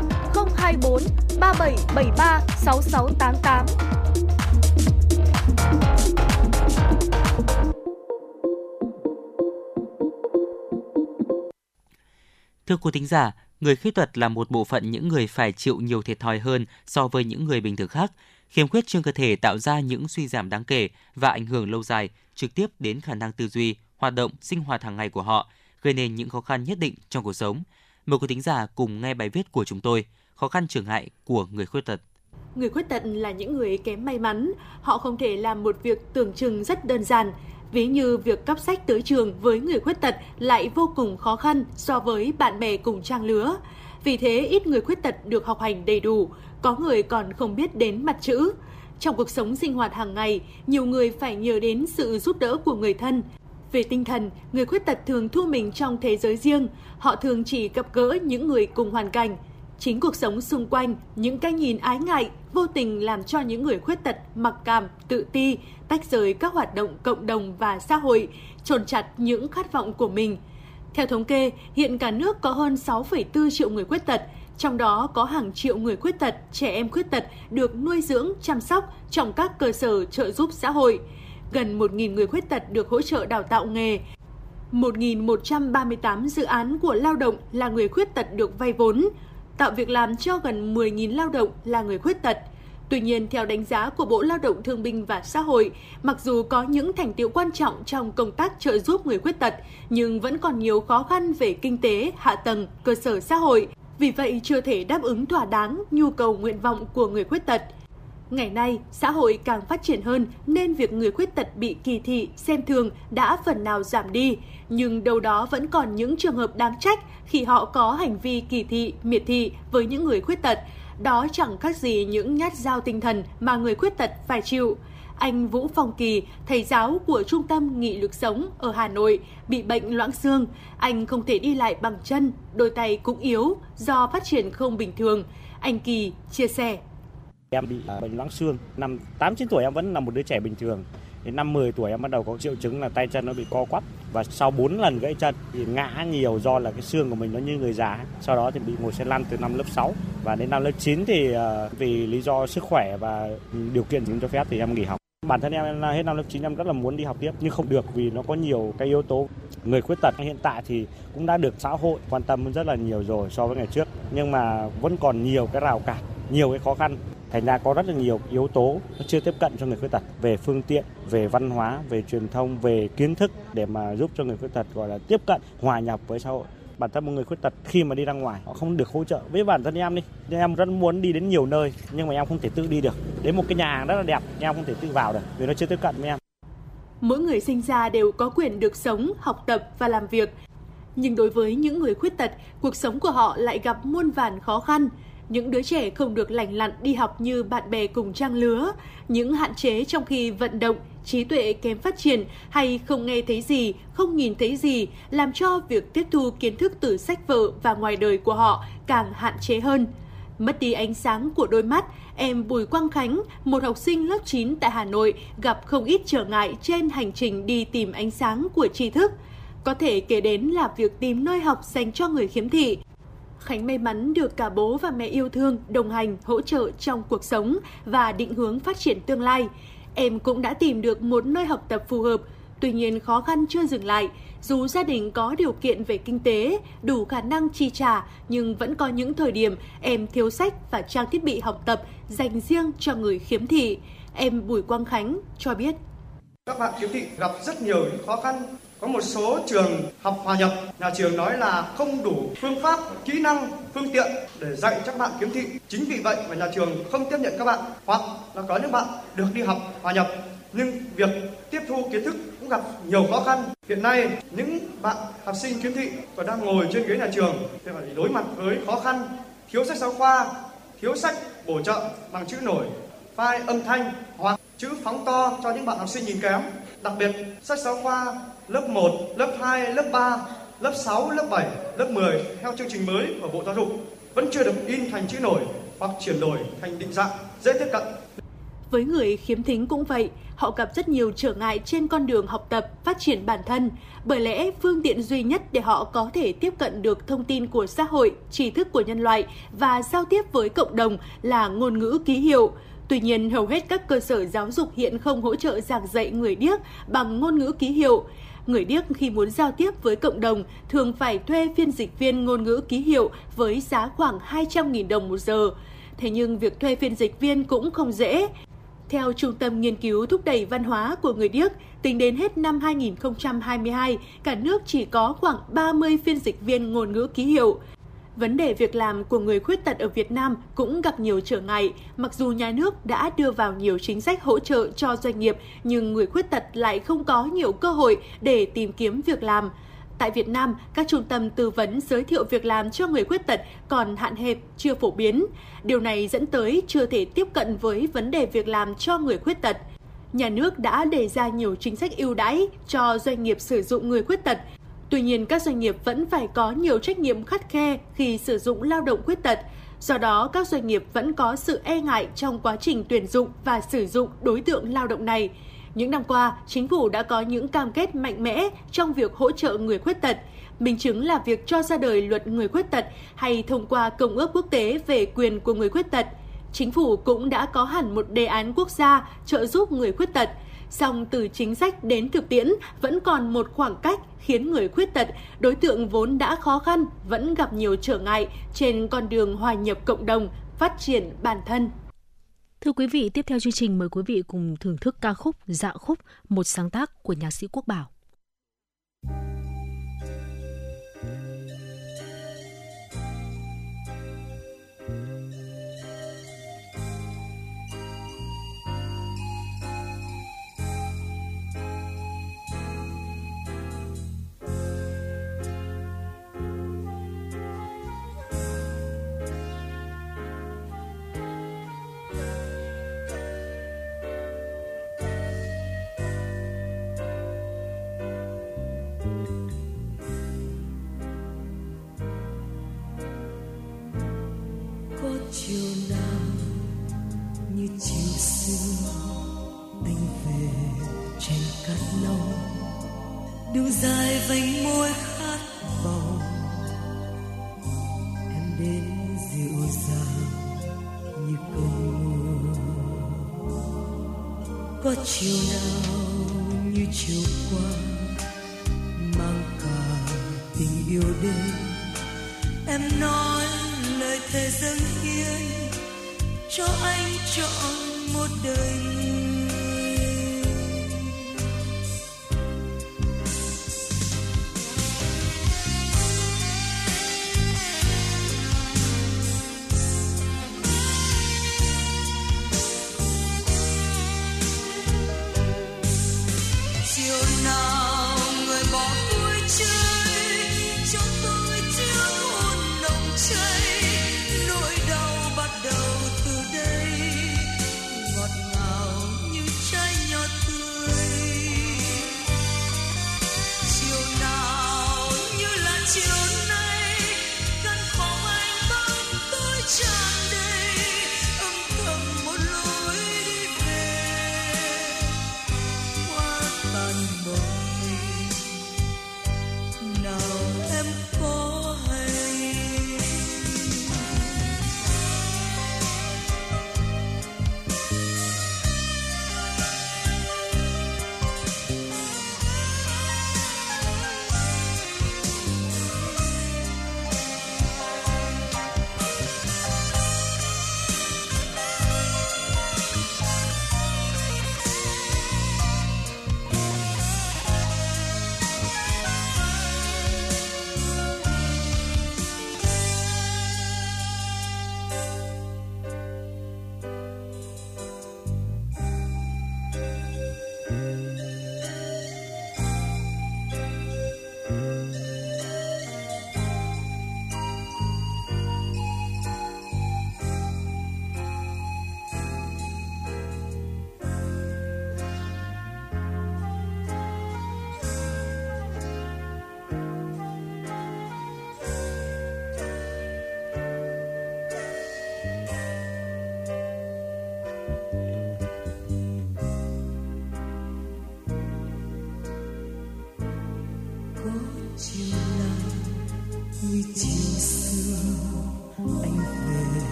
Speaker 7: 024 3773 6688.
Speaker 3: Thưa quý thính giả, người khuyết tật là một bộ phận những người phải chịu nhiều thiệt thòi hơn so với những người bình thường khác. Khiếm khuyết trên cơ thể tạo ra những suy giảm đáng kể và ảnh hưởng lâu dài trực tiếp đến khả năng tư duy, hoạt động, sinh hoạt hàng ngày của họ, gây nên những khó khăn nhất định trong cuộc sống. Mời quý thính giả cùng nghe bài viết của chúng tôi, Khó khăn trở ngại của người khuyết tật.
Speaker 16: Người khuyết tật là những người kém may mắn, họ không thể làm một việc tưởng chừng rất đơn giản. Ví như việc cấp sách tới trường với người khuyết tật lại vô cùng khó khăn so với bạn bè cùng trang lứa. Vì thế ít người khuyết tật được học hành đầy đủ, có người còn không biết đến mặt chữ. Trong cuộc sống sinh hoạt hàng ngày, nhiều người phải nhờ đến sự giúp đỡ của người thân. Về tinh thần, người khuyết tật thường thu mình trong thế giới riêng, họ thường chỉ gặp gỡ những người cùng hoàn cảnh. Chính cuộc sống xung quanh, những cái nhìn ái ngại, vô tình làm cho những người khuyết tật mặc cảm, tự ti, tách rời các hoạt động cộng đồng và xã hội, trồn chặt những khát vọng của mình. Theo thống kê, hiện cả nước có hơn 6,4 triệu người khuyết tật, trong đó có hàng triệu người khuyết tật, trẻ em khuyết tật được nuôi dưỡng, chăm sóc trong các cơ sở trợ giúp xã hội. Gần 1.000 người khuyết tật được hỗ trợ đào tạo nghề. 1.138 dự án của lao động là người khuyết tật được vay vốn, tạo việc làm cho gần 10.000 lao động là người khuyết tật. Tuy nhiên, theo đánh giá của Bộ Lao động Thương binh và Xã hội, mặc dù có những thành tiệu quan trọng trong công tác trợ giúp người khuyết tật, nhưng vẫn còn nhiều khó khăn về kinh tế, hạ tầng, cơ sở xã hội. Vì vậy, chưa thể đáp ứng thỏa đáng nhu cầu nguyện vọng của người khuyết tật. Ngày nay, xã hội càng phát triển hơn nên việc người khuyết tật bị kỳ thị, xem thường đã phần nào giảm đi. Nhưng đâu đó vẫn còn những trường hợp đáng trách khi họ có hành vi kỳ thị, miệt thị với những người khuyết tật. Đó chẳng khác gì những nhát dao tinh thần mà người khuyết tật phải chịu. Anh Vũ Phong Kỳ, thầy giáo của Trung tâm Nghị lực sống ở Hà Nội, bị bệnh loãng xương. Anh không thể đi lại bằng chân, đôi tay cũng yếu do phát triển không bình thường. Anh Kỳ chia sẻ.
Speaker 17: Em bị à, bệnh loãng xương, năm 8 9 tuổi em vẫn là một đứa trẻ bình thường. Đến năm 10 tuổi em bắt đầu có triệu chứng là tay chân nó bị co quắp và sau 4 lần gãy chân thì ngã nhiều do là cái xương của mình nó như người già. Sau đó thì bị ngồi xe lăn từ năm lớp 6 và đến năm lớp 9 thì à, vì lý do sức khỏe và điều kiện chúng cho phép thì em nghỉ học. Bản thân em là hết năm lớp 9 em rất là muốn đi học tiếp nhưng không được vì nó có nhiều cái yếu tố. Người khuyết tật hiện tại thì cũng đã được xã hội quan tâm rất là nhiều rồi so với ngày trước nhưng mà vẫn còn nhiều cái rào cản, nhiều cái khó khăn thành ra có rất là nhiều yếu tố nó chưa tiếp cận cho người khuyết tật về phương tiện về văn hóa về truyền thông về kiến thức để mà giúp cho người khuyết tật gọi là tiếp cận hòa nhập với xã hội bản thân một người khuyết tật khi mà đi ra ngoài họ không được hỗ trợ với bản thân em đi em rất muốn đi đến nhiều nơi nhưng mà em không thể tự đi được đến một cái nhà hàng rất là đẹp nhưng em không thể tự vào được vì nó chưa tiếp cận với em
Speaker 16: Mỗi người sinh ra đều có quyền được sống, học tập và làm việc. Nhưng đối với những người khuyết tật, cuộc sống của họ lại gặp muôn vàn khó khăn. Những đứa trẻ không được lành lặn đi học như bạn bè cùng trang lứa, những hạn chế trong khi vận động, trí tuệ kém phát triển hay không nghe thấy gì, không nhìn thấy gì, làm cho việc tiếp thu kiến thức từ sách vở và ngoài đời của họ càng hạn chế hơn. Mất đi ánh sáng của đôi mắt, em Bùi Quang Khánh, một học sinh lớp 9 tại Hà Nội, gặp không ít trở ngại trên hành trình đi tìm ánh sáng của tri thức. Có thể kể đến là việc tìm nơi học dành cho người khiếm thị. Khánh may mắn được cả bố và mẹ yêu thương, đồng hành, hỗ trợ trong cuộc sống và định hướng phát triển tương lai. Em cũng đã tìm được một nơi học tập phù hợp, tuy nhiên khó khăn chưa dừng lại. Dù gia đình có điều kiện về kinh tế, đủ khả năng chi trả, nhưng vẫn có những thời điểm em thiếu sách và trang thiết bị học tập dành riêng cho người khiếm thị. Em Bùi Quang Khánh cho biết.
Speaker 18: Các bạn khiếm thị gặp rất nhiều những khó khăn. Có một số trường học hòa nhập, nhà trường nói là không đủ phương pháp, kỹ năng, phương tiện để dạy cho các bạn kiếm thị. Chính vì vậy mà nhà trường không tiếp nhận các bạn. Hoặc là có những bạn được đi học hòa nhập nhưng việc tiếp thu kiến thức cũng gặp nhiều khó khăn. Hiện nay, những bạn học sinh kiếm thị còn đang ngồi trên ghế nhà trường thì phải đối mặt với khó khăn, thiếu sách giáo khoa, thiếu sách bổ trợ bằng chữ nổi, file âm thanh hoặc chữ phóng to cho những bạn học sinh nhìn kém. Đặc biệt, sách giáo khoa lớp 1, lớp 2, lớp 3, lớp 6, lớp 7, lớp 10 theo chương trình mới của Bộ Giáo dục vẫn chưa được in thành chữ nổi hoặc chuyển đổi thành định dạng dễ tiếp cận
Speaker 16: với người khiếm thính cũng vậy, họ gặp rất nhiều trở ngại trên con đường học tập, phát triển bản thân. Bởi lẽ phương tiện duy nhất để họ có thể tiếp cận được thông tin của xã hội, tri thức của nhân loại và giao tiếp với cộng đồng là ngôn ngữ ký hiệu. Tuy nhiên, hầu hết các cơ sở giáo dục hiện không hỗ trợ giảng dạy người điếc bằng ngôn ngữ ký hiệu. Người điếc khi muốn giao tiếp với cộng đồng thường phải thuê phiên dịch viên ngôn ngữ ký hiệu với giá khoảng 200.000 đồng một giờ. Thế nhưng việc thuê phiên dịch viên cũng không dễ. Theo Trung tâm Nghiên cứu Thúc đẩy Văn hóa của người điếc, tính đến hết năm 2022, cả nước chỉ có khoảng 30 phiên dịch viên ngôn ngữ ký hiệu. Vấn đề việc làm của người khuyết tật ở Việt Nam cũng gặp nhiều trở ngại, mặc dù nhà nước đã đưa vào nhiều chính sách hỗ trợ cho doanh nghiệp, nhưng người khuyết tật lại không có nhiều cơ hội để tìm kiếm việc làm. Tại Việt Nam, các trung tâm tư vấn giới thiệu việc làm cho người khuyết tật còn hạn hẹp, chưa phổ biến. Điều này dẫn tới chưa thể tiếp cận với vấn đề việc làm cho người khuyết tật. Nhà nước đã đề ra nhiều chính sách ưu đãi cho doanh nghiệp sử dụng người khuyết tật. Tuy nhiên, các doanh nghiệp vẫn phải có nhiều trách nhiệm khắt khe khi sử dụng lao động khuyết tật. Do đó, các doanh nghiệp vẫn có sự e ngại trong quá trình tuyển dụng và sử dụng đối tượng lao động này. Những năm qua, chính phủ đã có những cam kết mạnh mẽ trong việc hỗ trợ người khuyết tật. Minh chứng là việc cho ra đời luật người khuyết tật hay thông qua Công ước quốc tế về quyền của người khuyết tật. Chính phủ cũng đã có hẳn một đề án quốc gia trợ giúp người khuyết tật. Song từ chính sách đến thực tiễn vẫn còn một khoảng cách khiến người khuyết tật, đối tượng vốn đã khó khăn, vẫn gặp nhiều trở ngại trên con đường hòa nhập cộng đồng, phát triển bản thân.
Speaker 4: Thưa quý vị, tiếp theo chương trình mời quý vị cùng thưởng thức ca khúc Dạ khúc, một sáng tác của nhạc sĩ Quốc Bảo.
Speaker 8: Đường dài vành môi khát vọng. Em đến dịu dàng như cơn mưa có chiều nào như chiều qua mang cả tình yêu đến. Em nói lời thề dâng hiến cho anh chọn một đời người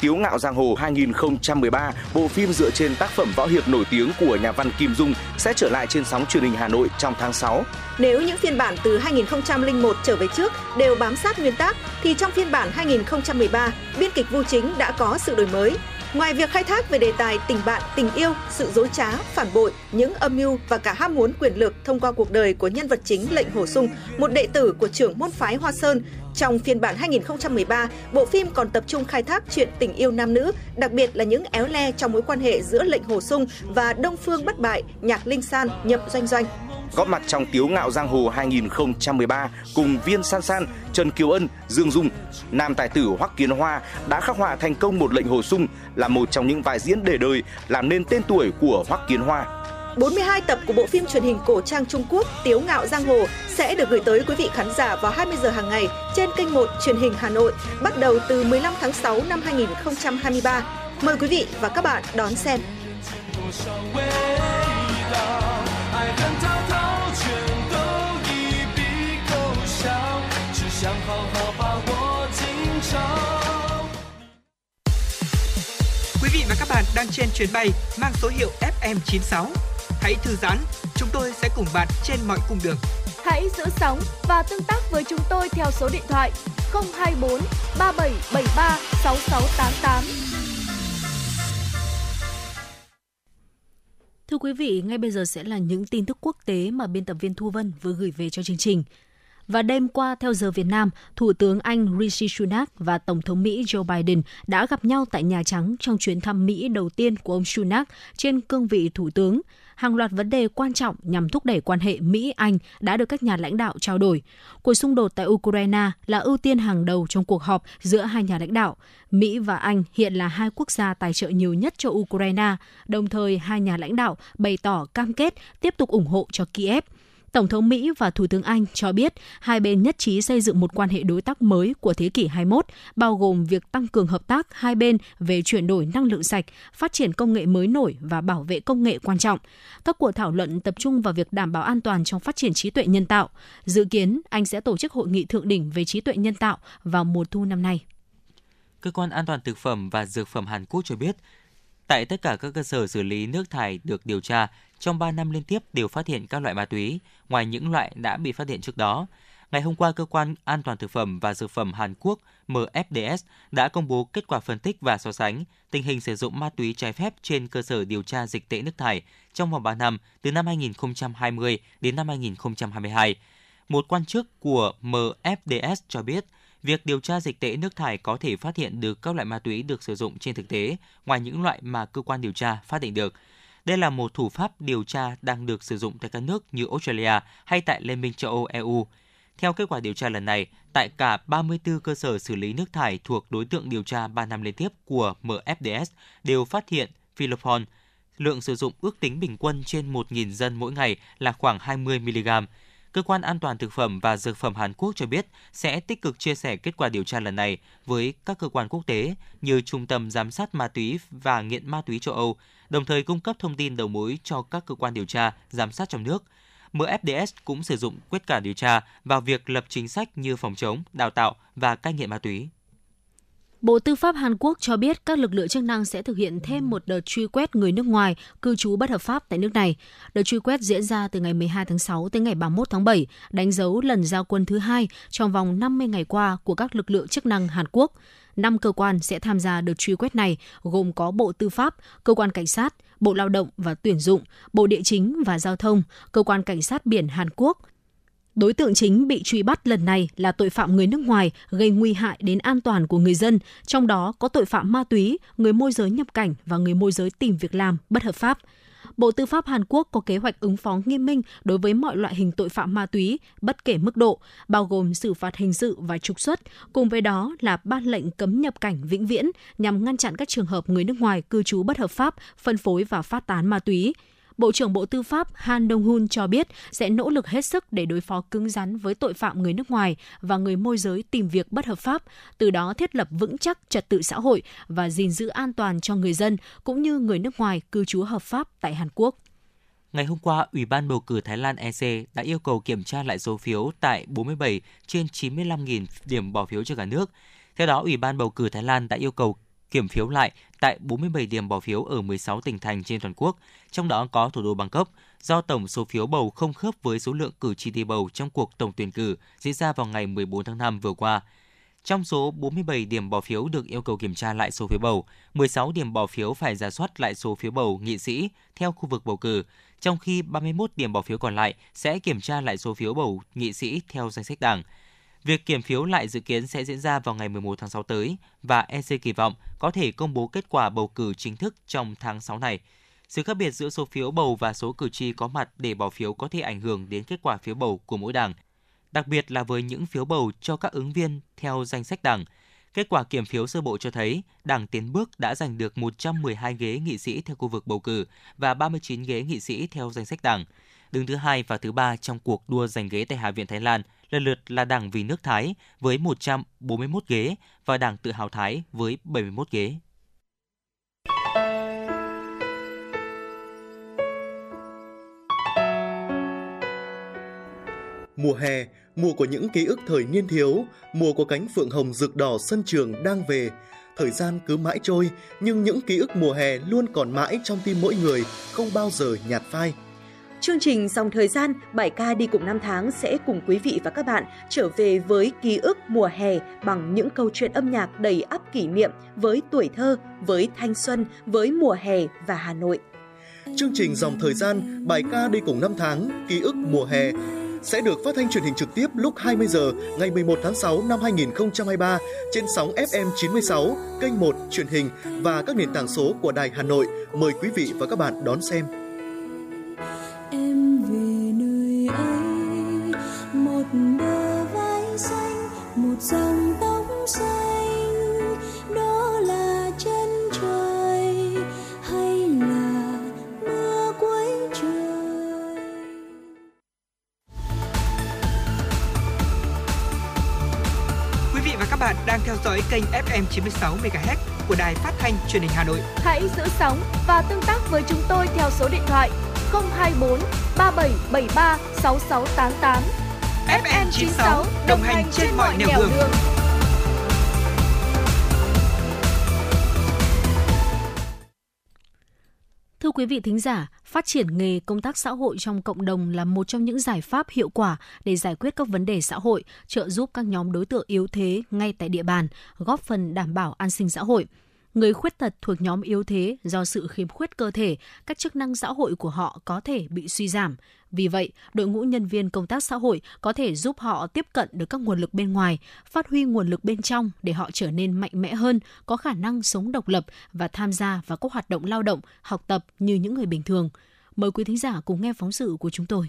Speaker 19: tiếu ngạo giang hồ 2013, bộ phim dựa trên tác phẩm võ hiệp nổi tiếng của nhà văn Kim Dung sẽ trở lại trên sóng truyền hình Hà Nội trong tháng 6.
Speaker 20: Nếu những phiên bản từ 2001 trở về trước đều bám sát nguyên tác, thì trong phiên bản 2013, biên kịch Vu Chính đã có sự đổi mới. Ngoài việc khai thác về đề tài tình bạn, tình yêu, sự dối trá, phản bội, những âm mưu và cả ham muốn quyền lực thông qua cuộc đời của nhân vật chính lệnh Hồ Sung, một đệ tử của trưởng môn phái Hoa Sơn, trong phiên bản 2013, bộ phim còn tập trung khai thác chuyện tình yêu nam nữ, đặc biệt là những éo le trong mối quan hệ giữa lệnh Hồ Sung và Đông Phương Bất Bại, Nhạc Linh San, Nhậm Doanh Doanh.
Speaker 19: góp mặt trong Tiếu ngạo giang hồ 2013 cùng Viên San San, Trần Kiều Ân, Dương Dung. Nam tài tử Hoắc Kiến Hoa đã khắc họa thành công một lệnh hồ sung là một trong những vai diễn để đời làm nên tên tuổi của Hoắc Kiến Hoa.
Speaker 20: 42 tập của bộ phim truyền hình cổ trang Trung Quốc, Tiếu ngạo giang hồ, sẽ được gửi tới quý vị khán giả vào 20 giờ hàng ngày trên kênh 1 truyền hình Hà Nội, bắt đầu từ 15 tháng 6 năm 2023. Mời quý vị và các bạn đón xem.
Speaker 1: Quý vị và các bạn đang trên chuyến bay mang số hiệu FM96 Hãy thư giãn, chúng tôi sẽ cùng bạn trên mọi cung đường.
Speaker 7: Hãy giữ sóng và tương tác với chúng tôi theo số điện thoại 024 3773 6688.
Speaker 4: Thưa quý vị, ngay bây giờ sẽ là những tin tức quốc tế mà biên tập viên Thu Vân vừa gửi về cho chương trình. Và đêm qua, theo giờ Việt Nam, Thủ tướng Anh Rishi Sunak và Tổng thống Mỹ Joe Biden đã gặp nhau tại Nhà Trắng trong chuyến thăm Mỹ đầu tiên của ông Sunak trên cương vị Thủ tướng. Hàng loạt vấn đề quan trọng nhằm thúc đẩy quan hệ Mỹ-Anh đã được các nhà lãnh đạo trao đổi. Cuộc xung đột tại Ukraine là ưu tiên hàng đầu trong cuộc họp giữa hai nhà lãnh đạo. Mỹ và Anh hiện là hai quốc gia tài trợ nhiều nhất cho Ukraine, đồng thời hai nhà lãnh đạo bày tỏ cam kết tiếp tục ủng hộ cho Kiev. Tổng thống Mỹ và Thủ tướng Anh cho biết hai bên nhất trí xây dựng một quan hệ đối tác mới của thế kỷ 21, bao gồm việc tăng cường hợp tác hai bên về chuyển đổi năng lượng sạch, phát triển công nghệ mới nổi và bảo vệ công nghệ quan trọng. Các cuộc thảo luận tập trung vào việc đảm bảo an toàn trong phát triển trí tuệ nhân tạo. Dự kiến Anh sẽ tổ chức hội nghị thượng đỉnh về trí tuệ nhân tạo vào mùa thu năm nay.
Speaker 3: Cơ quan an toàn thực phẩm và dược phẩm Hàn Quốc cho biết, tại tất cả các cơ sở xử lý nước thải được điều tra, trong 3 năm liên tiếp đều phát hiện các loại ma túy, ngoài những loại đã bị phát hiện trước đó. Ngày hôm qua, Cơ quan An toàn Thực phẩm và Dược phẩm Hàn Quốc MFDS đã công bố kết quả phân tích và so sánh tình hình sử dụng ma túy trái phép trên cơ sở điều tra dịch tễ nước thải trong vòng 3 năm từ năm 2020 đến năm 2022. Một quan chức của MFDS cho biết, việc điều tra dịch tễ nước thải có thể phát hiện được các loại ma túy được sử dụng trên thực tế, ngoài những loại mà cơ quan điều tra phát hiện được. Đây là một thủ pháp điều tra đang được sử dụng tại các nước như Australia hay tại Liên minh châu Âu EU. Theo kết quả điều tra lần này, tại cả 34 cơ sở xử lý nước thải thuộc đối tượng điều tra 3 năm liên tiếp của MFDS đều phát hiện Philopon. Lượng sử dụng ước tính bình quân trên 1.000 dân mỗi ngày là khoảng 20 mg. Cơ quan An toàn Thực phẩm và Dược phẩm Hàn Quốc cho biết sẽ tích cực chia sẻ kết quả điều tra lần này với các cơ quan quốc tế như Trung tâm Giám sát Ma túy và Nghiện Ma túy châu Âu, đồng thời cung cấp thông tin đầu mối cho các cơ quan điều tra, giám sát trong nước. MFDS cũng sử dụng quyết cả điều tra vào việc lập chính sách như phòng chống, đào tạo và cai nghiện ma túy.
Speaker 4: Bộ Tư pháp Hàn Quốc cho biết các lực lượng chức năng sẽ thực hiện thêm một đợt truy quét người nước ngoài cư trú bất hợp pháp tại nước này. Đợt truy quét diễn ra từ ngày 12 tháng 6 tới ngày 31 tháng 7, đánh dấu lần giao quân thứ hai trong vòng 50 ngày qua của các lực lượng chức năng Hàn Quốc. Năm cơ quan sẽ tham gia đợt truy quét này gồm có Bộ Tư pháp, Cơ quan Cảnh sát, Bộ Lao động và Tuyển dụng, Bộ Địa chính và Giao thông, Cơ quan Cảnh sát biển Hàn Quốc, Đối tượng chính bị truy bắt lần này là tội phạm người nước ngoài gây nguy hại đến an toàn của người dân, trong đó có tội phạm ma túy, người môi giới nhập cảnh và người môi giới tìm việc làm bất hợp pháp. Bộ Tư pháp Hàn Quốc có kế hoạch ứng phó nghiêm minh đối với mọi loại hình tội phạm ma túy, bất kể mức độ, bao gồm xử phạt hình sự và trục xuất, cùng với đó là ban lệnh cấm nhập cảnh vĩnh viễn nhằm ngăn chặn các trường hợp người nước ngoài cư trú bất hợp pháp, phân phối và phát tán ma túy. Bộ trưởng Bộ Tư pháp Han Dong-hun cho biết sẽ nỗ lực hết sức để đối phó cứng rắn với tội phạm người nước ngoài và người môi giới tìm việc bất hợp pháp, từ đó thiết lập vững chắc trật tự xã hội và gìn giữ an toàn cho người dân cũng như người nước ngoài cư trú hợp pháp tại Hàn Quốc.
Speaker 3: Ngày hôm qua, Ủy ban bầu cử Thái Lan EC đã yêu cầu kiểm tra lại số phiếu tại 47 trên 95.000 điểm bỏ phiếu cho cả nước. Theo đó, Ủy ban bầu cử Thái Lan đã yêu cầu kiểm phiếu lại tại 47 điểm bỏ phiếu ở 16 tỉnh thành trên toàn quốc, trong đó có thủ đô Bangkok, do tổng số phiếu bầu không khớp với số lượng cử tri đi bầu trong cuộc tổng tuyển cử diễn ra vào ngày 14 tháng 5 vừa qua. Trong số 47 điểm bỏ phiếu được yêu cầu kiểm tra lại số phiếu bầu, 16 điểm bỏ phiếu phải giả soát lại số phiếu bầu nghị sĩ theo khu vực bầu cử, trong khi 31 điểm bỏ phiếu còn lại sẽ kiểm tra lại số phiếu bầu nghị sĩ theo danh sách đảng. Việc kiểm phiếu lại dự kiến sẽ diễn ra vào ngày 11 tháng 6 tới và EC kỳ vọng có thể công bố kết quả bầu cử chính thức trong tháng 6 này. Sự khác biệt giữa số phiếu bầu và số cử tri có mặt để bỏ phiếu có thể ảnh hưởng đến kết quả phiếu bầu của mỗi đảng, đặc biệt là với những phiếu bầu cho các ứng viên theo danh sách đảng. Kết quả kiểm phiếu sơ bộ cho thấy Đảng Tiến Bước đã giành được 112 ghế nghị sĩ theo khu vực bầu cử và 39 ghế nghị sĩ theo danh sách đảng. Đứng thứ hai và thứ ba trong cuộc đua giành ghế tại Hạ viện Thái Lan lần lượt là Đảng Vì nước Thái với 141 ghế và Đảng Tự hào Thái với 71 ghế.
Speaker 21: Mùa hè, mùa của những ký ức thời niên thiếu, mùa của cánh phượng hồng rực đỏ sân trường đang về. Thời gian cứ mãi trôi, nhưng những ký ức mùa hè luôn còn mãi trong tim mỗi người, không bao giờ nhạt phai.
Speaker 20: Chương trình Dòng Thời gian, bài ca đi cùng năm tháng sẽ cùng quý vị và các bạn trở về với ký ức mùa hè bằng những câu chuyện âm nhạc đầy ắp kỷ niệm với tuổi thơ, với thanh xuân, với mùa hè và Hà Nội.
Speaker 21: Chương trình Dòng Thời gian, bài ca đi cùng năm tháng, ký ức mùa hè sẽ được phát thanh truyền hình trực tiếp lúc 20 giờ ngày 11 tháng 6 năm 2023 trên sóng FM 96, kênh 1 truyền hình và các nền tảng số của Đài Hà Nội. Mời quý vị và các bạn đón xem
Speaker 8: về nơi ấy một bờ vai xanh một dòng tóc xanh đó là chân trời hay là mưa cuối trời
Speaker 1: Quý vị và các bạn đang theo dõi kênh FM 96 MHz của đài phát thanh truyền hình Hà Nội.
Speaker 7: Hãy giữ sóng và tương tác với chúng tôi theo số điện thoại 024 3773 6688.
Speaker 1: FM 96 đồng hành trên mọi nẻo đường.
Speaker 4: Thưa quý vị thính giả, phát triển nghề công tác xã hội trong cộng đồng là một trong những giải pháp hiệu quả để giải quyết các vấn đề xã hội, trợ giúp các nhóm đối tượng yếu thế ngay tại địa bàn, góp phần đảm bảo an sinh xã hội. Người khuyết tật thuộc nhóm yếu thế do sự khiếm khuyết cơ thể, các chức năng xã hội của họ có thể bị suy giảm. Vì vậy, đội ngũ nhân viên công tác xã hội có thể giúp họ tiếp cận được các nguồn lực bên ngoài, phát huy nguồn lực bên trong để họ trở nên mạnh mẽ hơn, có khả năng sống độc lập và tham gia vào các hoạt động lao động, học tập như những người bình thường. Mời quý thính giả cùng nghe phóng sự của chúng tôi.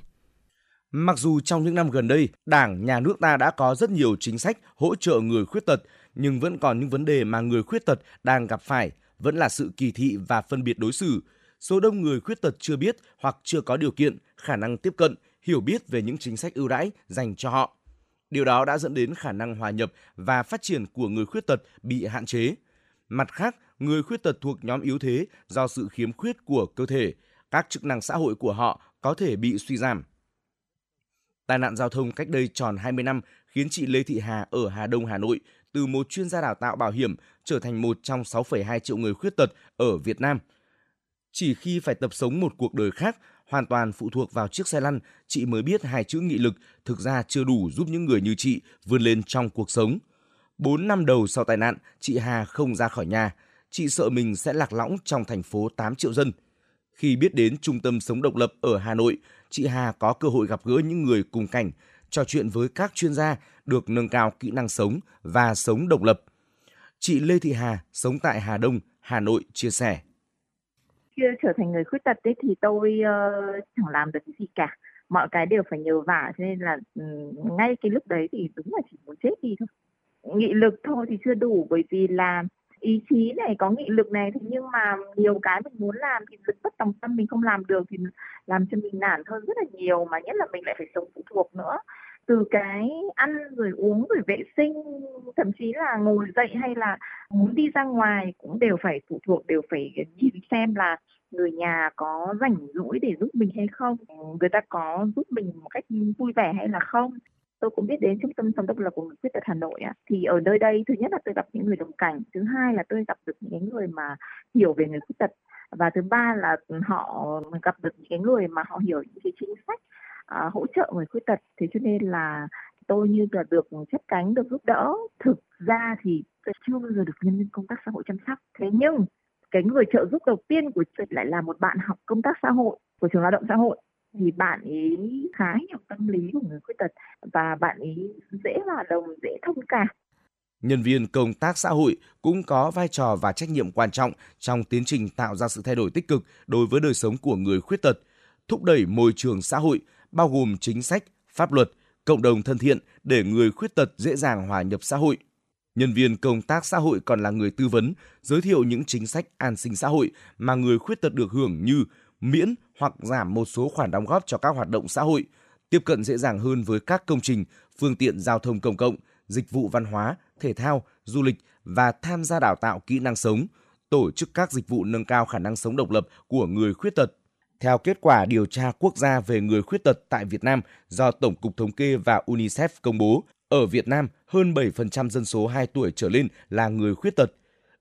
Speaker 19: Mặc dù trong những năm gần đây, Đảng, Nhà nước ta đã có rất nhiều chính sách hỗ trợ người khuyết tật, nhưng vẫn còn những vấn đề mà người khuyết tật đang gặp phải, vẫn là sự kỳ thị và phân biệt đối xử. Số đông người khuyết tật chưa biết hoặc chưa có điều kiện, khả năng tiếp cận, hiểu biết về những chính sách ưu đãi dành cho họ. Điều đó đã dẫn đến khả năng hòa nhập và phát triển của người khuyết tật bị hạn chế. Mặt khác, người khuyết tật thuộc nhóm yếu thế do sự khiếm khuyết của cơ thể, các chức năng xã hội của họ có thể bị suy giảm. Tai nạn giao thông cách đây tròn 20 năm khiến chị Lê Thị Hà ở Hà Đông, Hà Nội từ một chuyên gia đào tạo bảo hiểm trở thành một trong 6,2 triệu người khuyết tật ở Việt Nam. Chỉ khi phải tập sống một cuộc đời khác, hoàn toàn phụ thuộc vào chiếc xe lăn, chị mới biết hai chữ nghị lực thực ra chưa đủ giúp những người như chị vươn lên trong cuộc sống. 4 năm đầu sau tai nạn, chị Hà không ra khỏi nhà. Chị sợ mình sẽ lạc lõng trong thành phố 8 triệu dân. Khi biết đến trung tâm sống độc lập ở Hà Nội, chị Hà có cơ hội gặp gỡ những người cùng cảnh, trò chuyện với các chuyên gia được nâng cao kỹ năng sống và sống độc lập. Chị Lê Thị Hà sống tại Hà Đông, Hà Nội chia sẻ.
Speaker 22: Khi trở thành người khuyết tật ấy thì tôi uh, chẳng làm được gì cả mọi cái đều phải nhờ vả cho nên là um, ngay cái lúc đấy thì đúng là chỉ muốn chết đi thôi nghị lực thôi thì chưa đủ bởi vì là ý chí này, có nghị lực này. Thế nhưng mà nhiều cái mình muốn làm thì lực bất tòng tâm mình không làm được thì làm cho mình nản hơn rất là nhiều, mà nhất là mình lại phải sống phụ thuộc nữa. Từ cái ăn rồi uống rồi vệ sinh, thậm chí là ngồi dậy hay là muốn đi ra ngoài cũng đều phải phụ thuộc, đều phải nhìn xem là người nhà có rảnh rỗi để giúp mình hay không, người ta có giúp mình một cách vui vẻ hay là không tôi cũng biết đến trung tâm sống độc lập của người khuyết tật Hà Nội á, thì ở nơi đây thứ nhất là tôi gặp những người đồng cảnh thứ hai là tôi gặp được những người mà hiểu về người khuyết tật và thứ ba là họ gặp được những người mà họ hiểu những cái chính sách uh, hỗ trợ người khuyết tật. Thế cho nên là tôi như là được chấp cánh được giúp đỡ. Thực ra thì tôi chưa bao giờ được nhân viên công tác xã hội chăm sóc. Thế nhưng cái người trợ giúp đầu tiên của tôi lại là một bạn học công tác xã hội của trường lao động xã hội thì bạn ấy khá hiểu tâm lý của người khuyết tật và bạn ấy dễ hòa đồng dễ thông cảm
Speaker 19: Nhân viên công tác xã hội cũng có vai trò và trách nhiệm quan trọng trong tiến trình tạo ra sự thay đổi tích cực đối với đời sống của người khuyết tật, thúc đẩy môi trường xã hội, bao gồm chính sách, pháp luật, cộng đồng thân thiện để người khuyết tật dễ dàng hòa nhập xã hội. Nhân viên công tác xã hội còn là người tư vấn, giới thiệu những chính sách an sinh xã hội mà người khuyết tật được hưởng như miễn hoặc giảm một số khoản đóng góp cho các hoạt động xã hội, tiếp cận dễ dàng hơn với các công trình, phương tiện giao thông công cộng, dịch vụ văn hóa, thể thao, du lịch và tham gia đào tạo kỹ năng sống, tổ chức các dịch vụ nâng cao khả năng sống độc lập của người khuyết tật. Theo kết quả điều tra quốc gia về người khuyết tật tại Việt Nam do Tổng cục Thống kê và UNICEF công bố, ở Việt Nam, hơn 7% dân số 2 tuổi trở lên là người khuyết tật.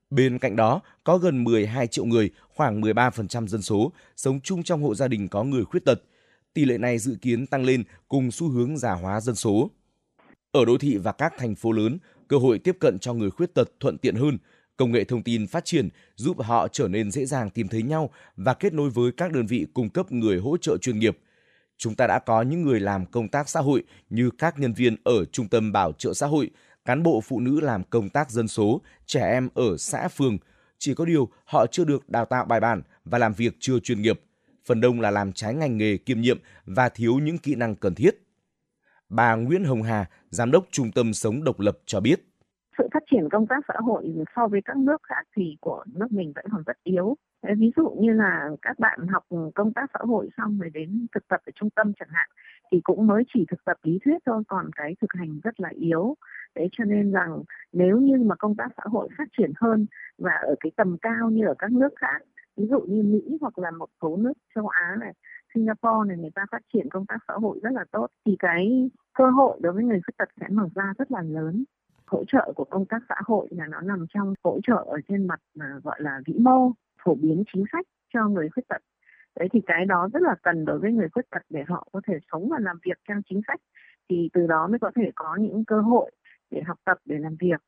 Speaker 19: Bên cạnh đó, có gần 12 triệu người, khoảng 13% dân số, sống chung trong hộ gia đình có người khuyết tật. Tỷ lệ này dự kiến tăng lên cùng xu hướng già hóa dân số. Ở đô thị và các thành phố lớn, cơ hội tiếp cận cho người khuyết tật thuận tiện hơn. Công nghệ thông tin phát triển giúp họ trở nên dễ dàng tìm thấy nhau và kết nối với các đơn vị cung cấp người hỗ trợ chuyên nghiệp. Chúng ta đã có những người làm công tác xã hội như các nhân viên ở trung tâm bảo trợ xã hội, cán bộ phụ nữ làm công tác dân số, trẻ em ở xã phường. Chỉ có điều họ chưa được đào tạo bài bản và làm việc chưa chuyên nghiệp. Phần đông là làm trái ngành nghề kiêm nhiệm và thiếu những kỹ năng cần thiết. Bà Nguyễn Hồng Hà, Giám đốc Trung tâm Sống Độc lập cho biết.
Speaker 22: sự phát triển công tác xã hội so với các nước khác thì của nước mình vẫn còn rất yếu. Ví dụ như là các bạn học công tác xã hội xong rồi đến thực tập ở trung tâm chẳng hạn thì cũng mới chỉ thực tập lý thuyết thôi còn cái thực hành rất là yếu. Đấy, cho nên rằng nếu như mà công tác xã hội phát triển hơn và ở cái tầm cao như ở các nước khác, ví dụ như Mỹ hoặc là một số nước châu Á này, Singapore này, người ta phát triển công tác xã hội rất là tốt, thì cái cơ hội đối với người khuyết tật sẽ mở ra rất là lớn. Hỗ trợ của công tác xã hội là nó nằm trong hỗ trợ ở trên mặt mà gọi là, vĩ mô, phổ biến chính sách cho người khuyết tật. Đấy, thì cái đó rất là cần đối với người khuyết tật để họ có thể sống và làm việc theo chính sách, thì từ đó mới có thể có những cơ hội để học tập để làm việc.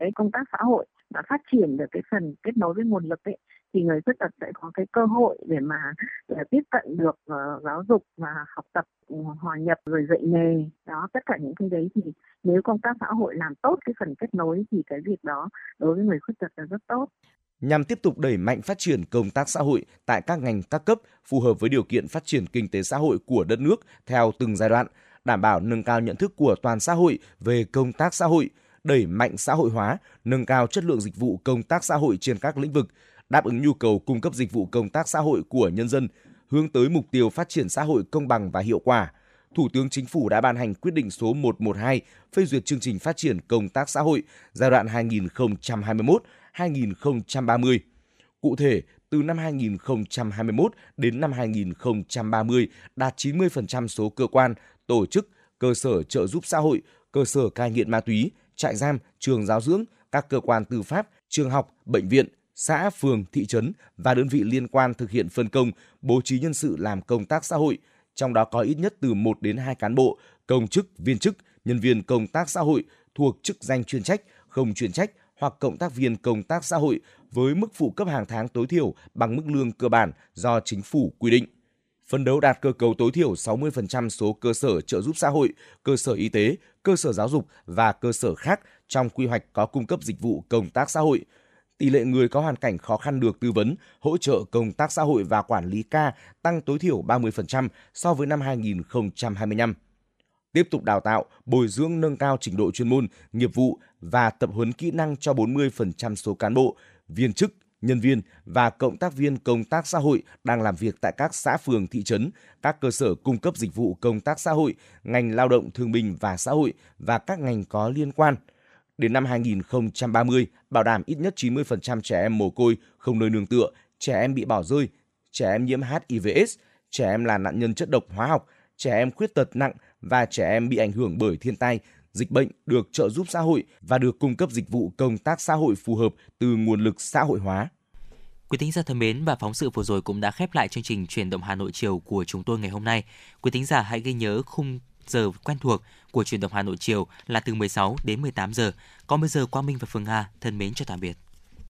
Speaker 22: Đấy công tác xã hội và phát triển được cái phần kết nối với nguồn lực ấy thì người khuyết tật sẽ có cái cơ hội để mà để tiếp cận được uh, giáo dục và học tập ừ, hòa nhập rồi dạy nghề. Đó tất cả những cái đấy thì nếu công tác xã hội làm tốt cái phần kết nối thì cái việc đó đối với người khuyết tật là rất tốt.
Speaker 19: Nhằm tiếp tục đẩy mạnh phát triển công tác xã hội tại các ngành các cấp phù hợp với điều kiện phát triển kinh tế xã hội của đất nước theo từng giai đoạn, đảm bảo nâng cao nhận thức của toàn xã hội về công tác xã hội, đẩy mạnh xã hội hóa, nâng cao chất lượng dịch vụ công tác xã hội trên các lĩnh vực, đáp ứng nhu cầu cung cấp dịch vụ công tác xã hội của nhân dân, hướng tới mục tiêu phát triển xã hội công bằng và hiệu quả. Thủ tướng Chính phủ đã ban hành quyết định số 112 phê duyệt chương trình phát triển công tác xã hội giai đoạn 2021-2030. Cụ thể, từ năm 2021 đến năm 2030 đạt 90% số cơ quan, tổ chức, cơ sở trợ giúp xã hội, cơ sở cai nghiện ma túy, trại giam, trường giáo dưỡng, các cơ quan tư pháp, trường học, bệnh viện, xã, phường, thị trấn và đơn vị liên quan thực hiện phân công, bố trí nhân sự làm công tác xã hội, trong đó có ít nhất từ 1 đến 2 cán bộ, công chức, viên chức, nhân viên công tác xã hội thuộc chức danh chuyên trách, không chuyên trách hoặc cộng tác viên công tác xã hội với mức phụ cấp hàng tháng tối thiểu bằng mức lương cơ bản do chính phủ quy định. Phấn đấu đạt cơ cấu tối thiểu 60% số cơ sở trợ giúp xã hội, cơ sở y tế, cơ sở giáo dục và cơ sở khác trong quy hoạch có cung cấp dịch vụ công tác xã hội. Tỷ lệ người có hoàn cảnh khó khăn được tư vấn, hỗ trợ công tác xã hội và quản lý ca tăng tối thiểu 30% so với năm 2025 tiếp tục đào tạo, bồi dưỡng nâng cao trình độ chuyên môn, nghiệp vụ và tập huấn kỹ năng cho 40% số cán bộ, viên chức, nhân viên và cộng tác viên công tác xã hội đang làm việc tại các xã phường thị trấn, các cơ sở cung cấp dịch vụ công tác xã hội, ngành lao động thương binh và xã hội và các ngành có liên quan. Đến năm 2030, bảo đảm ít nhất 90% trẻ em mồ côi không nơi nương tựa, trẻ em bị bỏ rơi, trẻ em nhiễm HIVS, trẻ em là nạn nhân chất độc hóa học, trẻ em khuyết tật nặng và trẻ em bị ảnh hưởng bởi thiên tai, dịch bệnh được trợ giúp xã hội và được cung cấp dịch vụ công tác xã hội phù hợp từ nguồn lực xã hội hóa.
Speaker 3: Quý thính giả thân mến, và phóng sự vừa rồi cũng đã khép lại chương trình truyền động Hà Nội chiều của chúng tôi ngày hôm nay. Quý thính giả hãy ghi nhớ khung giờ quen thuộc của truyền động Hà Nội chiều là từ 16 đến 18 giờ. Còn bây giờ Quang Minh và Phương Hà thân mến chào tạm biệt.